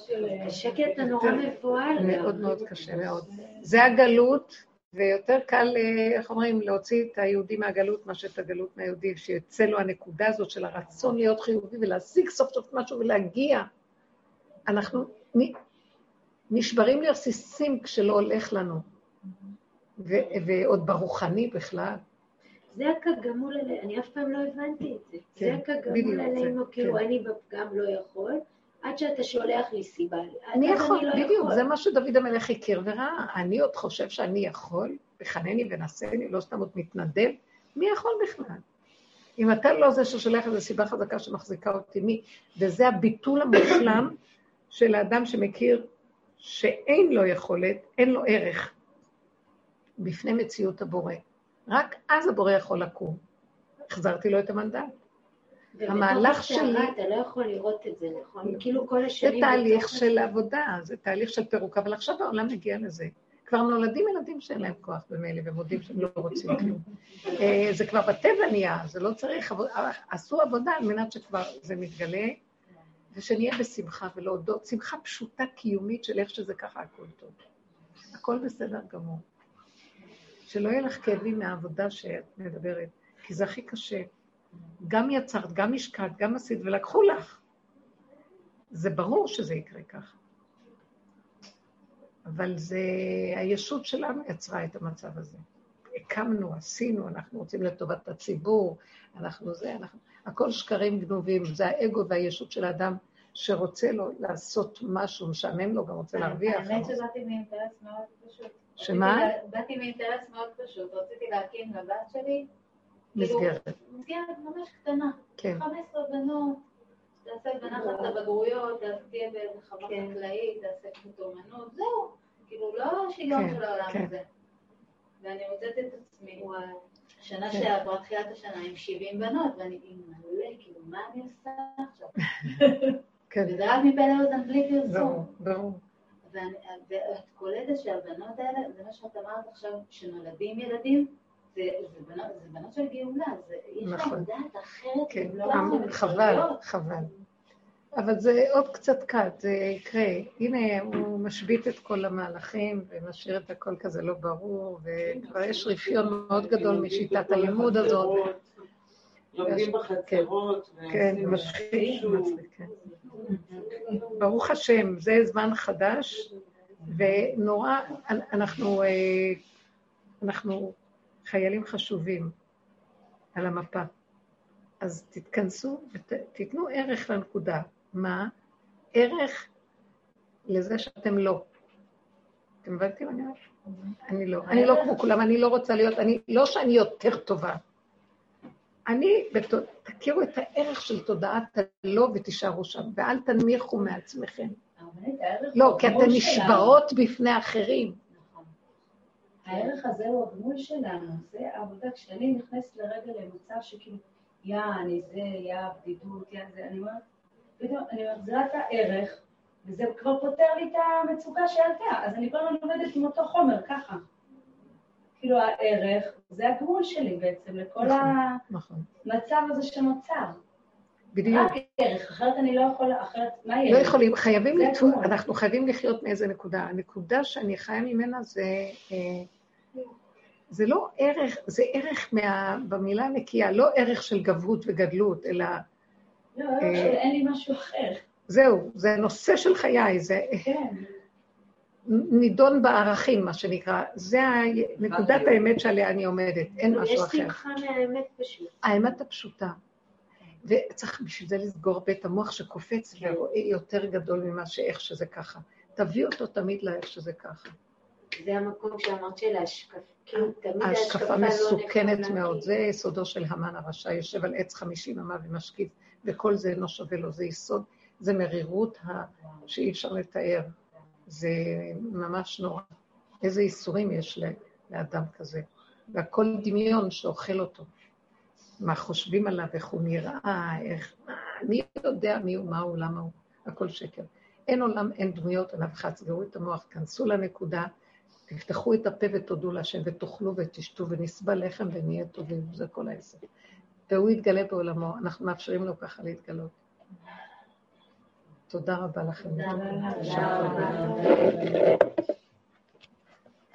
השקט הנורא מבוהל. מאוד מאוד קשה מאוד. זה הגלות, ויותר קל, אה, איך אומרים, להוציא את היהודי מהגלות מאשר את הגלות מהיהודי, שיוצא לו הנקודה הזאת של הרצון להיות חיובי ולהשיג סוף סוף משהו ולהגיע. אנחנו נשברים לרסיסים כשלא הולך לנו, ו- ועוד ברוחני בכלל. זה עלינו, אני אף פעם לא הבנתי את זה. זה כן, הכגמול בדיוק, עלינו, זה, כאילו כן. אני בפגם לא יכול, עד שאתה שולח לי סיבה. אני אז יכול, לא בדיוק, זה מה שדוד המלך הכיר וראה. אני עוד חושב שאני יכול, וחנני ונשאני, לא סתם עוד מתנדב, מי יכול בכלל? אם אתה לא זה ששולח איזו סיבה חזקה שמחזיקה אותי, מי? וזה הביטול המושלם (coughs) של האדם שמכיר שאין לו יכולת, אין לו ערך בפני מציאות הבורא. רק אז הבורא יכול לקום. החזרתי לו את המנדט. המהלך שלי- אתה לא יכול לראות את זה, נכון? כאילו כל זה השנים... תהליך בתוך של עבודה, זה תהליך של פירוק, אבל עכשיו העולם מגיע לזה. כבר נולדים ילדים שאין להם כוח במילא, ומודים שהם לא רוצים (laughs) כלום. אה, זה כבר בטבע נהיה, זה לא צריך, עבוד- עשו עבודה על מנת שכבר זה מתגלה, ושנהיה בשמחה ולהודות, שמחה פשוטה קיומית של איך שזה ככה, הכל טוב. הכל בסדר גמור. שלא יהיה לך כאבים מהעבודה שאת מדברת, כי זה הכי קשה. גם יצרת, גם השקעת, גם עשית, ולקחו לך. זה ברור שזה יקרה ככה. אבל זה, הישות שלנו יצרה את המצב הזה. הקמנו, עשינו, אנחנו רוצים לטובת הציבור, אנחנו זה, אנחנו... הכל שקרים גנובים, זה האגו והישות של האדם שרוצה לו לעשות משהו, משעמם לו, גם רוצה להרוויח. האמת שבאתי מאינטרס מאוד פשוט. שמה? באתי מאינטרס מאוד פשוט, רציתי להקים לבת שלי מסגרת. מסגרת ממש קטנה, כן. 15 בנות, תעשה בנחת הבגרויות, תהיה באיזה חווה כן. חקלאית, תעשה קצת אומנות, זהו. כאילו, לא שיום כן, של העולם כן. הזה. ואני מוצאת את עצמי, וואי. שנה כן. שעברה, תחילת השנה, עם 70 בנות, ואני עם מלא, כאילו, מה אני עושה עכשיו? (laughs) כן, וזה רק מפה לאוזן בלי פרסום. ברור, ואת קולטת שהבנות האלה, זה מה שאת אמרת עכשיו, שנולדים ילדים, זה, זה, בנות, של גאולה, זה, יש נכון. להם דעת אחרת, כן, הם לא הם חבל. חבל. אבל זה עוד קצת קט, זה יקרה. הנה, הוא משבית את כל המהלכים ומשאיר את הכל כזה לא ברור, וכבר יש רפיון מאוד גדול משיטת הלימוד הזאת. לומדים בחצרות. כן, משחיל, משהו. מצחיק, כן. ברוך השם, זה זמן חדש, ונורא, אנחנו, אה, אנחנו חיילים חשובים על המפה. אז תתכנסו ותיתנו ערך לנקודה. מה? ערך לזה שאתם לא. אתם הבנתם מה אני אומרת? אני לא. אני לא כמו כולם, אני לא רוצה להיות, אני, לא שאני יותר טובה. אני, בת- תכירו את הערך של תודעת הלא ותישארו שם, ואל תנמיכו מעצמכם. לא, כי אתן נשברות בפני אחרים. הערך הזה הוא הגמול שלנו, זה העבודה. כשאני נכנסת לרגע למצב שכאילו, יא, אני זה, יא, בדידות, יא, זה, אני אומרת, פתאום אני מחזירה את הערך, וזה כבר פותר לי את המצוקה שעלתה, אז אני כל הזמן עובדת עם אותו חומר, ככה. כאילו הערך, זה הגמול שלי בעצם, לכל נכון. נכון. המצב הזה שנוצר. בדיוק. רק ערך, אחרת אני לא יכולה, אחרת, מה יהיה? לא לי? יכולים, חייבים, הכל. אנחנו חייבים לחיות מאיזה נקודה. הנקודה שאני חיה ממנה זה, אה, זה לא ערך, זה ערך מה, במילה הנקייה, לא ערך של גבהות וגדלות, אלא לא, ערך של אין לי משהו אחר. זהו, זה נושא של חיי, זה כן. נידון בערכים, מה שנקרא. זה נקודת האמת שעליה אני עומדת, אין יש משהו אחר. שמחה מהאמת פשוט. האמת הפשוטה. וצריך בשביל זה לסגור בית המוח שקופץ ורואה יותר גדול ממה שאיך שזה ככה. תביא אותו תמיד לאיך שזה ככה. זה המקום שאמרת של ההשקפה. כאילו, תמיד ההשקפה ההשקפה לא מסוכנת מאוד, זה יסודו של המן הרשע, יושב על עץ חמישים אמה ומשקיף, וכל זה אינו שווה לו, זה יסוד, זה מרירות שאי אפשר לתאר. זה ממש נורא. איזה ייסורים יש לאדם כזה. והכל דמיון שאוכל אותו. מה חושבים עליו, איך הוא נראה, איך... מי יודע מי הוא, מה הוא, למה הוא, הכל שקר. אין עולם, אין דמויות, אף אחד. סגרו את המוח, כנסו לנקודה, תפתחו את הפה ותודו להשם, ותאכלו ותשתו, ונסבל לחם ונהיה טובים, זה כל העסק. והוא יתגלה בעולמו, אנחנו מאפשרים לו ככה להתגלות. תודה רבה לכם. תודה רבה.